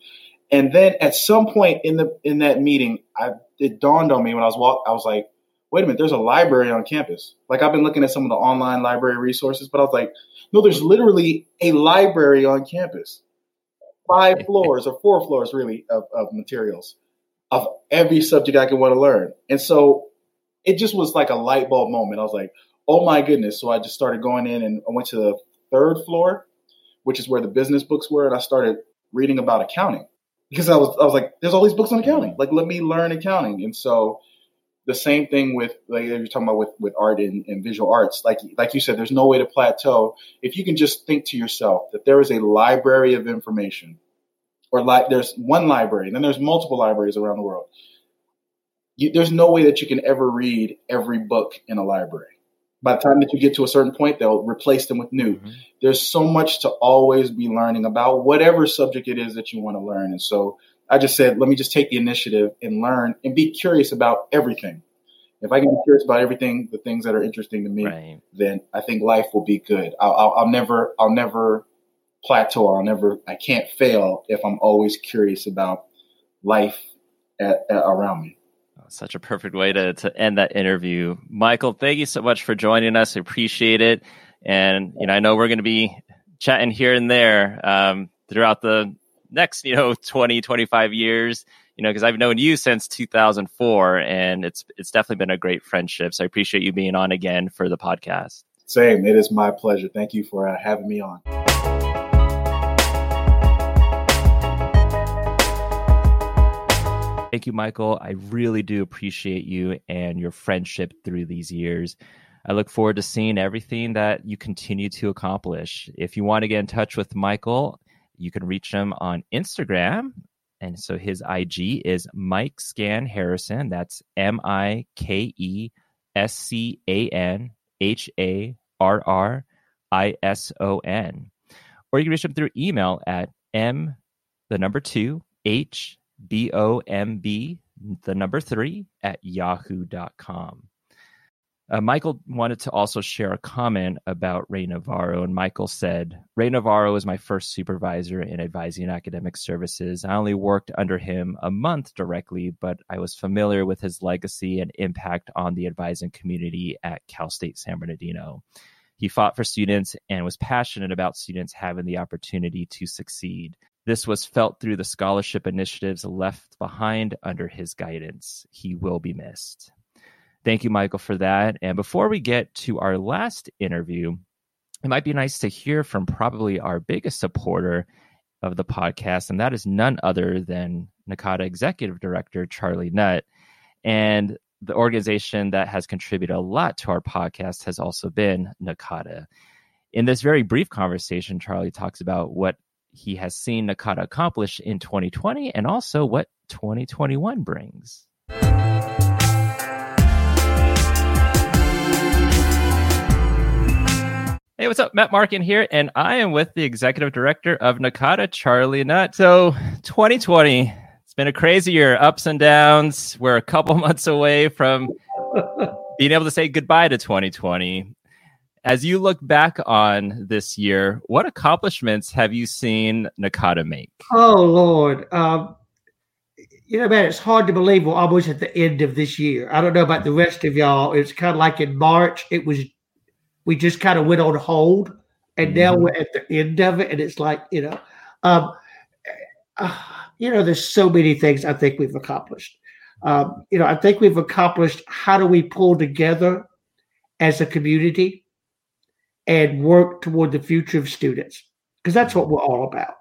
And then at some point in the in that meeting, I, it dawned on me when I was walk, I was like, wait a minute, there's a library on campus. Like I've been looking at some of the online library resources, but I was like, no, there's literally a library on campus. Five floors or four floors really of, of materials of every subject I could want to learn. And so it just was like a light bulb moment. I was like, oh my goodness. So I just started going in and I went to the third floor, which is where the business books were, and I started reading about accounting. Because I was I was like, there's all these books on accounting. Mm-hmm. Like let me learn accounting. And so the same thing with like you're talking about with, with art and, and, visual arts. Like like you said, there's no way to plateau if you can just think to yourself that there is a library of information, or like there's one library, and then there's multiple libraries around the world. You, there's no way that you can ever read every book in a library. By the time that you get to a certain point, they'll replace them with new. Mm-hmm. There's so much to always be learning about whatever subject it is that you want to learn, and so I just said, let me just take the initiative and learn and be curious about everything. If I can be curious about everything, the things that are interesting to me, right. then I think life will be good. I'll, I'll, I'll, never, I'll never plateau. I'll never, I can't fail if I'm always curious about life at, at, around me. Oh, such a perfect way to, to end that interview. Michael, thank you so much for joining us. I appreciate it. And, you know, I know we're going to be chatting here and there um, throughout the next, you know, 20, 25 years, you know, because I've known you since 2004 and it's, it's definitely been a great friendship. So I appreciate you being on again for the podcast. Same. It is my pleasure. Thank you for uh, having me on. Thank you, Michael. I really do appreciate you and your friendship through these years. I look forward to seeing everything that you continue to accomplish. If you want to get in touch with Michael, you can reach him on Instagram. And so his IG is Mike Scan Harrison. That's M I K E S C A N H A R R I S O N. Or you can reach him through email at M, the number two, H B O M B, the number three, at yahoo.com. Uh, Michael wanted to also share a comment about Ray Navarro, and Michael said, Ray Navarro is my first supervisor in advising and academic services. I only worked under him a month directly, but I was familiar with his legacy and impact on the advising community at Cal State San Bernardino. He fought for students and was passionate about students having the opportunity to succeed. This was felt through the scholarship initiatives left behind under his guidance. He will be missed. Thank you, Michael, for that. And before we get to our last interview, it might be nice to hear from probably our biggest supporter of the podcast, and that is none other than NACADA Executive Director Charlie Nutt. And the organization that has contributed a lot to our podcast has also been NACADA. In this very brief conversation, Charlie talks about what he has seen NACADA accomplish in 2020 and also what 2021 brings. Hey, what's up? Matt Markin here, and I am with the executive director of NACADA, Charlie Nutt. So, 2020, it's been a crazy year, ups and downs. We're a couple months away from being able to say goodbye to 2020. As you look back on this year, what accomplishments have you seen NACADA make? Oh, Lord. Um, you know, man, it's hard to believe we're almost at the end of this year. I don't know about the rest of y'all. It's kind of like in March, it was we just kind of went on hold, and now mm-hmm. we're at the end of it, and it's like you know, um, uh, you know, there's so many things I think we've accomplished. Um, you know, I think we've accomplished how do we pull together as a community and work toward the future of students because that's what we're all about.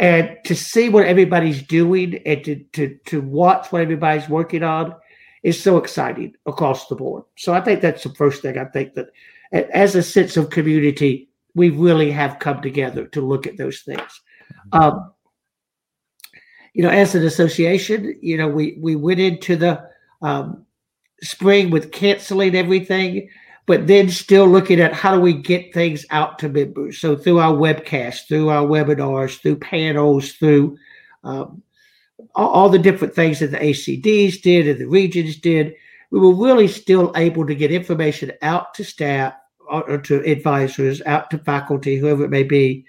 And to see what everybody's doing and to, to, to watch what everybody's working on is so exciting across the board. So I think that's the first thing I think that as a sense of community, we really have come together to look at those things. Um, you know, as an association, you know, we we went into the um, spring with canceling everything, but then still looking at how do we get things out to members. So through our webcasts, through our webinars, through panels, through um, all, all, the different things that the ACDs did and the regions did, we were really still able to get information out to staff or to advisors, out to faculty, whoever it may be,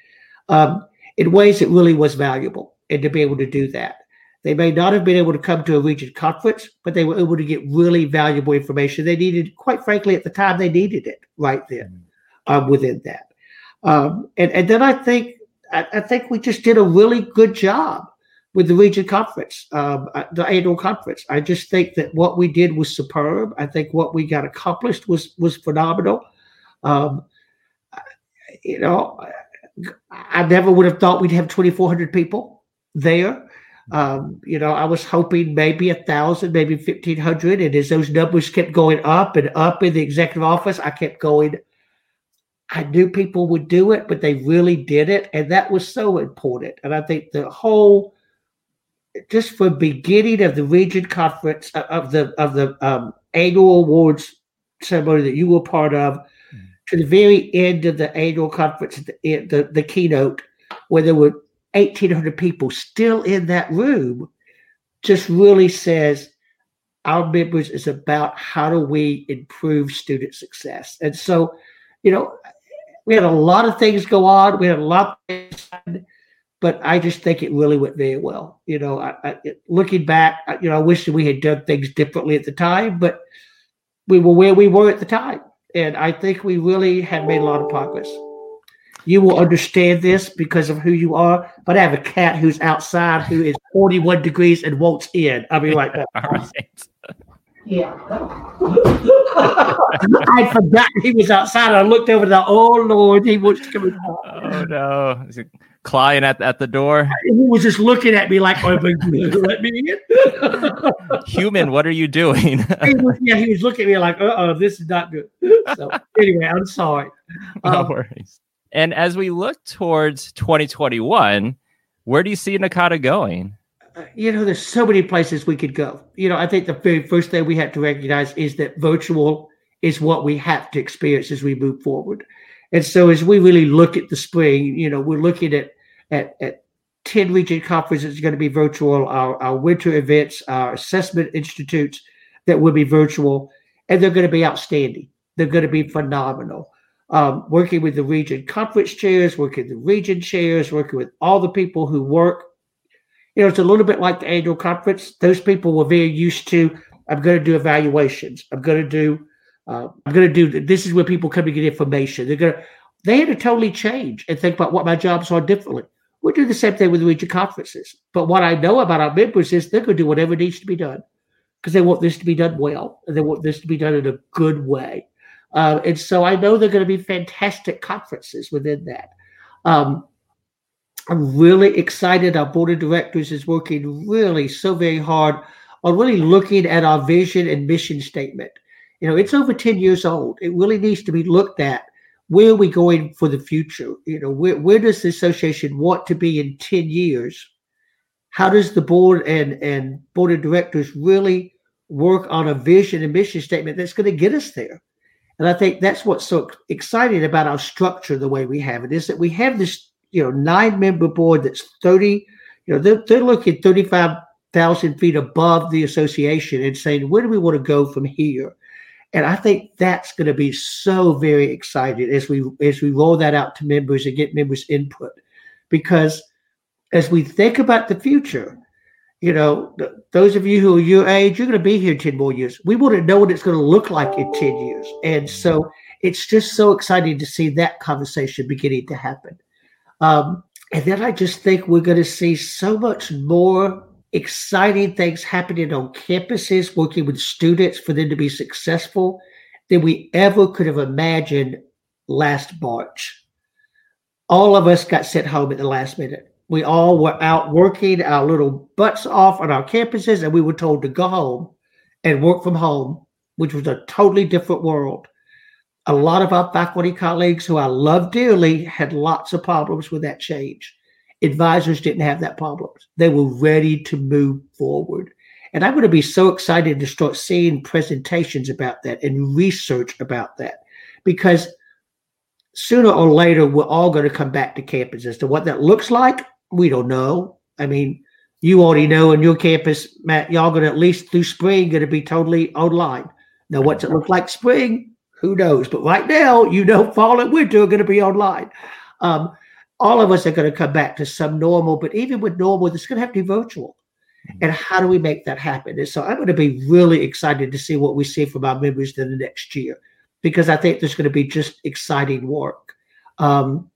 um, in ways that really was valuable, and to be able to do that. They may not have been able to come to a region conference, but they were able to get really valuable information they needed. Quite frankly, at the time, they needed it right then um, within that. Um, and and then I think I, I, think we just did a really good job with the region conference, um, uh, the annual conference. I just think that what we did was superb. I think what we got accomplished was was phenomenal. Um, you know, I never would have thought we'd have 2,400 people there. Um, you know, I was hoping maybe a thousand, maybe 1,500. And as those numbers kept going up and up in the executive office, I kept going, I knew people would do it, but they really did it. And that was so important. And I think the whole, just for beginning of the region conference uh, of the of the um, annual awards ceremony that you were part of to the very end of the annual conference, the, eh, the, the keynote, where there were 1,800 people still in that room, just really says our members is about how do we improve student success. And so, you know, we had a lot of things go on. We had a lot, but I just think it really went very well. You know, I, I, looking back, you know, I wish that we had done things differently at the time, but we were where we were at the time. And I think we really have made a lot of progress. You will understand this because of who you are, but I have a cat who's outside who is 41 degrees and won't in. I'll be right back. All right. Yeah. I forgot he was outside. I looked over the oh Lord, he wants to come in. Oh no. Clawing at, at the door? He was just looking at me like, oh, let me in. Human, what are you doing? he was, yeah, he was looking at me like, uh oh, this is not good. So anyway, I'm sorry. No um, worries. And as we look towards 2021, where do you see NACADA going? you know, there's so many places we could go. You know, I think the very first thing we have to recognize is that virtual is what we have to experience as we move forward. And so as we really look at the spring, you know, we're looking at at, at 10 region conferences going to be virtual, our, our winter events, our assessment institutes that will be virtual, and they're going to be outstanding. They're going to be phenomenal. Um, working with the region conference chairs, working with the region chairs, working with all the people who work you know, it's a little bit like the annual conference. Those people were very used to, I'm going to do evaluations. I'm going to do, uh, I'm going to do, this is where people come to get information. They're going to, they had to totally change and think about what my jobs are differently. We do the same thing with the region conferences. But what I know about our members is they're going to do whatever needs to be done because they want this to be done well and they want this to be done in a good way. Uh, and so I know they're going to be fantastic conferences within that. Um, I'm really excited. Our board of directors is working really so very hard on really looking at our vision and mission statement. You know, it's over 10 years old. It really needs to be looked at. where are we going for the future? You know, where, where does the association want to be in 10 years? How does the board and, and board of directors really work on a vision and mission statement that's going to get us there? And I think that's what's so exciting about our structure, the way we have it, is that we have this, you know, nine member board that's 30, you know, they're, they're looking 35,000 feet above the association and saying, where do we want to go from here? And I think that's going to be so very exciting as we as we roll that out to members and get members' input. Because as we think about the future, you know, th- those of you who are your age, you're going to be here 10 more years. We want to know what it's going to look like in 10 years. And so it's just so exciting to see that conversation beginning to happen. Um, and then I just think we're going to see so much more exciting things happening on campuses, working with students for them to be successful than we ever could have imagined last March. All of us got sent home at the last minute. We all were out working our little butts off on our campuses, and we were told to go home and work from home, which was a totally different world. A lot of our faculty colleagues who I love dearly had lots of problems with that change. Advisors didn't have that problem. They were ready to move forward. And I'm going to be so excited to start seeing presentations about that and research about that because sooner or later, we're all going to come back to campus. As to what that looks like, we don't know. I mean, you already know on your campus, Matt, y'all going to at least through spring going to be totally online. Now, what's it look like spring? Who knows? But right now, you know, fall and winter are going to be online. Um, all of us are going to come back to some normal, but even with normal, it's going to have to be virtual. Mm-hmm. And how do we make that happen? And so I'm going to be really excited to see what we see from our members in the next year, because I think there's going to be just exciting work. Um,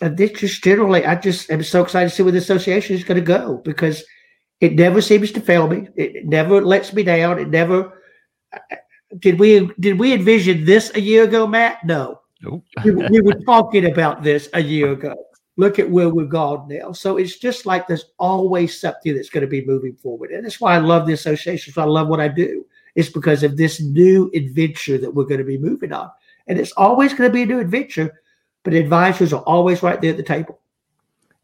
and this just generally, I just am so excited to see where the association is going to go because it never seems to fail me. It never lets me down. It never. Did we did we envision this a year ago, Matt? No. Nope. we, we were talking about this a year ago. Look at where we're gone now. So it's just like there's always something that's going to be moving forward. And that's why I love the association. So I love what I do. It's because of this new adventure that we're going to be moving on. And it's always going to be a new adventure, but advisors are always right there at the table.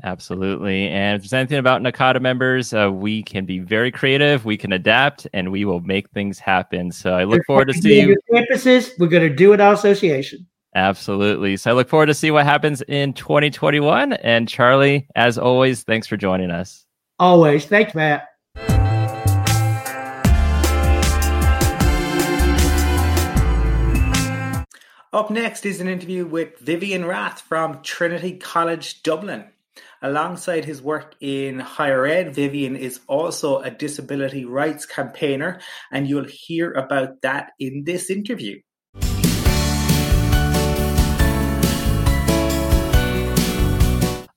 Absolutely. And if there's anything about NACADA members, uh, we can be very creative, we can adapt, and we will make things happen. So I look forward to seeing you. campuses. We're going to do it our association. Absolutely. So I look forward to see what happens in 2021. And Charlie, as always, thanks for joining us. Always. Thanks, Matt. Up next is an interview with Vivian Rath from Trinity College Dublin. Alongside his work in higher ed, Vivian is also a disability rights campaigner, and you'll hear about that in this interview.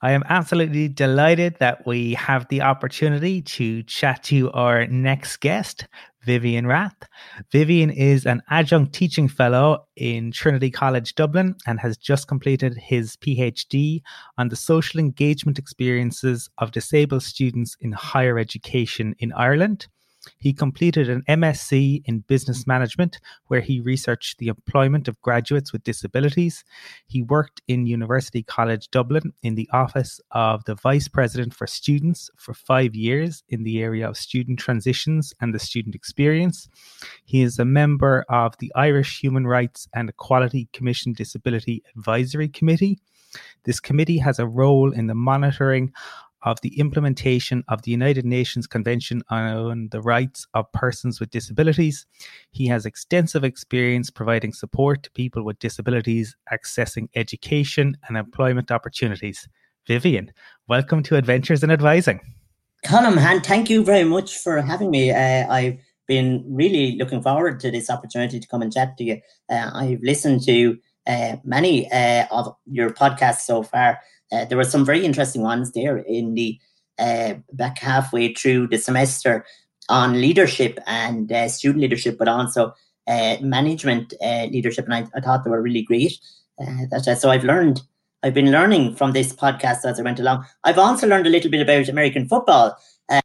I am absolutely delighted that we have the opportunity to chat to our next guest, Vivian Rath. Vivian is an adjunct teaching fellow in Trinity College Dublin and has just completed his PhD on the social engagement experiences of disabled students in higher education in Ireland. He completed an MSc in Business Management, where he researched the employment of graduates with disabilities. He worked in University College Dublin in the office of the Vice President for Students for five years in the area of student transitions and the student experience. He is a member of the Irish Human Rights and Equality Commission Disability Advisory Committee. This committee has a role in the monitoring of the implementation of the United Nations Convention on the Rights of Persons with Disabilities. He has extensive experience providing support to people with disabilities accessing education and employment opportunities. Vivian, welcome to Adventures in Advising. Colm, and thank you very much for having me. Uh, I've been really looking forward to this opportunity to come and chat to you. Uh, I've listened to uh, many uh, of your podcasts so far. Uh, there were some very interesting ones there in the uh, back halfway through the semester on leadership and uh, student leadership, but also uh, management leadership. And I, I, thought they were really great. That, so I've learned, I've been learning from this podcast as I went along. I've also learned a little bit about American football. not,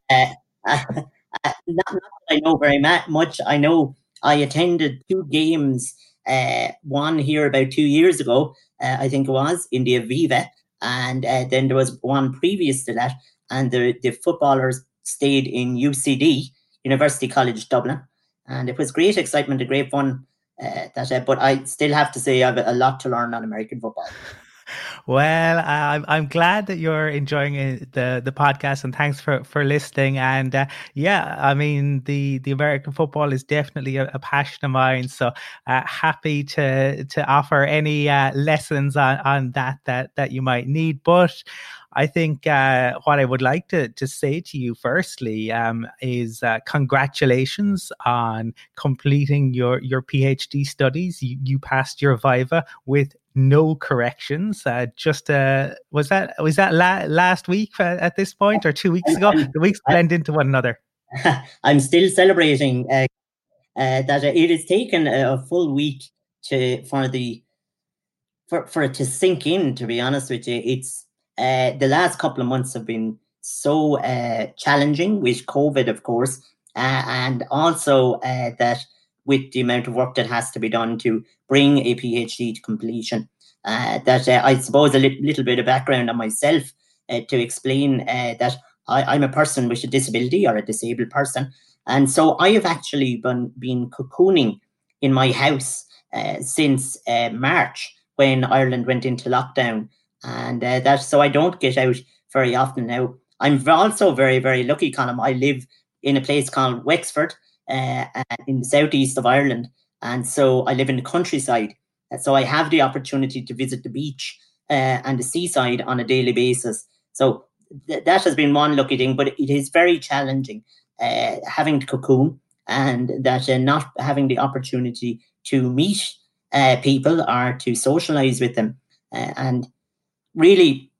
not, I know very much. I know I attended two games uh, one here about two years ago, uh, I think it was, in the Aviva. And uh, then there was one previous to that. And the, the footballers stayed in UCD, University College Dublin. And it was great excitement, a great fun. Uh, that, uh, but I still have to say I have a lot to learn on American football. Well, I'm I'm glad that you're enjoying the the podcast, and thanks for for listening. And uh, yeah, I mean the the American football is definitely a, a passion of mine. So uh, happy to to offer any uh, lessons on on that that that you might need, but. I think uh, what I would like to, to say to you firstly um, is uh, congratulations on completing your, your PhD studies. You, you passed your Viva with no corrections. Uh, just uh, was that was that la- last week uh, at this point or two weeks ago? The weeks blend into one another. I'm still celebrating uh, uh, that it has taken a, full week to for the for for it to sink in. To be honest with you, it's uh, the last couple of months have been so challenging with COVID, of course, and also that with the amount of work that has to be done to bring a PhD to completion. Uh, that uh, I suppose a li- little bit of background on myself uh, to explain uh, that I, am a person with a disability or a disabled person. And so I have actually been, been cocooning in my house uh, since uh, March when Ireland went into lockdown. And that so I don't get out very often now. I'm also very, very lucky, Colm. I live in a place called Wexford, uh, in the southeast of Ireland. And so I live in the countryside. So I have the opportunity to visit the beach uh, and the seaside on a daily basis. So th- that has been one lucky thing, but it is very challenging uh, having to cocoon and that uh, not having the opportunity to meet uh, people or to socialize with them. Uh, and really,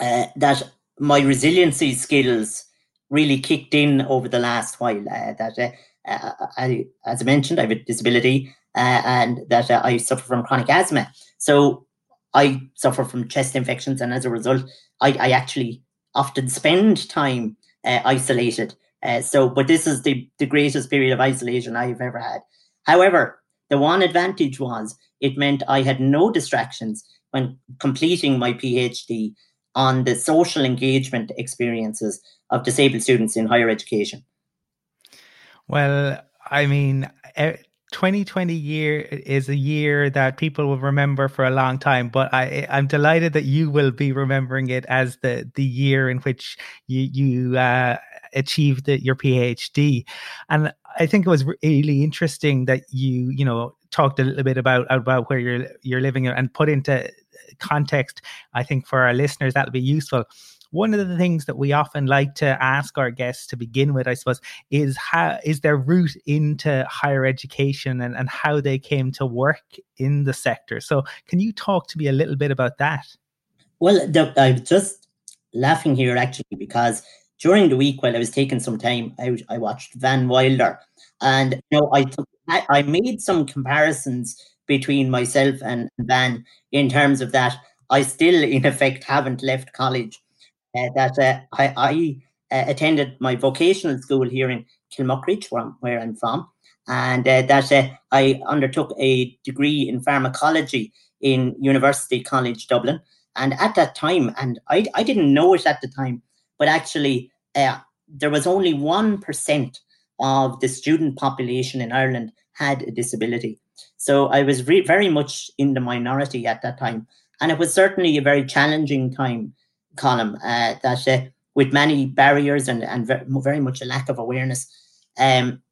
uh, that my resiliency skills really kicked in over the last while. that uh, I, as I mentioned, I have a disability uh, and that uh, I suffer from chronic asthma. So I suffer from chest infections, and as a result, I, I actually often spend time uh, isolated. Uh, so, but this is the, the greatest period of isolation I've ever had. However, the one advantage was it meant I had no distractions when completing my PhD on the social engagement experiences of disabled students in higher education. Well, I mean, 2020 year is a year that people will remember for a long time but i i'm delighted that you will be remembering it as the the year in which you you uh, achieved your phd and i think it was really interesting that you you know talked a little bit about about where you're you're living and put into context i think for our listeners that'll be useful one of the things that we often like to ask our guests to begin with, I suppose, is how is their route into higher education and, and how they came to work in the sector. So can you talk to me a little bit about that? Well, the, I'm just laughing here actually because during the week while I was taking some time out, I watched Van Wilder, and you know I took, I, made some comparisons between myself and Van in terms of that I still in effect haven't left college. Uh, that uh, I, I uh, attended my vocational school here in Kilmuckridge, where I'm, where I'm from, and that I undertook a degree in pharmacology in University College Dublin. And at that time, and I, I didn't know it at the time, but actually there was only 1% of the student population in Ireland had a disability. So I was re- very much in the minority at that time. And it was certainly a very challenging time Colm uh, that uh, with many barriers and, and very much a lack of awareness. Um,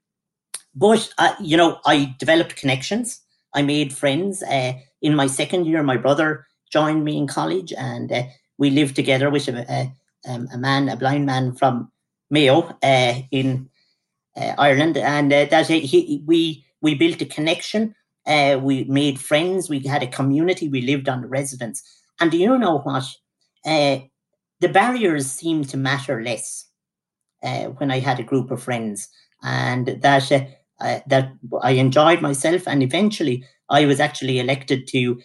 but, uh, you know, I developed connections. I made friends. Uh, in my second year, my brother joined me in college and uh, we lived together with a, a, um, a, man, a blind man from Mayo uh, in Ireland. And that he, we, we built a connection. we made friends. We had a community. We lived on the residence. And do you know what? Uh, the barriers seemed to matter less uh, when I had a group of friends, and that uh, uh, that I enjoyed myself. And eventually, I was actually elected to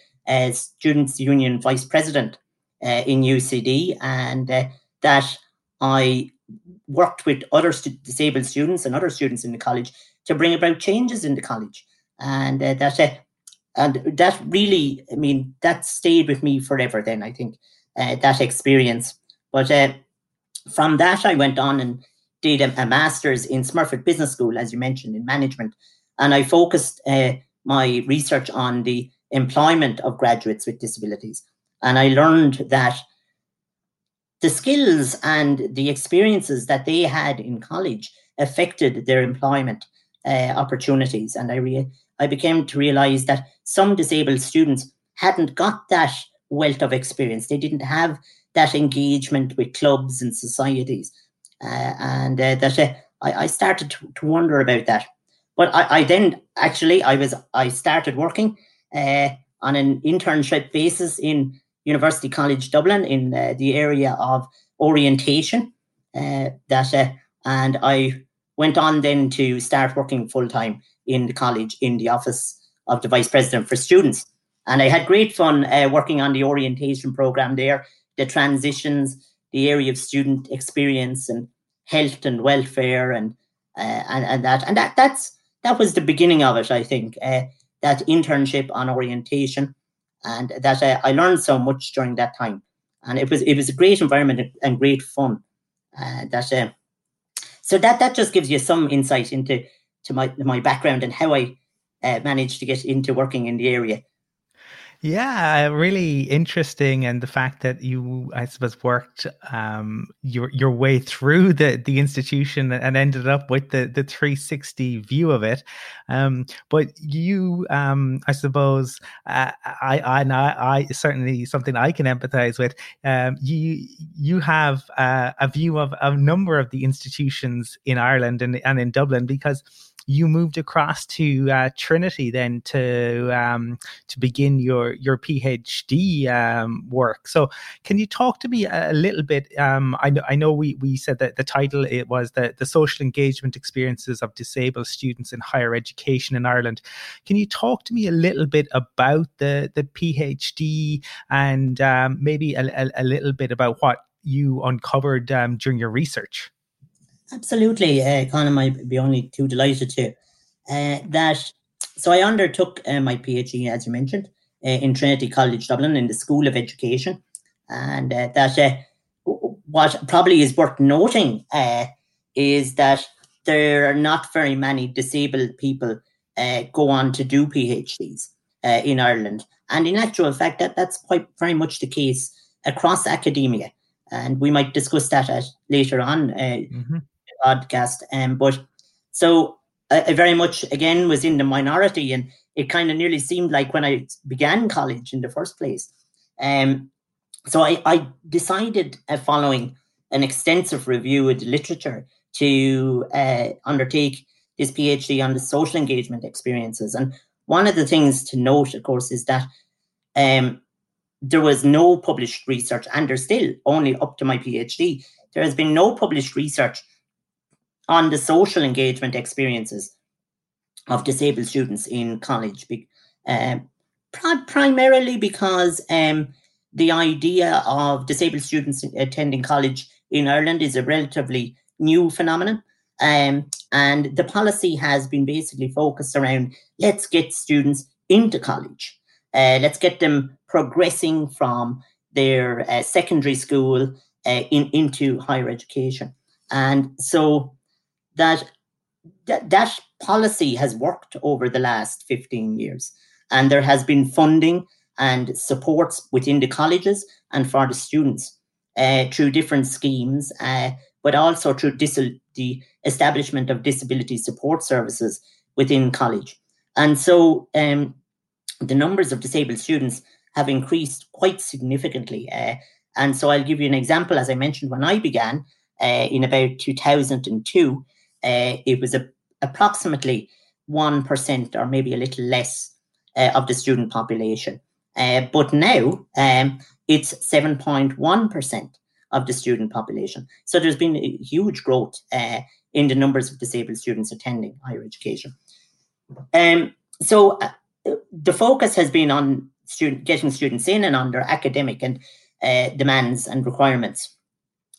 Students' Union Vice President uh, in UCD, and uh, that I worked with other st- disabled students and other students in the college to bring about changes in the college, and uh, that and that really, I mean, that stayed with me forever. Then I think uh, that experience. But uh, from that, I went on and did a, a, master's in Smurfit Business School, as you mentioned, in management, and I focused uh, my research on the employment of graduates with disabilities. And I learned that the skills and the experiences that they had in college affected their employment uh, opportunities. And I re- I became to realize that some disabled students hadn't got that wealth of experience. They didn't have that engagement with clubs and societies. Uh, and uh, that uh, I, I, started to, to, wonder about that. But I, I, then actually I was I started working uh, on an internship basis in University College Dublin in uh, the area of orientation. Uh, that and I went on then to start working full time in the college in the office of the vice president for students. And I had great fun uh, working on the orientation program there, the transitions, the area of student experience and health and welfare and uh, and, and that and that that's that was the beginning of it. I think uh, that internship on orientation, and that I learned so much during that time, and it was it was a great environment and great fun. Uh, that uh, so that that just gives you some insight into to my my background and how I uh, managed to get into working in the area. Yeah, really interesting, and the fact that you, I suppose, worked um, your your way through the the institution and ended up with the the 360 view of it. Um, but you, um, I suppose, uh, I, I, I, certainly something I can empathize with. Um, you you have uh, a view of a number of the institutions in Ireland and and in Dublin because you moved across to uh, Trinity then to um, to begin your your PhD um, work. So, can you talk to me a, little bit? Um, I know I know we we said that the title it was the the social engagement experiences of disabled students in higher education in Ireland. Can you talk to me a little bit about the the PhD and um, maybe a, a, a, little bit about what you uncovered um, during your research? Absolutely, uh, Colm might be only too delighted to. Uh, that so I undertook uh, my PhD, as you mentioned, uh, in Trinity College Dublin in the School of Education, and uh, that uh, what probably is worth noting uh, is that there are not very many disabled people go on to do PhDs in Ireland, and in actual fact, that that's quite very much the case across academia, and we might discuss that at, later on. Mm-hmm podcast. Um, but so I, I very much again was in the minority, and it kind of nearly seemed like when I began college in the first place. Um, so I, I decided, uh, following an extensive review of the literature, to uh, undertake this PhD on the social engagement experiences. And one of the things to note, of course, is that um, there was no published research, and there's still only up to my PhD. There has been no published research on the social engagement experiences of disabled students in college, um, primarily because um, the idea of disabled students attending college in Ireland is a relatively new phenomenon. Um, and the policy has been basically focused around let's get students into college. Uh, let's get them progressing from their uh, secondary school uh, in, into higher education. And so that that, policy has worked over the last 15 years. And there has been funding and supports within the colleges and for the students uh, through different schemes, uh, but also through dis- the establishment of disability support services within college. And so um, the numbers of disabled students have increased quite significantly. Uh, and so I'll give you an example. As I mentioned, when I began uh, in about 2002, uh, it was a, approximately 1% or maybe a little less uh, of the student population. Uh, but now um, it's 7.1% of the student population. So there's been a huge growth uh, in the numbers of disabled students attending higher education. Um, so uh, the focus has been on student, getting students in and on their academic and uh, demands and requirements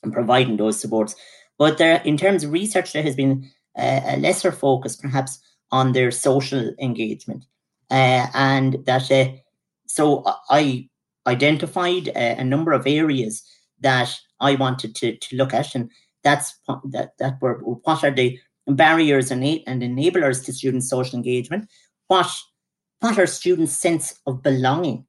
and providing those supports. But there, in terms of research, there has been a, lesser focus, perhaps, on their social engagement. uh, and that uh, so I identified a, a, number of areas that I wanted to, to look at, and that's that that were what are the barriers and, and enablers to student social engagement. What what are students' sense of belonging?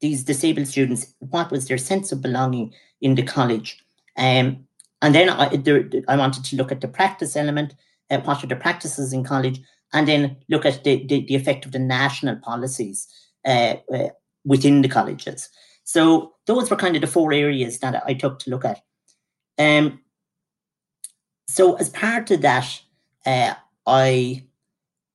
These disabled students, what was their sense of belonging in the college? Um, and then I, there, I wanted to look at the practice element, uh, what are the practices in college, and then look at the, the, the effect of the national policies uh, uh, within the colleges. So those were kind of the four areas that I took to look at. Um, so as part of that, uh, I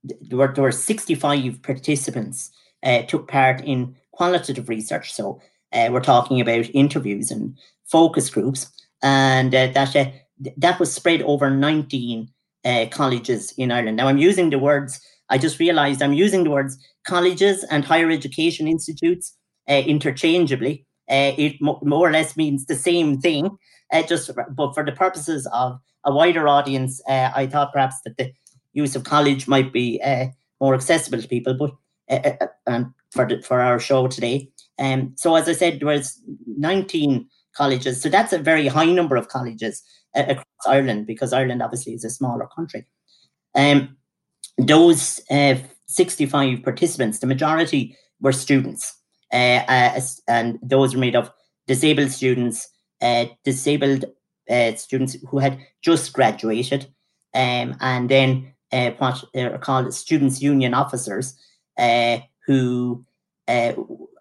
there were, there were 65 participants uh, took part in qualitative research. So uh, we're talking about interviews and focus groups, and uh, that uh, that was spread over 19 uh, colleges in Ireland. Now I'm using the words. I just realised I'm using the words colleges and higher education institutes uh, interchangeably. it mo- more or less means the same thing. just but for the purposes of a wider audience, I thought perhaps that the use of college might be uh, more accessible to people. But uh, uh, uh, um, for the, for our show today, um, so as I said, there was 19 colleges. So that's a very high number of colleges uh, across Ireland because Ireland obviously is a smaller country. Um, those uh, 65 participants, the majority were students, uh, uh, and those were made of disabled students, uh, disabled uh, students who had just graduated, um, and then what are called students' union officers, who uh,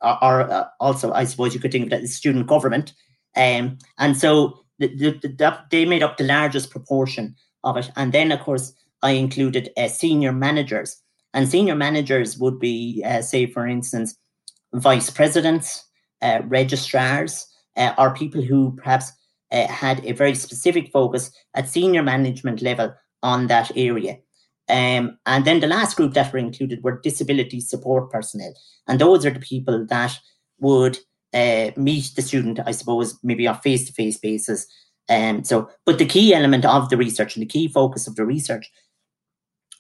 are, uh, also, I suppose, you could think of that as student government. Um, and so the, the, the, they made up the largest proportion of it. And then, of course, I included uh, senior managers. And senior managers would be, uh, say, for instance, vice presidents, registrars, or people who perhaps had a very specific focus at senior management level on that area. Um, and then the last group that were included were disability support personnel. And those are the people that would uh, meet the student, I suppose, maybe on face to face basis. Um, so, but the key element of the research and the key focus of the research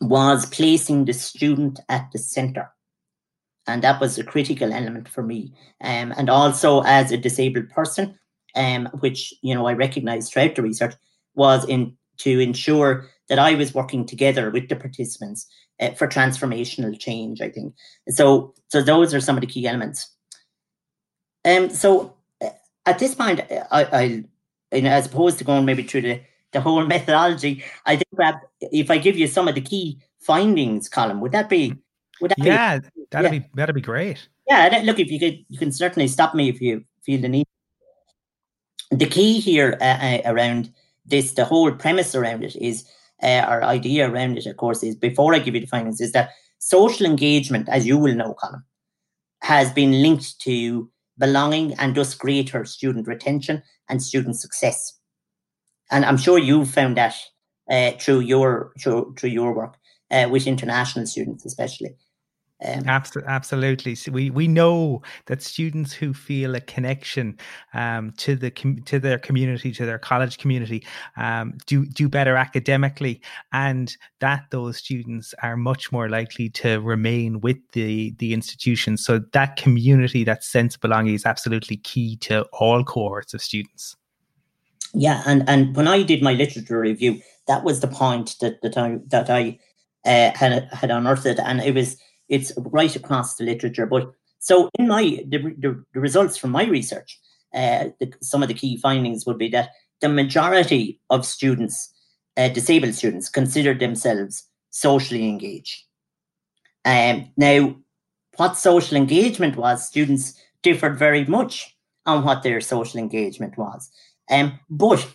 was placing the student at the center. And that was a critical element for me. Um, and also as a disabled person, um, which, you know, I recognized throughout the research, was in to ensure that I was working together with the participants uh, for transformational change. I think so. So those are some of the key elements. Um. So uh, at this point, I, I, you know, as opposed to going maybe through the the whole methodology, I think perhaps if I give you some of the key findings, Colm, would that be? Would that yeah, be, that'd yeah. be that'd be great. Yeah, look, if you could, you can certainly stop me if you feel the need. The key here uh, uh around this, the whole premise around it is uh, our idea around it, of course, is before I give you the findings, is that social engagement, as you will know, Colm, has been linked to belonging and thus greater student retention and student success. And I'm sure you've found that uh, through your through, through your work uh, with international students, especially. Um, absolutely. So we we know that students who feel a connection um, to the to their community, to their college community, um, do do better academically, and that those students are much more likely to remain with the the institution. So that community, that sense of belonging, is absolutely key to all cohorts of students. Yeah, and and when I did my literature review, that was the point that that I that I uh, had had unearthed, and it was it's right across the literature. But so in my the, the, the results from my research, uh, the, some of the key findings would be that the majority of students, uh, disabled students, consider themselves socially engaged. Um, now, what social engagement was, students differed very much on what their social engagement was. Um, but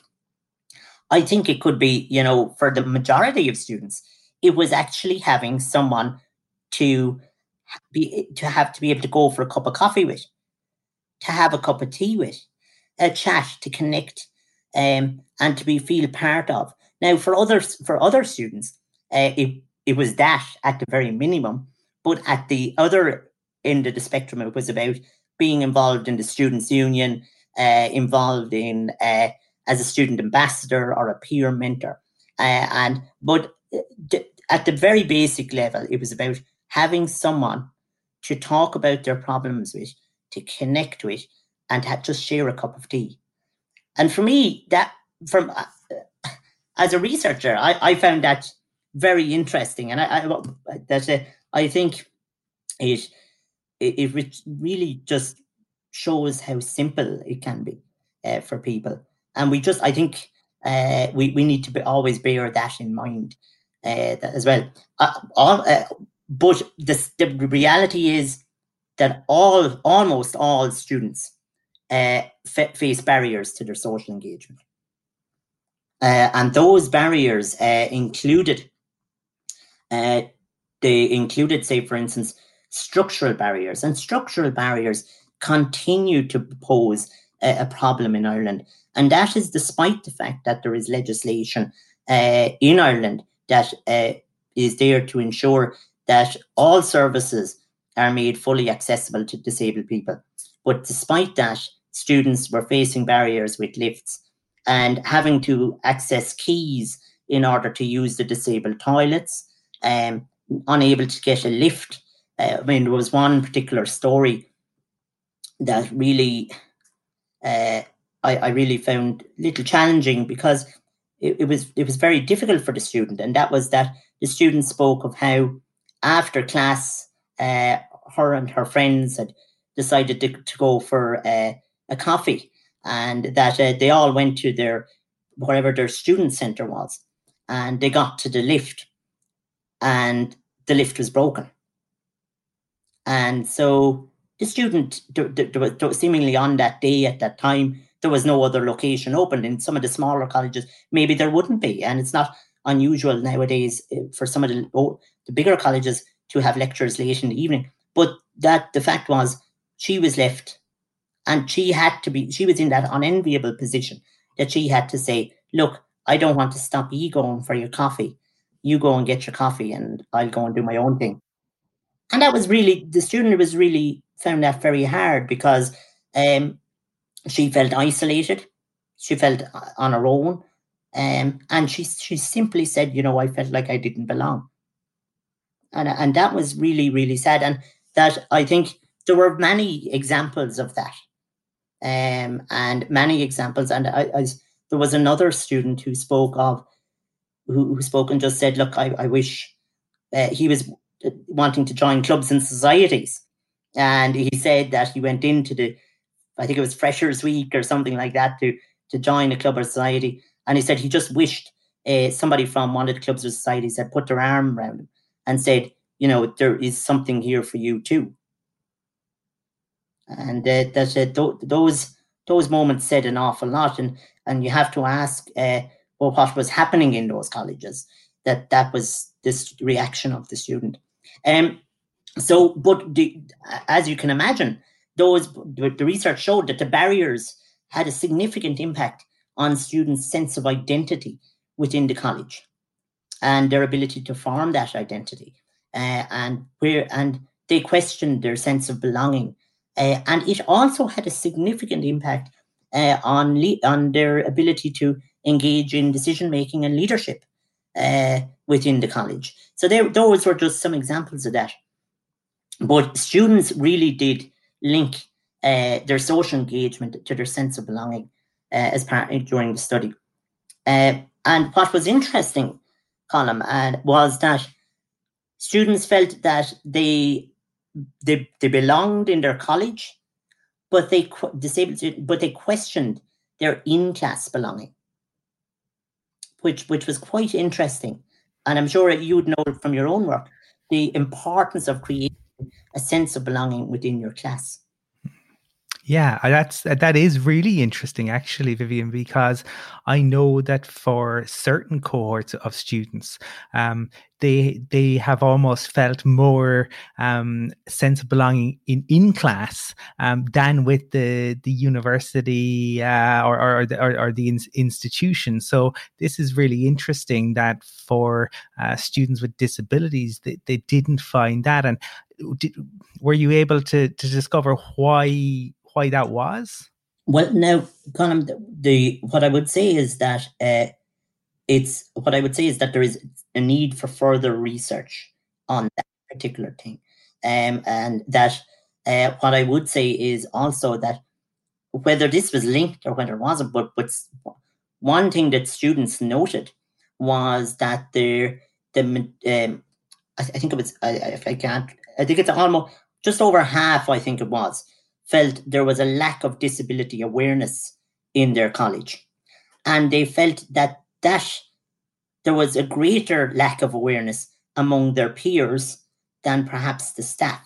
I think it could be, you know, for the majority of students, it was actually having someone to be to have to be able to go for a cup of coffee with, to have a cup of tea with, a chat, to connect, um, and to be feel part of. Now, for others, for other students, uh, it it was that at the very minimum, but at the other end of the spectrum, it was about being involved in the students' union, uh, involved in uh, as a student ambassador or a peer mentor, uh, and but uh, at the very basic level, it was about having someone to talk about their problems with, to connect with, and just share a cup of tea. And for me, that from uh, as a researcher, I, I found that very interesting, and I, uh, I think it, it it really just shows how simple it can be uh, for people, and we just I think uh, we we need to be, always bear that in mind uh, as well. Uh, all, uh, but the, the reality is that all almost all students uh, face barriers to their social engagement. Uh, and those barriers uh, included, uh, they included, say, for instance, structural barriers. And structural barriers continue to pose a, a problem in Ireland. And that is despite the fact that there is legislation uh, in Ireland that uh, is there to ensure that all services are made fully accessible to disabled people. But despite that, students were facing barriers with lifts and having to access keys in order to use the disabled toilets, um, unable to get a lift. Uh, I mean, there was one particular story that really uh, I, I, really found little challenging because it, it, was it was very difficult for the student, and that was that the student spoke of how after class, uh, her and her friends had decided to, to go for uh, a coffee, and that uh, they all went to their wherever their student center was, and they got to the lift, and the lift was broken, and so the student, seemingly on that day at that time, there was no other location open. In some of the smaller colleges, maybe there wouldn't be, and it's not unusual nowadays uh, for some of the, oh, the bigger colleges to have lectures late in the evening. But that the fact was she was left and she had to be she was in that unenviable position that she had to say, Look, I don't want to stop you going for your coffee. You go and get your coffee and I'll go and do my own thing. And that was really the student was really found that very hard because um, she felt isolated. She felt uh, on her own. Um, and she she simply said, you know, I felt like I didn't belong. And and that was really, really sad. And that I think there were many examples of that. Um, and many examples. And I, I there was another student who spoke of who, who spoke and just said, look, I, I wish uh, he was uh, wanting to join clubs and societies. And he said that he went into the, I think it was Freshers Week or something like that to to join a club or society and he said he just wished uh, somebody from one of the clubs or societies had put their arm around him and said, you know, there is something here for you too. And uh, that uh, th- those those moments said an awful lot, and and you have to ask, uh, well, what was happening in those colleges that that was this reaction of the student. Um, so, but the, as you can imagine, those the, the research showed that the barriers had a significant impact on students' sense of identity within the college and their ability to form that identity. Uh, and where and they questioned their sense of belonging. Uh, and it also had a significant impact uh, on le- on their ability to engage in decision making and leadership uh, within the college. So those were just some examples of that. But students really did link uh, their social engagement to their sense of belonging uh, as part during the study. And what was interesting, Colm, and was that students felt that they they they belonged in their college, but they disabled, but they questioned their in class belonging, which which was quite interesting. And I'm sure you'd know from your own work the importance of creating a sense of belonging within your class. Yeah, that's that is really interesting, actually, Vivian, because I know that for certain cohorts of students, um, they they have almost felt more um, sense of belonging in in class um, than with the the university uh, or or the, or, or the in, institution. So this is really interesting that for uh, students with disabilities, they, they didn't find that. And did, were you able to to discover why why that was? Well, now, the, the what I would say is that uh, it's what I would say is that there is a need for further research on that particular thing. Um, and that uh, what I would say is also that whether this was linked or whether it wasn't, but, but one thing that students noted was that there, the um, I, I, think it was I, if I can't I think it's almost just over half I think it was felt there was a lack of disability awareness in their college, and they felt that that there was a greater lack of awareness among their peers than perhaps the staff.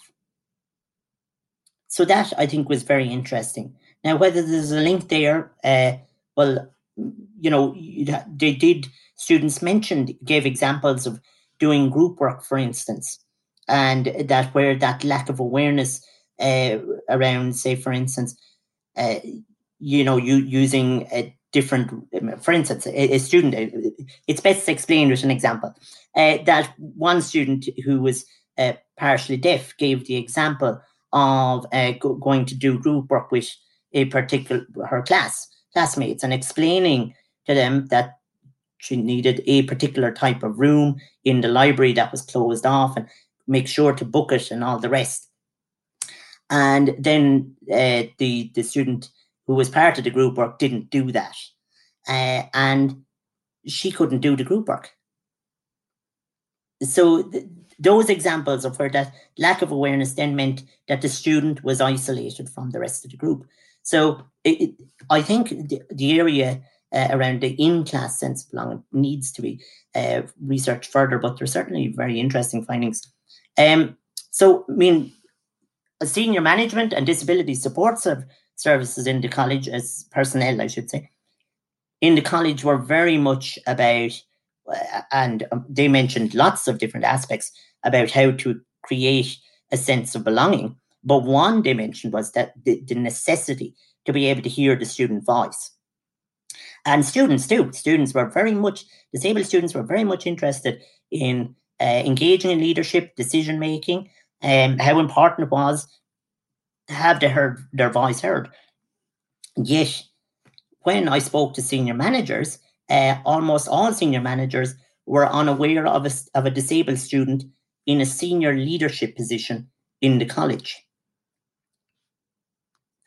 So that I think was very interesting. Now, whether there's a link there, uh, well, you know, they did. Students mentioned gave examples of doing group work, for instance, and that where that lack of awareness uh, around, say, for instance, uh, you know, you using a different, for instance, a, a, student. It's best explained with an example. Uh, that one student who was uh, partially deaf gave the example of uh, go- going to do group work with a particular her class classmates and explaining to them that she needed a particular type of room in the library that was closed off and make sure to book it and all the rest. And then uh, the the student who was part of the group work didn't do that, uh, and she couldn't do the group work. So th- those examples of where that lack of awareness then meant that the student was isolated from the rest of the group. So it, it, I think the, the area uh, around the in-class sense of belonging needs to be uh, researched further, but there's certainly very interesting findings. Um, so, I mean, senior management and disability support services in the college, as personnel, I should say, in the college were very much about, uh, and um, they mentioned lots of different aspects about how to create a sense of belonging. But one mentioned was that the, the necessity to be able to hear the student voice. And students too. Students were very much, disabled students were very much interested in uh, engaging in leadership, decision making, um, how important it was to have their, their voice heard. Yet, when I spoke to senior managers, uh, almost all senior managers were unaware of a, of a disabled student in a senior leadership position in the college.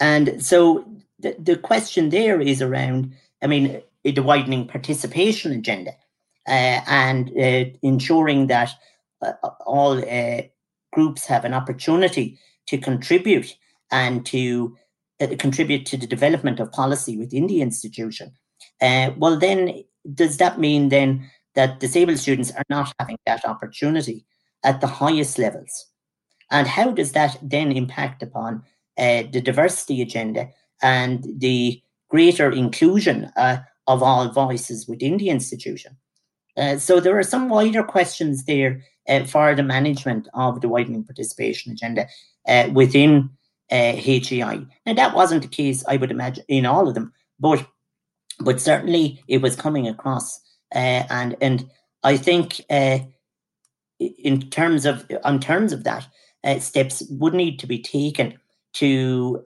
And so the, the question there is around, I mean, the widening participation agenda uh, and uh, ensuring that uh, all uh, groups have an opportunity to contribute and to uh, contribute to the development of policy within the institution. Uh, well, then, does that mean then that disabled students are not having that opportunity at the highest levels? And how does that then impact upon the diversity agenda and the greater inclusion uh, of all voices within the institution. Uh, so there are some wider questions there uh, for the management of the widening participation agenda uh, within HEI. Uh, now that wasn't the case, I would imagine, in all of them, but but certainly it was coming across, uh, and and I think in terms of on terms of that, steps would need to be taken to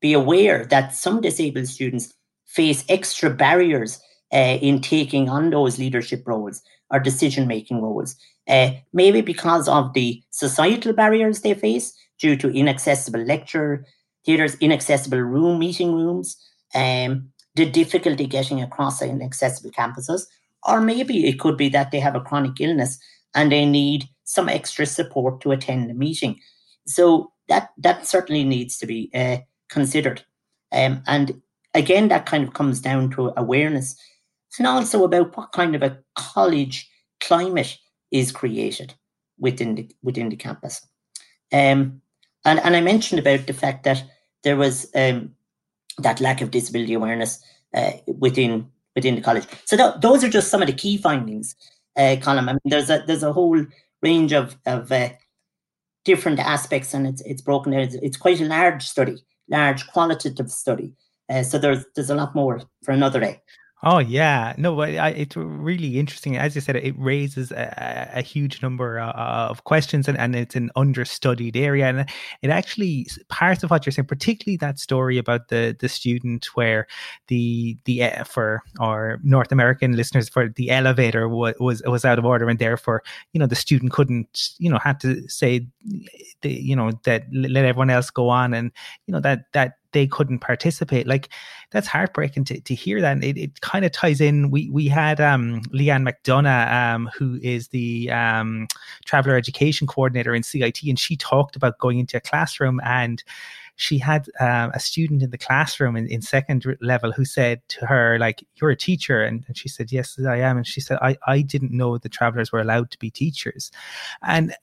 be aware that some disabled students face extra barriers uh, in taking on those leadership roles or decision making roles. Uh, maybe because of the societal barriers they face due to inaccessible lecture theatres, inaccessible room meeting rooms, um, the difficulty getting across inaccessible campuses, or maybe it could be that they have a chronic illness and they need some extra support to attend the meeting. So that that certainly needs to be uh, considered. Um, and again, that kind of comes down to awareness and also about what kind of a college climate is created within the within the campus. Um, and, and I mentioned about the fact that there was um, that lack of disability awareness uh, within within the college. So th- those are just some of the key findings, uh, Colm. I mean, there's a there's a whole range of of uh, different aspects, and it's it's broken down. It's, it's quite a large study large qualitative study. Uh, so there's there's a lot more for another day. Oh yeah, no, but I, it's really interesting. As you said, it raises a, a huge number uh, of questions, and, and it's an understudied area. And it actually parts of what you're saying, particularly that story about the the student where the the uh, for our North American listeners, for the elevator was was out of order, and therefore you know the student couldn't you know had to say the you know that let everyone else go on, and you know that that they couldn't participate. Like that's heartbreaking to, to hear that. And it, it kind of ties in. We we had um, Leanne McDonough, um, who is the um, traveler education coordinator in CIT, and she talked about going into a classroom and she had um, a student in the classroom in, in second level who said to her like you're a teacher and, and, she said yes i am and she said I, I didn't know the travelers were allowed to be teachers and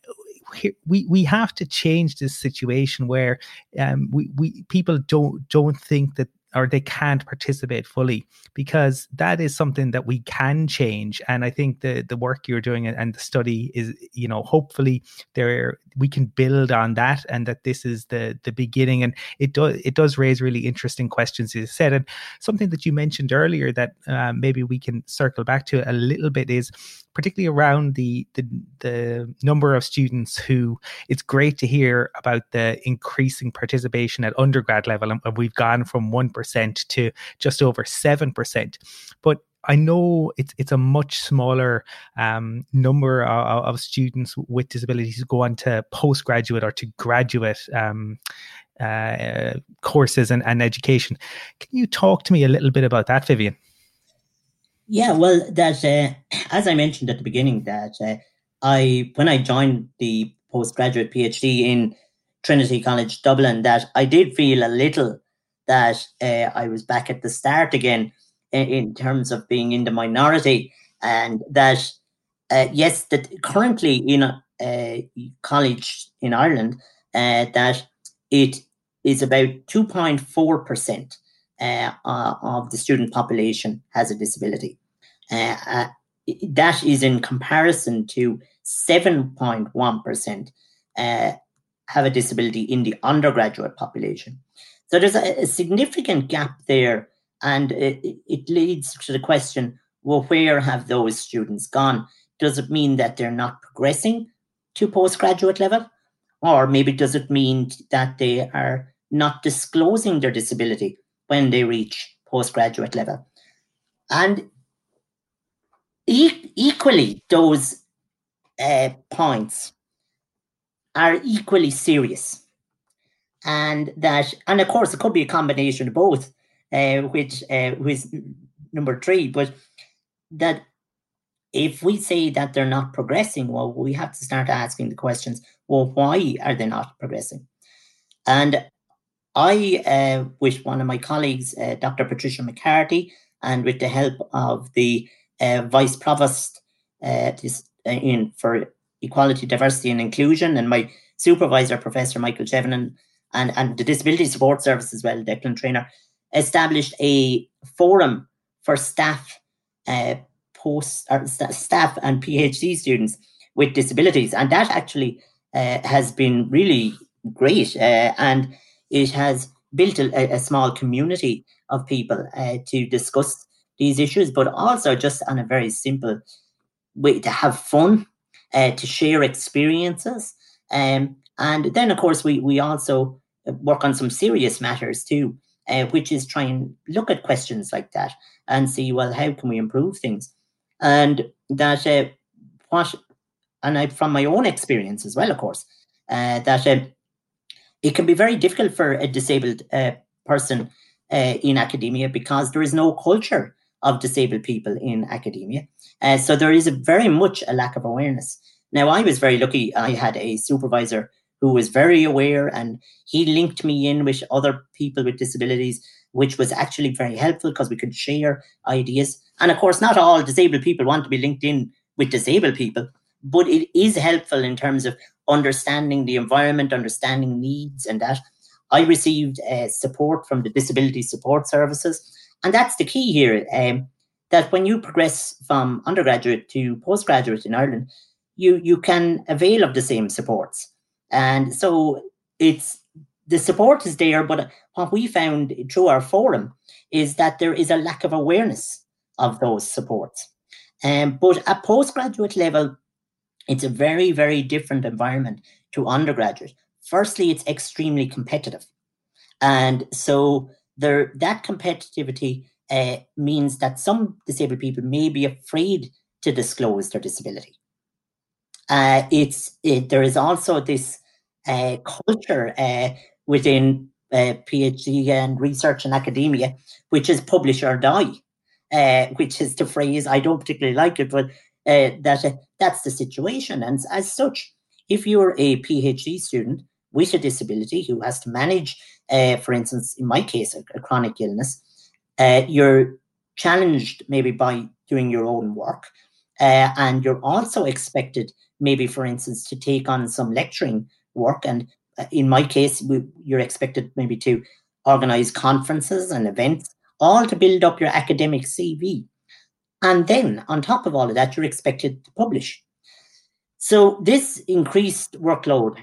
we we have to change this situation where um, we we people don't don't think that or they can't participate fully because that is something that we can change. And i think the the work you're doing and the study is you know hopefully there we can build on that and that this is the the beginning. And it does it does raise really interesting questions as you said. And something that you mentioned earlier that uh, maybe we can circle back to a little bit is particularly around the, the the number of students who it's great to hear about the increasing participation at undergrad level. And we've gone from 1% to just over 7% but I know it's it's a much smaller um, number of, of, students with disabilities who go on to postgraduate or to graduate um, uh, courses and, and education. Can you talk to me a little bit about that, Vivian? Yeah, well, that uh, as I mentioned at the beginning, that uh, I when I joined the postgraduate PhD in Trinity College Dublin, that I did feel a little that uh, I was back at the start again in, in, terms of being in the minority, and that uh, yes, that currently in a, a college in Ireland, uh, that it is about two point four percent uh, uh, of the student population has a disability. Uh, uh that is in comparison to 7.1% uh, have a disability in the undergraduate population. So there's a, a significant gap there, and it, it, leads to the question well, where have those students gone? Does it mean that they're not progressing to postgraduate level? Or maybe does it mean that they are not disclosing their disability when they reach postgraduate level. And e- equally, those uh, points are equally serious. And that, and of course, it could be a combination of both, uh, which uh, which number three. But that if we say that they're not progressing, well, we have to start asking the questions. Well, why are they not progressing? And I, uh, with one of my colleagues, uh, Dr. Patricia McCarthy, and with the help of the uh, Vice Provost uh, uh, in for Equality, Diversity and Inclusion, and my supervisor, Professor Michael Shevlin, and, and the Disability Support Service as well, Declan Treanor, established a forum for staff, uh, post or st- staff and PhD students with disabilities, and that actually has been really great. and it has built a, a small community of people uh, to discuss these issues, but also just on a very simple way to have fun, uh, to share experiences. Um, and then, of course, we, we also work on some serious matters too, uh, which is try and look at questions like that and see, well, how can we improve things? And that uh, what, and I, from my own experience as well, of course, uh, that uh, it can be very difficult for a disabled uh, person uh, in academia because there is no culture of disabled people in academia. Uh, so there is very much a lack of awareness. Now, I was very lucky. I had a supervisor who was very aware and he linked me in with other people with disabilities, which was actually very helpful because we could share ideas. And of course, not all disabled people want to be linked in with disabled people, but it is helpful in terms of understanding the environment, understanding needs, and that. I received uh, support from the disability support services, and that's the key here. Um, that when you progress from undergraduate to postgraduate in Ireland, you you can avail of the same supports, and so it's the support is there. But what we found through our forum is that there is a lack of awareness of those supports. Um, but at postgraduate level, it's a very, very different environment to undergraduate. Firstly, it's extremely competitive. And so there, that competitivity uh, means that some disabled people may be afraid to disclose their disability. Uh, it's it, there is also this uh, culture uh, within uh, PhD and research and academia, which is publish or die, uh, which is the phrase I don't particularly like it, but uh, that that's the situation. And as such, if you're a PhD student with a disability who has to manage, for instance, in my case, a, a chronic illness, you're challenged maybe by doing your own work. And you're also expected, maybe for instance, to take on some lecturing work. And uh, in my case, we, you're expected maybe to organize conferences and events, all to build up your academic CV. And then on top of all of that, you're expected to publish. So this increased workload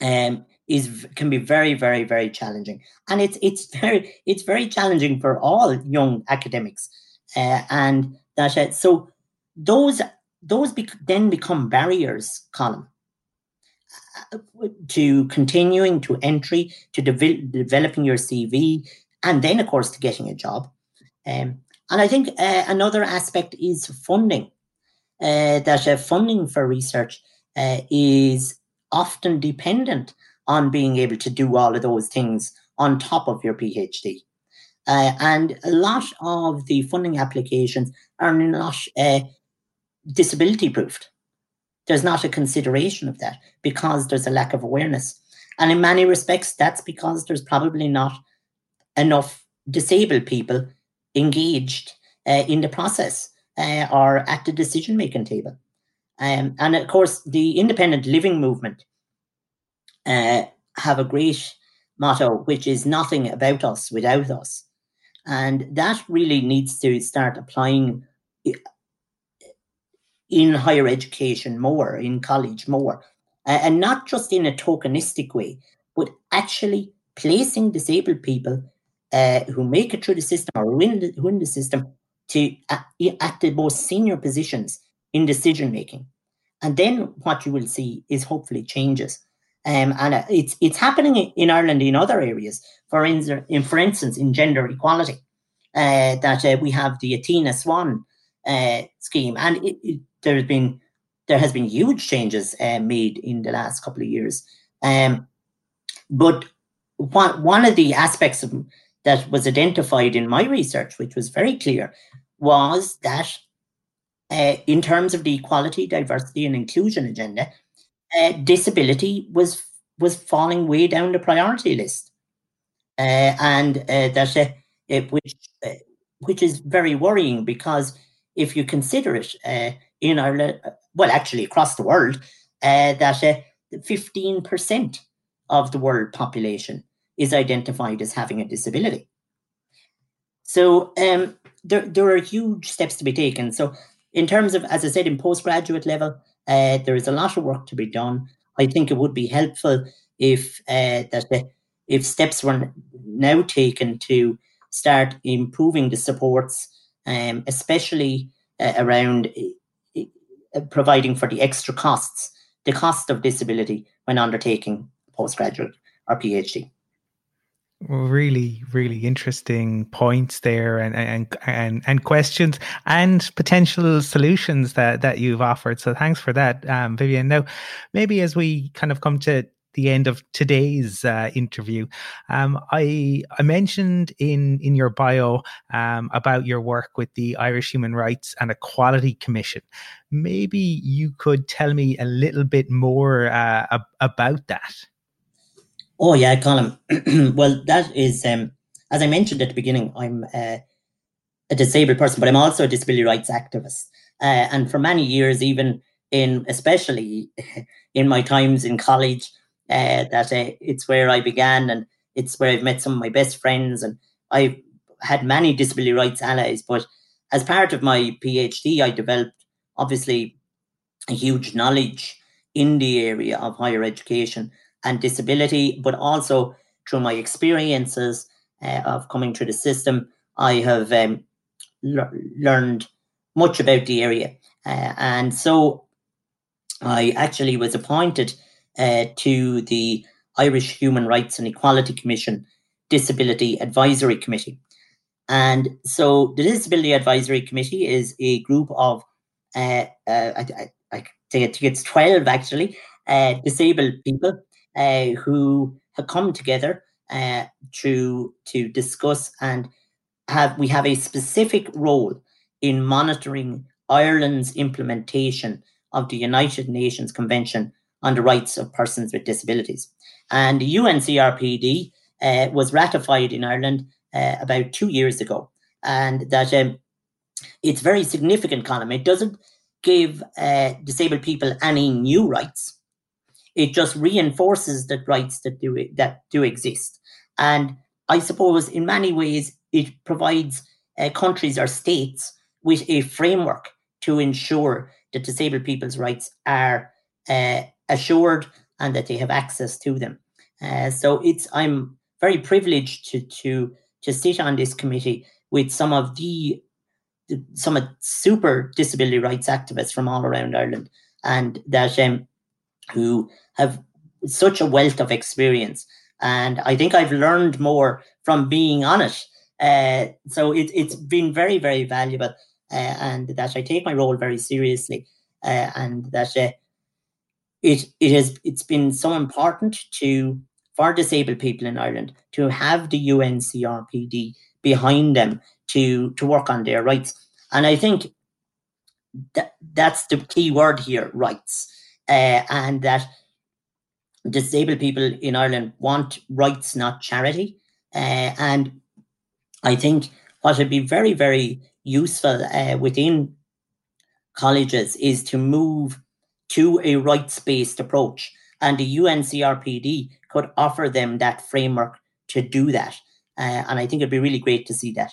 um, is can be very, very, very challenging, and it's it's very it's very challenging for all young academics, uh, and that uh, so those those then become barriers, Colm, to continuing to entry, to de- developing your CV, and then, of course, to getting a job. Um, and I think uh, another aspect is funding. Uh, that uh, funding for research uh, is often dependent on being able to do all of those things on top of your PhD. Uh, and a lot of the funding applications are not uh, disability proofed. There's not a consideration of that because there's a lack of awareness. And in many respects, that's because there's probably not enough disabled people engaged uh, in the process uh, or at the decision making table. Um, and of course, the independent living movement uh, have a great motto, which is nothing about us without us. And that really needs to start applying in higher education more, in college more, and not just in a tokenistic way, but actually placing disabled people uh, who make it through the system or who in the, the system to uh, at the most senior positions in decision making. And then what you will see is hopefully changes. Um, and uh, it's it's happening in Ireland in other areas. For in, in for instance, in gender equality, uh, that uh, we have the Athena Swan uh, scheme, and it, it, there has been there has been huge changes uh, made in the last couple of years. Um, but one one of the aspects of, that was identified in my research, which was very clear, was that uh, in terms of the equality, diversity, and inclusion agenda, uh, disability was was falling way down the priority list, uh, and uh, that uh, it, which uh, which is very worrying because if you consider it in Ireland, well, actually across the world, that fifteen percent of the world population is identified as having a disability. So um, there, there are huge steps to be taken. So in terms of, as I said, in postgraduate level, uh, there is a lot of work to be done. I think it would be helpful if uh, that the, if steps were now taken to start improving the supports, um, especially uh, around uh, providing for the extra costs, the cost of disability when undertaking postgraduate or PhD Well, really really interesting points there and and and, and questions and potential solutions that that you've offered. So thanks for that um, vivian. Now maybe as we kind of come to the end of today's uh, interview. Um, I I mentioned in in your bio um, about your work with the Irish Human Rights and Equality Commission. Maybe you could tell me a little bit more uh, about that. Oh yeah, Colm. well, that is um, as I mentioned at the beginning. I'm uh, a disabled person, but I'm also a disability rights activist. Uh, and for many years, even in especially in my times in college, uh, that uh, it's where I began, and it's where I've met some of my best friends, and I've had many disability rights allies. But as part of my PhD, I developed obviously a huge knowledge in the area of higher education and disability, but also through my experiences uh, of coming through the system, I have um, le- learned much about the area. Uh, and so I actually was appointed uh, to the Irish Human Rights and Equality Commission Disability Advisory Committee. And so the Disability Advisory Committee is a group of, uh, uh, I, I, I, think it's 12 actually, uh, disabled people uh, who have come together uh, to, to discuss and have, we have a specific role in monitoring Ireland's implementation of the United Nations Convention on the Rights of Persons with Disabilities. And the UNCRPD uh, was ratified in Ireland uh, about two years ago. And that um, it's very significant Colm. It doesn't give uh, disabled people any new rights. It just reinforces the rights that do that do exist. And I suppose in many ways it provides uh, countries or states with a framework to ensure that disabled people's rights are uh, assured and that they have access to them. Uh, so it's I'm very privileged to to to sit on this committee with some of the, the some of super disability rights activists from all around Ireland, and that um, who have such a wealth of experience. And I think I've learned more from being on it. Uh, so it, it's been very, very valuable, uh, and that I take my role very seriously, uh, and that it it has it's been so important to for disabled people in Ireland to have the UNCRPD behind them to to work on their rights. And I think that that's the key word here, rights, uh, and that disabled people in Ireland want rights, not charity. Uh, and I think what would be very, very useful uh, within colleges is to move to a rights based approach. And the UNCRPD could offer them that framework to do that. Uh, and I think it'd be really great to see that.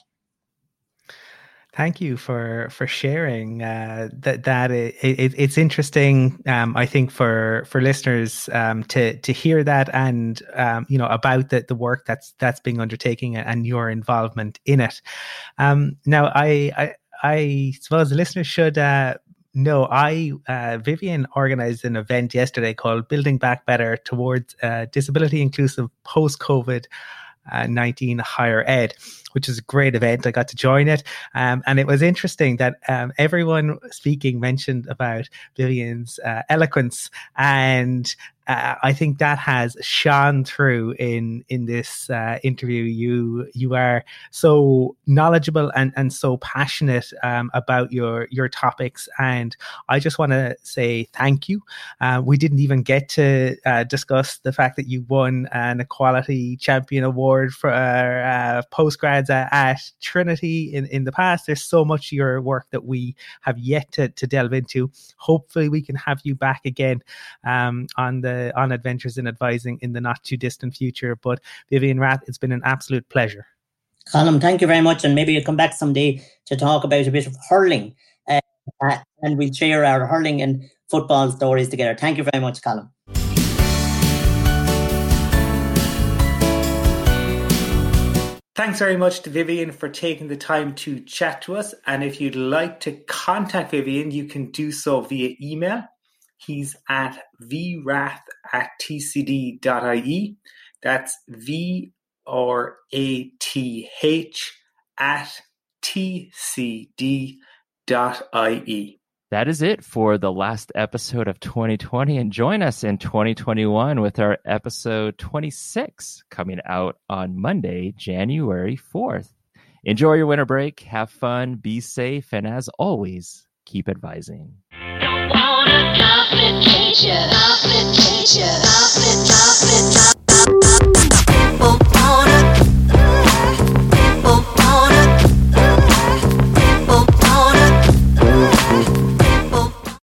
Thank you for for sharing uh, that. That it, it, it's interesting. Um, I think for for listeners um, to to hear that and um, you know about the, the work that's that's being undertaken and your involvement in it. Um, now, I, I I suppose the listeners should uh, no, I uh, Vivian organized an event yesterday called "Building Back Better Towards uh, Disability Inclusive Post COVID." Uh, 19 higher ed which is a great event i got to join it um, and it was interesting that um, everyone speaking mentioned about vivian's uh, eloquence and uh, I think that has shone through in in this uh, interview. You you are so knowledgeable and and so passionate um, about your your topics, and I just want to say thank you. Uh, we didn't even get to uh, discuss the fact that you won an Equality Champion Award for uh, postgrads at, at, Trinity in in the past. There's so much of your work that we have yet to to delve into. Hopefully, we can have you back again um, on the on adventures in advising in the not too distant future. But Vivian Rath, it's been an absolute pleasure. Colm, thank you very much, and maybe you'll come back someday to talk about a bit of hurling, uh, and we'll share our hurling and football stories together. Thank you very much, Colm. Thanks very much to Vivian for taking the time to chat to us. And if you'd like to contact Vivian, you can do so via email He's at vrath at tcd.ie. That's V R A T H at tcd.ie. That is it for the last episode of 2020. And join us in 2021 with our episode 26 coming out on Monday, January 4th. Enjoy your winter break, have fun, be safe, and as always, keep advising Complication. Complication. Complication.